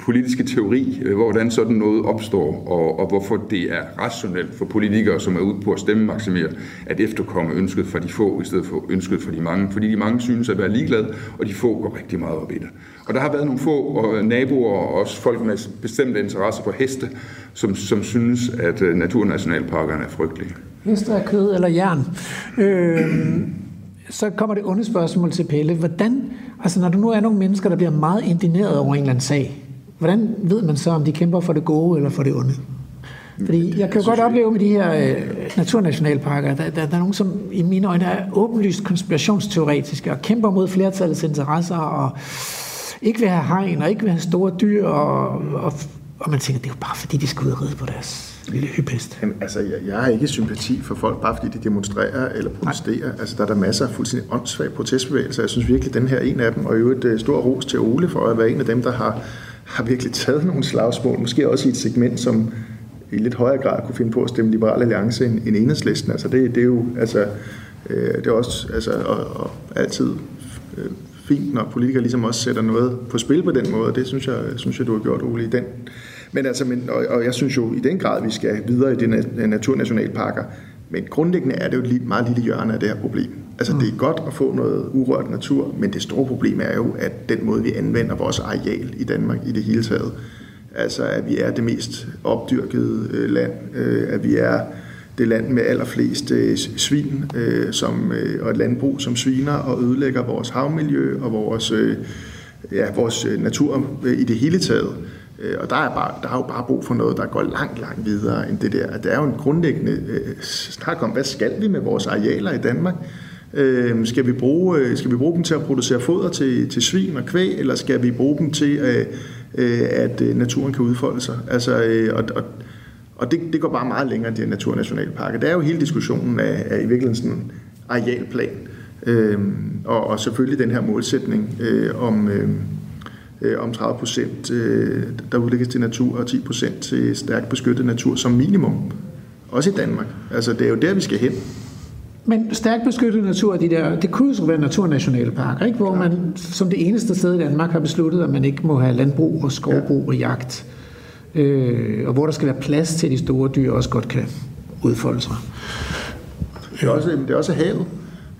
politiske teori, øh, hvordan sådan noget opstår, og, og hvorfor det er rationelt for politikere, som er ude på at stemme maksimere, at efterkomme ønsket fra de få, i stedet for ønsket fra de mange. Fordi de mange synes at være ligeglade, og de få går rigtig meget op i det. Og der har været nogle få og naboer og også folk med bestemte interesser for heste, som, som synes, at øh, naturnationalparkerne er frygtelige. Heste er kød eller jern. Øh, så kommer det onde spørgsmål til Pelle. Hvordan, altså når der nu er nogle mennesker, der bliver meget indineret over en eller anden sag, hvordan ved man så, om de kæmper for det gode eller for det onde? Fordi jeg kan jo godt opleve med de her øh, naturnationalparker, der, der, der er nogen, som i mine øjne er åbenlyst konspirationsteoretiske og kæmper mod flertallets interesser og ikke vil have hegn og ikke vil have store dyr, og, og, og man tænker, det er jo bare fordi, de skal ud og ride på deres lille hyppest. Jamen, altså, jeg, jeg har ikke sympati for folk, bare fordi de demonstrerer eller protesterer. Nej. Altså, der er der masser af fuldstændig åndssvage protestbevægelser. Jeg synes virkelig, at den her en af dem, og i øvrigt uh, stor ros til Ole for at være en af dem, der har, har virkelig taget nogle slagsmål. Måske også i et segment, som i lidt højere grad kunne finde på at stemme Liberal Alliance end, end enhedslisten. Altså, det, det er jo altså, øh, det er også altså, og, og altid øh, fint, når politikere ligesom også sætter noget på spil på den måde, det synes jeg, synes jeg du har gjort, Ole, i den. Men altså, men, og, og jeg synes jo i den grad, vi skal videre i de naturnationalparker, men grundlæggende er det jo et meget lille hjørne af det her problem. Altså, mm. det er godt at få noget urørt natur, men det store problem er jo, at den måde, vi anvender vores areal i Danmark i det hele taget, altså, at vi er det mest opdyrkede øh, land, øh, at vi er det land med allerflest øh, svin øh, som, øh, og et landbrug, som sviner og ødelægger vores havmiljø og vores, øh, ja, vores øh, natur øh, i det hele taget. Øh, Øh, og der er, bare, der er jo bare brug for noget, der går langt, langt videre end det der. Det er jo en grundlæggende øh, snak om, hvad skal vi med vores arealer i Danmark? Øh, skal, vi bruge, øh, skal vi bruge dem til at producere foder til, til svin og kvæg, eller skal vi bruge dem til, øh, øh, at øh, naturen kan udfolde sig? Altså, øh, og, og, og det, det går bare meget længere end de naturnationalparker. Det er jo hele diskussionen af, af i virkeligheden sådan arealplan. Øh, og, og selvfølgelig den her målsætning øh, om, øh, øh, om 30 procent, øh, der udlægges til natur, og 10 procent til stærkt beskyttet natur som minimum. Også i Danmark. Altså, det er jo der, vi skal hen. Men stærkt beskyttet natur, de der, det kunne jo være naturnationalparker, ikke? hvor man som det eneste sted i Danmark har besluttet, at man ikke må have landbrug og skovbrug og jagt øh, og hvor der skal være plads til, at de store dyr også godt kan udfolde sig. Det er også, det er også havet,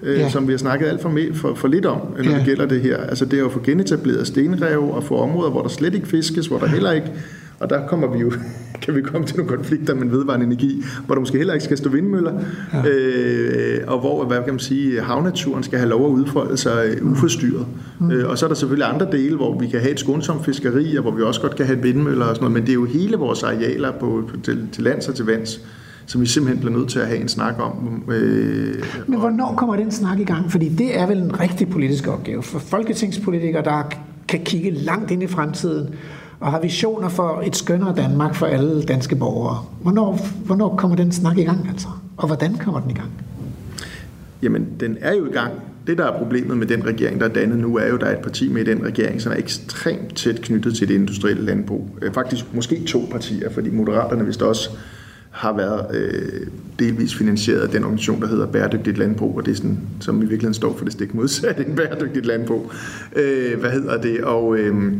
øh, ja. som vi har snakket alt for, med, for, for lidt om, når ja. det gælder det her. Altså det er jo for genetableret stenrev og for områder, hvor der slet ikke fiskes, hvor der heller ikke Og der kommer vi jo, kan vi komme til nogle konflikter med vedvarende energi, hvor der måske heller ikke skal stå vindmøller, ja. øh, og hvor, hvad kan man sige, havnaturen skal have lov at udfolde sig uforstyrret. Mm. Øh, og så er der selvfølgelig andre dele, hvor vi kan have et skånsomt fiskeri, og hvor vi også godt kan have vindmøller og sådan noget, men det er jo hele vores arealer på, til, til lands og til vands, som vi simpelthen bliver nødt til at have en snak om. Øh, Men hvornår kommer den snak i gang? Fordi det er vel en rigtig politisk opgave for folketingspolitikere, der kan kigge langt ind i fremtiden og har visioner for et skønnere Danmark for alle danske borgere. Hvornår, hvornår kommer den snak i gang altså? Og hvordan kommer den i gang? Jamen, den er jo i gang. Det, der er problemet med den regering, der er dannet nu, er jo, at der er et parti med i den regering, som er ekstremt tæt knyttet til det industrielle landbrug. Øh, faktisk måske to partier, fordi Moderaterne vist også har været øh, delvis finansieret af den organisation, der hedder Bæredygtigt Landbrug, og det er sådan, som i virkeligheden står for det stik modsatte end Bæredygtigt Landbrug. Øh, hvad hedder det? Og, øh,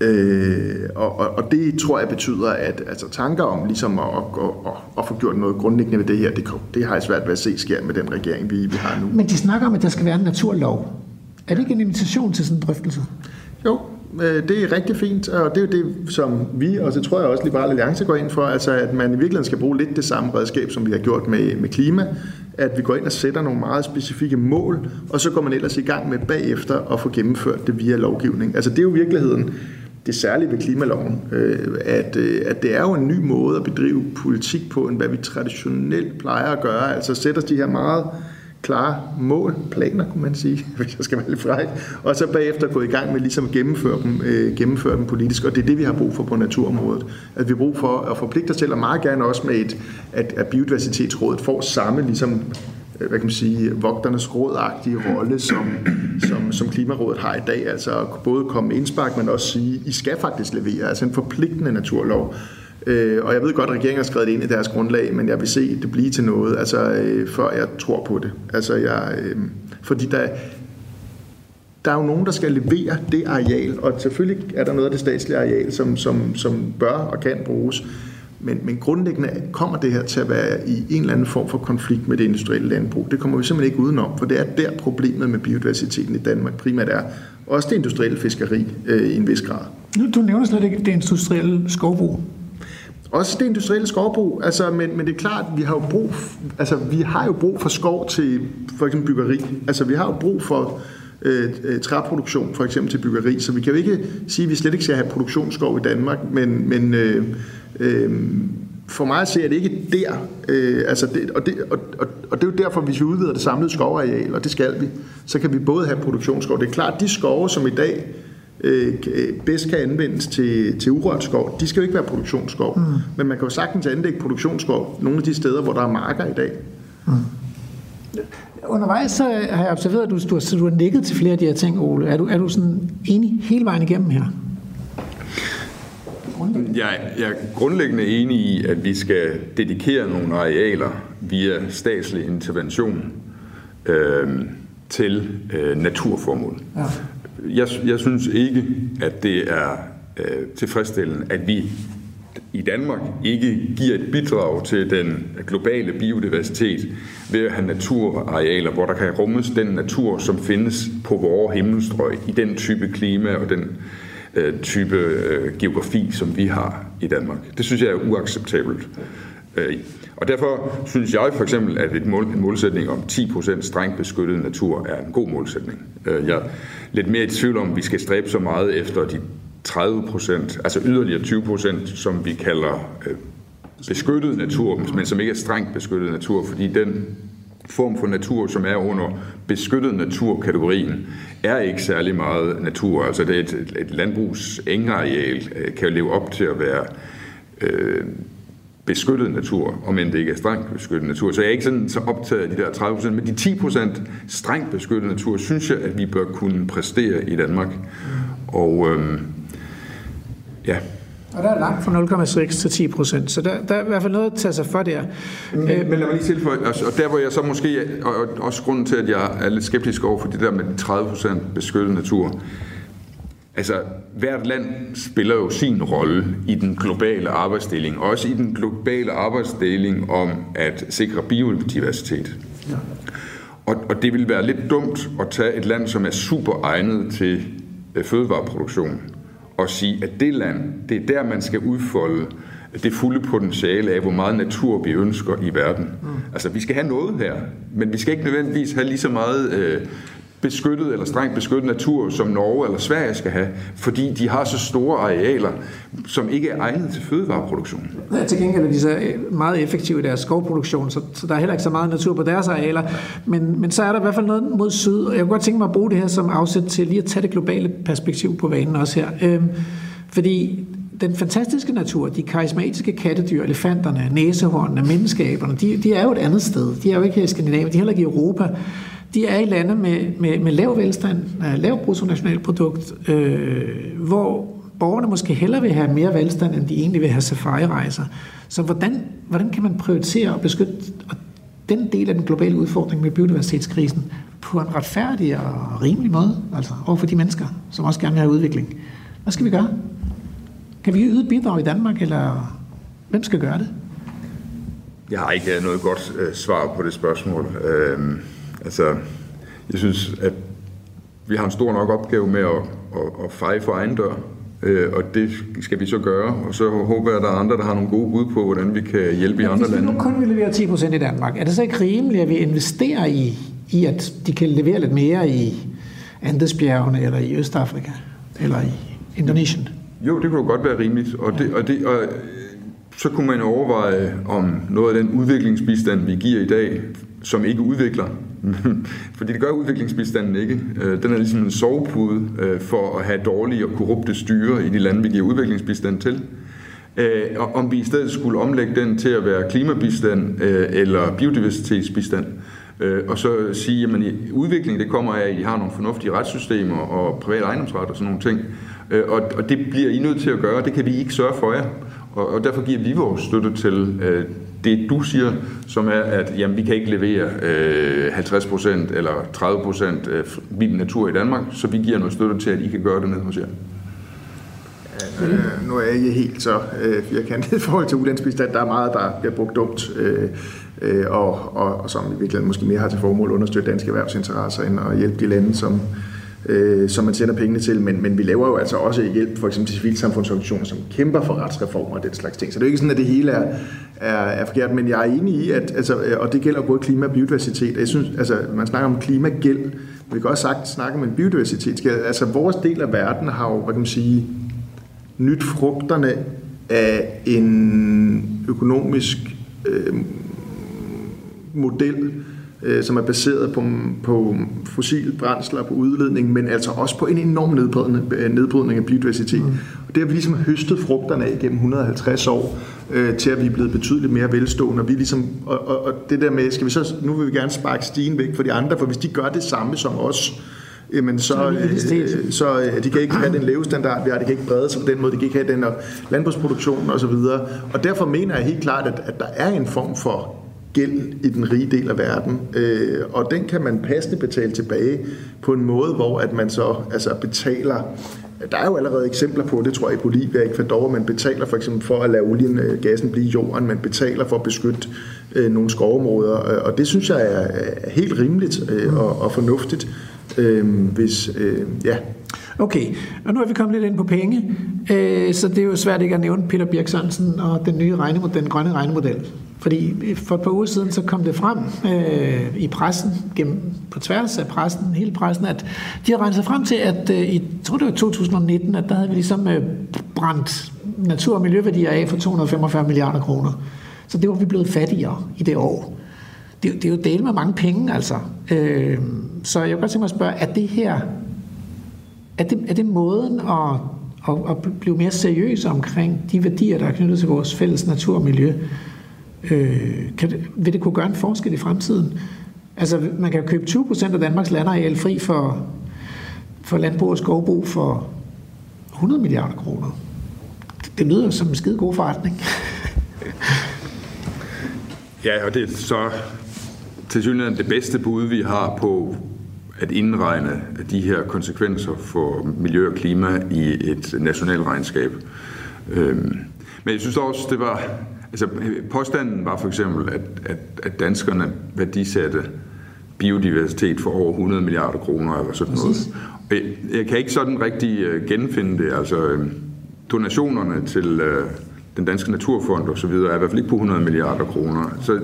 Øh, og, og, og det tror jeg betyder, at altså, tanker om ligesom at, at, at, at få gjort noget grundlæggende ved det her, det, det har jeg svært ved at se sker med den regering, vi, vi har nu. Men de snakker om, at der skal være en naturlov. Er det ikke en invitation til sådan en drøftelse? Jo, øh, det er rigtig fint, og det er jo det, som vi, og så tror jeg også Liberale Alliance går ind for, altså at man i virkeligheden skal bruge lidt det samme redskab, som vi har gjort med, med klima, at vi går ind og sætter nogle meget specifikke mål, og så går man ellers i gang med bagefter at få gennemført det via lovgivning. Altså det er jo virkeligheden, det særlige ved klimaloven, øh, at, øh, at det er jo en ny måde at bedrive politik på, end hvad vi traditionelt plejer at gøre. Altså sætter de her meget klare mål, planer kunne man sige, hvis jeg skal være lidt fræk, og så bagefter gå i gang med ligesom at gennemføre dem, øh, gennemføre dem politisk, og det er det, vi har brug for på naturområdet. At vi har brug for at forpligte os til, og meget gerne også med, et, at, at Biodiversitetsrådet får samme ligesom øh, hvad kan man sige, vogternes rådagtige rolle, som, som, som Klimarådet har i dag. Altså både komme med indspark, men også sige, I skal faktisk levere, altså en forpligtende naturlov. Øh, og jeg ved godt, at regeringen har skrevet det ind i deres grundlag, men jeg vil se det blive til noget, altså, øh, før jeg tror på det. Altså, jeg, øh, fordi der, der er jo nogen, der skal levere det areal, og selvfølgelig er der noget af det statslige areal, som, som, som bør og kan bruges. Men, men grundlæggende kommer det her til at være i en eller anden form for konflikt med det industrielle landbrug. Det kommer vi simpelthen ikke udenom, for det er der problemet med biodiversiteten i Danmark primært er. Også det industrielle fiskeri øh, i en vis grad. Nu, du nævner slet ikke det industrielle skovbrug. Også det industrielle skovbrug, altså, men, men det er klart, vi har jo brug, altså, vi har jo brug for skov til for eksempel byggeri. Altså, vi har jo brug for øh, øh, træproduktion, for eksempel til byggeri, så vi kan jo ikke sige, at vi slet ikke skal have produktionsskov i Danmark, men, men øh, øh, for mig ser det ikke der, øh, altså det, og, det, og, og, og det er jo derfor, hvis vi udvider det samlede skovareal, og det skal vi, så kan vi både have produktionsskov. Det er klart, de skove, som i dag øh, bedst kan anvendes til, til urørt skov, de skal jo ikke være produktionsskov. Mm. Men man kan jo sagtens anlægge produktionsskov nogle af de steder, hvor der er marker i dag. Mm. Undervejs så har jeg observeret, at du, du, du har nikket til flere af de her ting, Ole. Er du, er du sådan enig hele vejen igennem her? Jeg, jeg er grundlæggende enig i, at vi skal dedikere nogle arealer via statslig intervention øh, til øh, naturformål. Ja. Jeg, jeg synes ikke, at det er øh, tilfredsstillende, at vi i Danmark ikke giver et bidrag til den globale biodiversitet ved at have naturarealer, hvor der kan rummes den natur, som findes på vores himmelstrøg i den type klima og den øh, type øh, geografi, som vi har i Danmark. Det synes jeg er uacceptabelt. Øh, og derfor synes jeg for eksempel, at et mål, en målsætning om 10% strengt beskyttet natur er en god målsætning. Øh, jeg er lidt mere i tvivl om, at vi skal stræbe så meget efter de 30%, altså yderligere 20%, som vi kalder øh, beskyttet natur, men som ikke er strengt beskyttet natur, fordi den form for natur, som er under beskyttet naturkategorien, er ikke særlig meget natur. Altså det er et, et landbrugs engareal øh, kan jo leve op til at være øh, beskyttet natur, om end det ikke er strengt beskyttet natur. Så jeg er ikke sådan så optaget af de der 30 procent, men de 10 procent strengt beskyttet natur, synes jeg, at vi bør kunne præstere i Danmark. Og øh, ja, og der er langt fra 0,6 til 10 procent, så der, der er i hvert fald noget at tage sig for der. Men, øh, men lad mig lige tilføje, og der hvor jeg så måske, og også grunden til, at jeg er lidt skeptisk over for det der med 30 procent beskyttet natur, Altså, hvert land spiller jo sin rolle i den globale arbejdsdeling, også i den globale arbejdsdeling om at sikre biodiversitet. Ja. Og, og det vil være lidt dumt at tage et land, som er super egnet til øh, fødevareproduktion, og sige, at det land, det er der, man skal udfolde det fulde potentiale af, hvor meget natur vi ønsker i verden. Mm. Altså, vi skal have noget her, men vi skal ikke nødvendigvis have lige så meget øh, beskyttet eller strengt beskyttet natur, som Norge eller Sverige skal have, fordi de har så store arealer, som ikke er egnet til fødevareproduktion. Ja, til gengæld er de så øh, meget effektive i deres skovproduktion, så, så der er heller ikke så meget natur på deres arealer. Men, men så er der i hvert fald noget mod syd, og jeg kunne godt tænke mig at bruge det her som afsæt til lige at tage det globale perspektiv på vanen også her. Øhm, fordi den fantastiske natur, de karismatiske kattedyr, elefanterne, næsehornene, menneskeaberne, de, de er jo et andet sted. De er jo ikke her i Skandinavien, de er heller ikke i Europa. De er i lande med, med, med lav velstand, lav bruttonationalprodukt, øh, hvor borgerne måske hellere vil have mere velstand, end de egentlig vil have safari-rejser. Så hvordan, hvordan kan man prioritere og beskytte den del af den globale udfordring med biodiversitetskrisen på en retfærdig og rimelig måde, altså over for de mennesker, som også gerne vil have udvikling? Hvad skal vi gøre? Kan vi yde bidrag i Danmark, eller hvem skal gøre det? Jeg har ikke noget godt øh, svar på det spørgsmål. Øh, altså, jeg synes, at vi har en stor nok opgave med at, at, at feje for egen dør, øh, og det skal vi så gøre. Og så håber jeg, at der er andre, der har nogle gode bud på, hvordan vi kan hjælpe ja, i andre lande. Hvis vi nu kun vil levere 10 procent i Danmark, er det så ikke rimeligt, at vi investerer i, i, at de kan levere lidt mere i Andesbjergene, eller i Østafrika, eller i Indonesien? Jo, det kunne godt være rimeligt, og, det, og, det, og så kunne man overveje, om noget af den udviklingsbistand, vi giver i dag, som ikke udvikler, fordi det gør udviklingsbistanden ikke. Øh, den er ligesom en sovepude øh, for at have dårlige og korrupte styre i de lande, vi giver udviklingsbistand til. Øh, og om vi i stedet skulle omlægge den til at være klimabistand eller biodiversitetsbistand, og så sige, at udvikling det kommer af, at I har nogle fornuftige retssystemer og privat ejendomsret og sådan nogle ting. Og, og det bliver I nødt til at gøre, det kan vi ikke sørge for jer. Og, og derfor giver vi vores støtte til det, du siger, som er, at jamen, vi kan ikke levere øh, 50% eller 30% øh, vild natur i Danmark, så vi giver noget støtte til, at I kan gøre det nede hos jer. Øh, nu er jeg ikke helt så øh, firkantet i forhold til ulandsbistand. Der er meget, der bliver brugt dumt, øh, øh, og, og, og som i virkeligheden måske mere har til formål at understøtte danske erhvervsinteresser end at hjælpe de lande, som, øh, øh, som man sender pengene til, men, men vi laver jo altså også hjælp for eksempel til civilsamfundsorganisationer, som kæmper for retsreformer og den slags ting. Så det er jo ikke sådan, at det hele er, er, er forkert, men jeg er enig i, at, altså, og det gælder både klima og biodiversitet. Jeg synes, altså, man snakker om klimagæld, men vi kan også sagt, snakke om en biodiversitetsgæld. Altså vores del af verden har jo, hvad kan man sige, nyt frugterne af en økonomisk øh, model, øh, som er baseret på, på fossile brændsler, på udledning, men altså også på en enorm nedbrydning af biodiversitet. Mm. Og det har vi ligesom høstet frugterne af gennem 150 år, øh, til at vi er blevet betydeligt mere velstående. Og, vi ligesom, og, og, og det der med, skal vi så, nu vil vi gerne sparke stigen væk for de andre, for hvis de gør det samme som os, jamen så, øh, så øh, de kan ikke have den levestandard, vi har, de kan ikke brede sig på den måde, de kan ikke have den landbrugsproduktion osv. Og, og derfor mener jeg helt klart, at, at der er en form for gæld i den rige del af verden, øh, og den kan man passende betale tilbage på en måde, hvor at man så altså betaler der er jo allerede eksempler på, det tror jeg i Bolivia og Ecuador, man betaler for eksempel for at lade olien, øh, gassen blive i jorden, man betaler for at beskytte øh, nogle skovområder, øh, og det synes jeg er, er helt rimeligt øh, og, og fornuftigt, øh, hvis, øh, ja. Okay, og nu er vi kommet lidt ind på penge, øh, så det er jo svært ikke at nævne Peter Birk Sørensen og den nye regnemodel, den grønne regnemodel. Fordi øh, for et par uger siden, så kom det frem øh, i pressen, gennem, på tværs af pressen, hele pressen, at de har regnet sig frem til, at øh, i, tror det var 2019, at der havde vi ligesom øh, brændt natur- og miljøværdier af for 245 milliarder kroner. Så det var vi blevet fattigere i det år. Det, det er jo del med mange penge, altså. Øh, så jeg kan godt tænke mig at spørge, er det her, er det, er det måden at, at, at blive mere seriøs omkring de værdier, der er knyttet til vores fælles natur og miljø? Øh, kan det, vil det kunne gøre en forskel i fremtiden? Altså, man kan købe 20 procent af Danmarks landareal fri for, for landbrug og skovbrug for 100 milliarder kroner. Det, det lyder som en skide god forretning. ja, og det er så til synligheden det bedste bud, vi har på at indregne de her konsekvenser for miljø og klima i et nationalt regnskab. Øhm, men jeg synes også, det var Altså, påstanden var for eksempel, at, at, at danskerne værdisatte biodiversitet for over 100 milliarder kroner eller sådan noget. Og jeg, jeg kan ikke sådan rigtig øh, genfinde det. Altså, øh, donationerne til øh, den danske naturfond og så videre er i hvert fald ikke på 100 milliarder kroner. Så,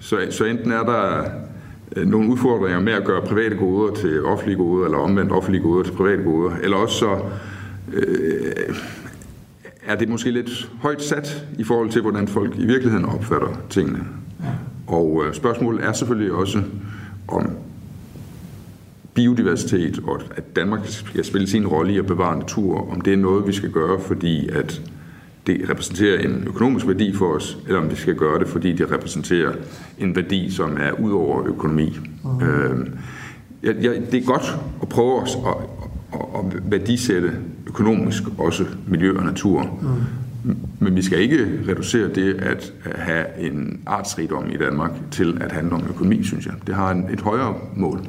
så, så enten er der øh, nogle udfordringer med at gøre private goder til offentlige goder, eller omvendt offentlige goder til private goder, eller også så øh, er det måske lidt højt sat i forhold til, hvordan folk i virkeligheden opfatter tingene. Og øh, spørgsmålet er selvfølgelig også, om biodiversitet og at Danmark skal spille sin rolle i at bevare natur, om det er noget, vi skal gøre, fordi at det repræsenterer en økonomisk værdi for os, eller om vi skal gøre det, fordi det repræsenterer en værdi, som er ud over økonomi. Mm. Øh, ja, det er godt at prøve os at, at, at værdisætte økonomisk også miljø og natur. Mm. Men vi skal ikke reducere det at have en artsrigdom i Danmark til at handle om økonomi, synes jeg. Det har en, et højere mål.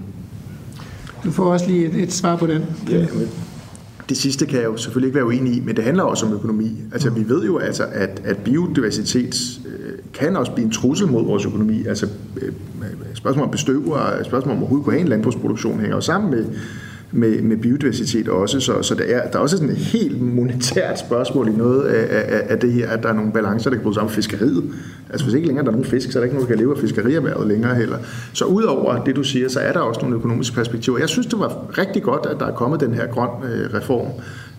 Du får også lige et, et svar på den. Ja, det sidste kan jeg jo selvfølgelig ikke være uenig i, men det handler også om økonomi. Altså vi ved jo altså, at, at biodiversitet øh, kan også blive en trussel mod vores økonomi. Altså øh, spørgsmål om bestøver, spørgsmål om overhovedet kunne have en landbrugsproduktion hænger jo sammen med, med, med biodiversitet også, så, så der, er, der er også sådan et helt monetært spørgsmål i noget af, af, af det her, at der er nogle balancer, der kan bruges sammen fiskeriet. Altså hvis ikke længere der er nogen fisk, så er der ikke nogen, der kan leve af fiskerierhvervet længere heller. Så udover det, du siger, så er der også nogle økonomiske perspektiver. Jeg synes, det var rigtig godt, at der er kommet den her grøn øh, reform,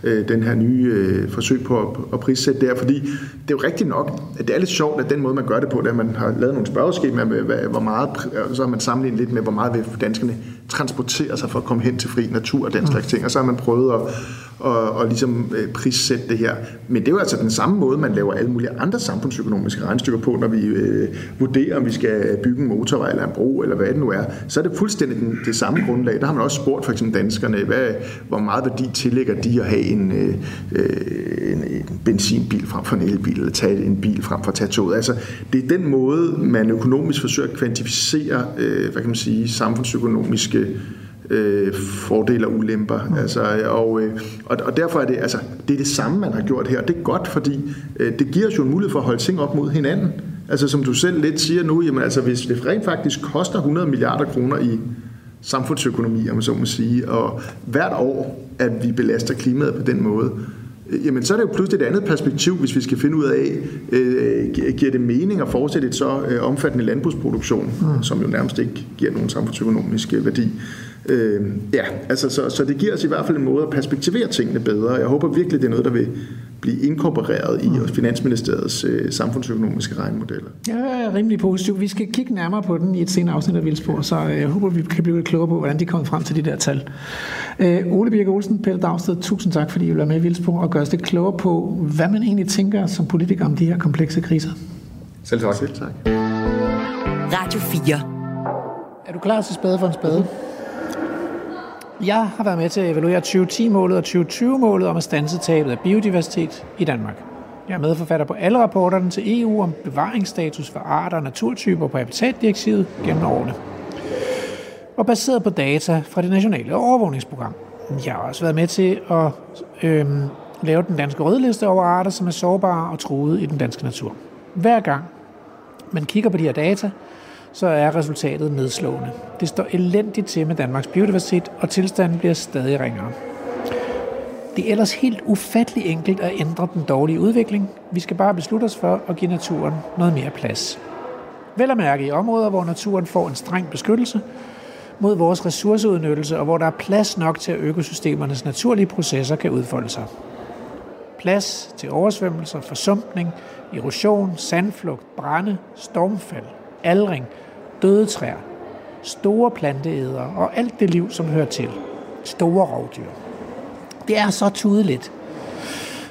øh, den her nye øh, forsøg på at, at prissætte der, fordi det er jo rigtigt nok, at det er lidt sjovt, at den måde, man gør det på, det er, at man har lavet nogle spørgeskemaer med, hvad, hvor meget, så har man sammenlignet lidt med, hvor meget vil danskerne transportere sig for at komme hen til fri natur og den slags ting, og så har man prøvet at, og, og ligesom øh, prissætte det her. Men det er jo altså den samme måde, man laver alle mulige andre samfundsøkonomiske regnestykker på, når vi øh, vurderer, om vi skal bygge en motorvej eller en bro, eller hvad det nu er. Så er det fuldstændig den, det samme grundlag. Der har man også spurgt for eksempel danskerne, hvad, hvor meget værdi tillægger de at have en, øh, øh en, en benzinbil frem for en elbil, eller tage en bil frem for at tage toget. Altså, det er den måde, man økonomisk forsøger at kvantificere, øh, hvad kan man sige, samfundsøkonomiske øh, fordele og ulemper. Mm. Altså, og, øh, og, og derfor er det, altså, det er det samme, man har gjort her. Det er godt, fordi øh, det giver os jo en mulighed for at holde ting op mod hinanden. Altså som du selv lidt siger nu, jamen, altså, hvis det rent faktisk koster 100 milliarder kroner i samfundsøkonomi, om man så må sige, og hvert år, at vi belaster klimaet på den måde, jamen så er det jo pludselig et andet perspektiv, hvis vi skal finde ud af, øh, giver det mening at fortsætte et så øh, omfattende landbrugsproduktion, mm. som jo nærmest ikke giver nogen samfundsøkonomisk værdi. Øh, ja, altså så, så det giver os i hvert fald en måde at perspektivere tingene bedre. Jeg håber virkelig, det er noget, der vil blive inkorporeret i mm. Finansministeriets øh, samfundsøkonomiske regnemodeller. Jeg er rimelig positiv. Vi skal kigge nærmere på den i et senere afsnit af Vildspor, så jeg håber, vi kan blive lidt klogere på, hvordan de kommer frem til de der tal. Øh, Ole Birk Olsen, Pelle Dagsted, tusind tak, fordi I vil være med i Vildspor og gøre os lidt klogere på, hvad man egentlig tænker som politiker om de her komplekse kriser. Selv tak. Selv tak. Radio 4. Er du klar til spade for en spade? Jeg har været med til at evaluere 2010-målet og 2020-målet om at stanse tabet af biodiversitet i Danmark. Jeg er medforfatter på alle rapporterne til EU om bevaringsstatus for arter og naturtyper på habitatdirektivet gennem årene. Og baseret på data fra det nationale overvågningsprogram. Jeg har også været med til at øhm, lave den danske rødliste over arter, som er sårbare og truede i den danske natur. Hver gang man kigger på de her data, så er resultatet nedslående. Det står elendigt til med Danmarks biodiversitet, og tilstanden bliver stadig ringere. Det er ellers helt ufattelig enkelt at ændre den dårlige udvikling. Vi skal bare beslutte os for at give naturen noget mere plads. Vel at mærke i områder, hvor naturen får en streng beskyttelse mod vores ressourceudnyttelse, og hvor der er plads nok til, at økosystemernes naturlige processer kan udfolde sig. Plads til oversvømmelser, forsumpning, erosion, sandflugt, brænde, stormfald, aldring, døde træer, store planteæder og alt det liv, som hører til. Store rovdyr. Det er så tydeligt.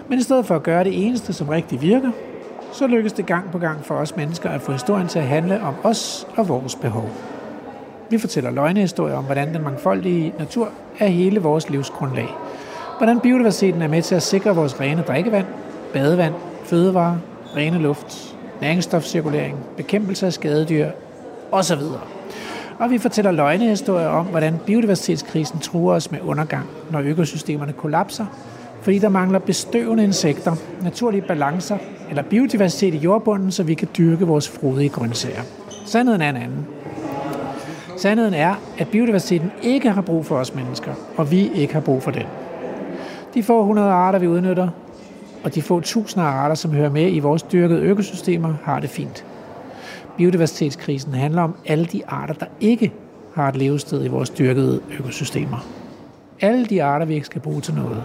Men i stedet for at gøre det eneste, som rigtig virker, så lykkes det gang på gang for os mennesker at få historien til at handle om os og vores behov. Vi fortæller løgnehistorier om, hvordan den mangfoldige natur er hele vores livsgrundlag. Hvordan biodiversiteten er med til at sikre vores rene drikkevand, badevand, fødevarer, rene luft, næringsstofcirkulering, bekæmpelse af skadedyr osv. Og vi fortæller løgnehistorier om, hvordan biodiversitetskrisen truer os med undergang, når økosystemerne kollapser, fordi der mangler bestøvende insekter, naturlige balancer eller biodiversitet i jordbunden, så vi kan dyrke vores frodige grøntsager. Sandheden er en anden. Sandheden er, at biodiversiteten ikke har brug for os mennesker, og vi ikke har brug for den. De få 100 arter, vi udnytter, og de få tusinder af arter, som hører med i vores dyrkede økosystemer, har det fint. Biodiversitetskrisen handler om alle de arter, der ikke har et levested i vores dyrkede økosystemer. Alle de arter, vi ikke skal bruge til noget.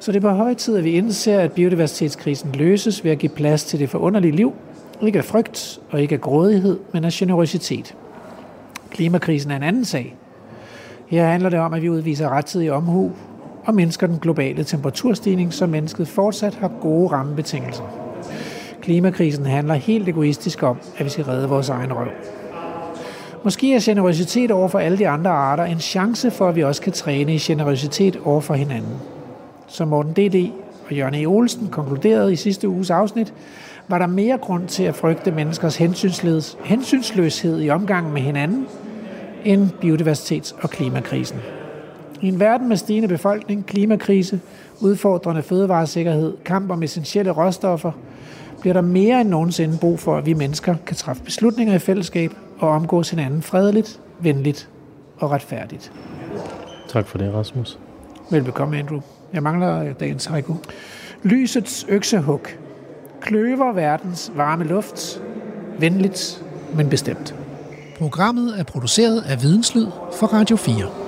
Så det er på høj tid, at vi indser, at biodiversitetskrisen løses ved at give plads til det forunderlige liv, ikke af frygt og ikke af grådighed, men af generøsitet. Klimakrisen er en anden sag. Her handler det om, at vi udviser rettidig omhu og mindsker den globale temperaturstigning, så mennesket fortsat har gode rammebetingelser. Klimakrisen handler helt egoistisk om, at vi skal redde vores egen røv. Måske er generøsitet over for alle de andre arter en chance for, at vi også kan træne i generøsitet over for hinanden. Som Morten D.D. og Jørgen E. Olsen konkluderede i sidste uges afsnit, var der mere grund til at frygte menneskers hensynsløshed i omgangen med hinanden, end biodiversitets- og klimakrisen. I en verden med stigende befolkning, klimakrise, udfordrende fødevaresikkerhed, kamp om essentielle råstoffer, bliver der mere end nogensinde brug for, at vi mennesker kan træffe beslutninger i fællesskab og omgås hinanden fredeligt, venligt og retfærdigt. Tak for det, Rasmus. Velbekomme, Andrew. Jeg mangler dagens haiku. Lysets øksehug. Kløver verdens varme luft. Venligt, men bestemt. Programmet er produceret af Videnslyd for Radio 4.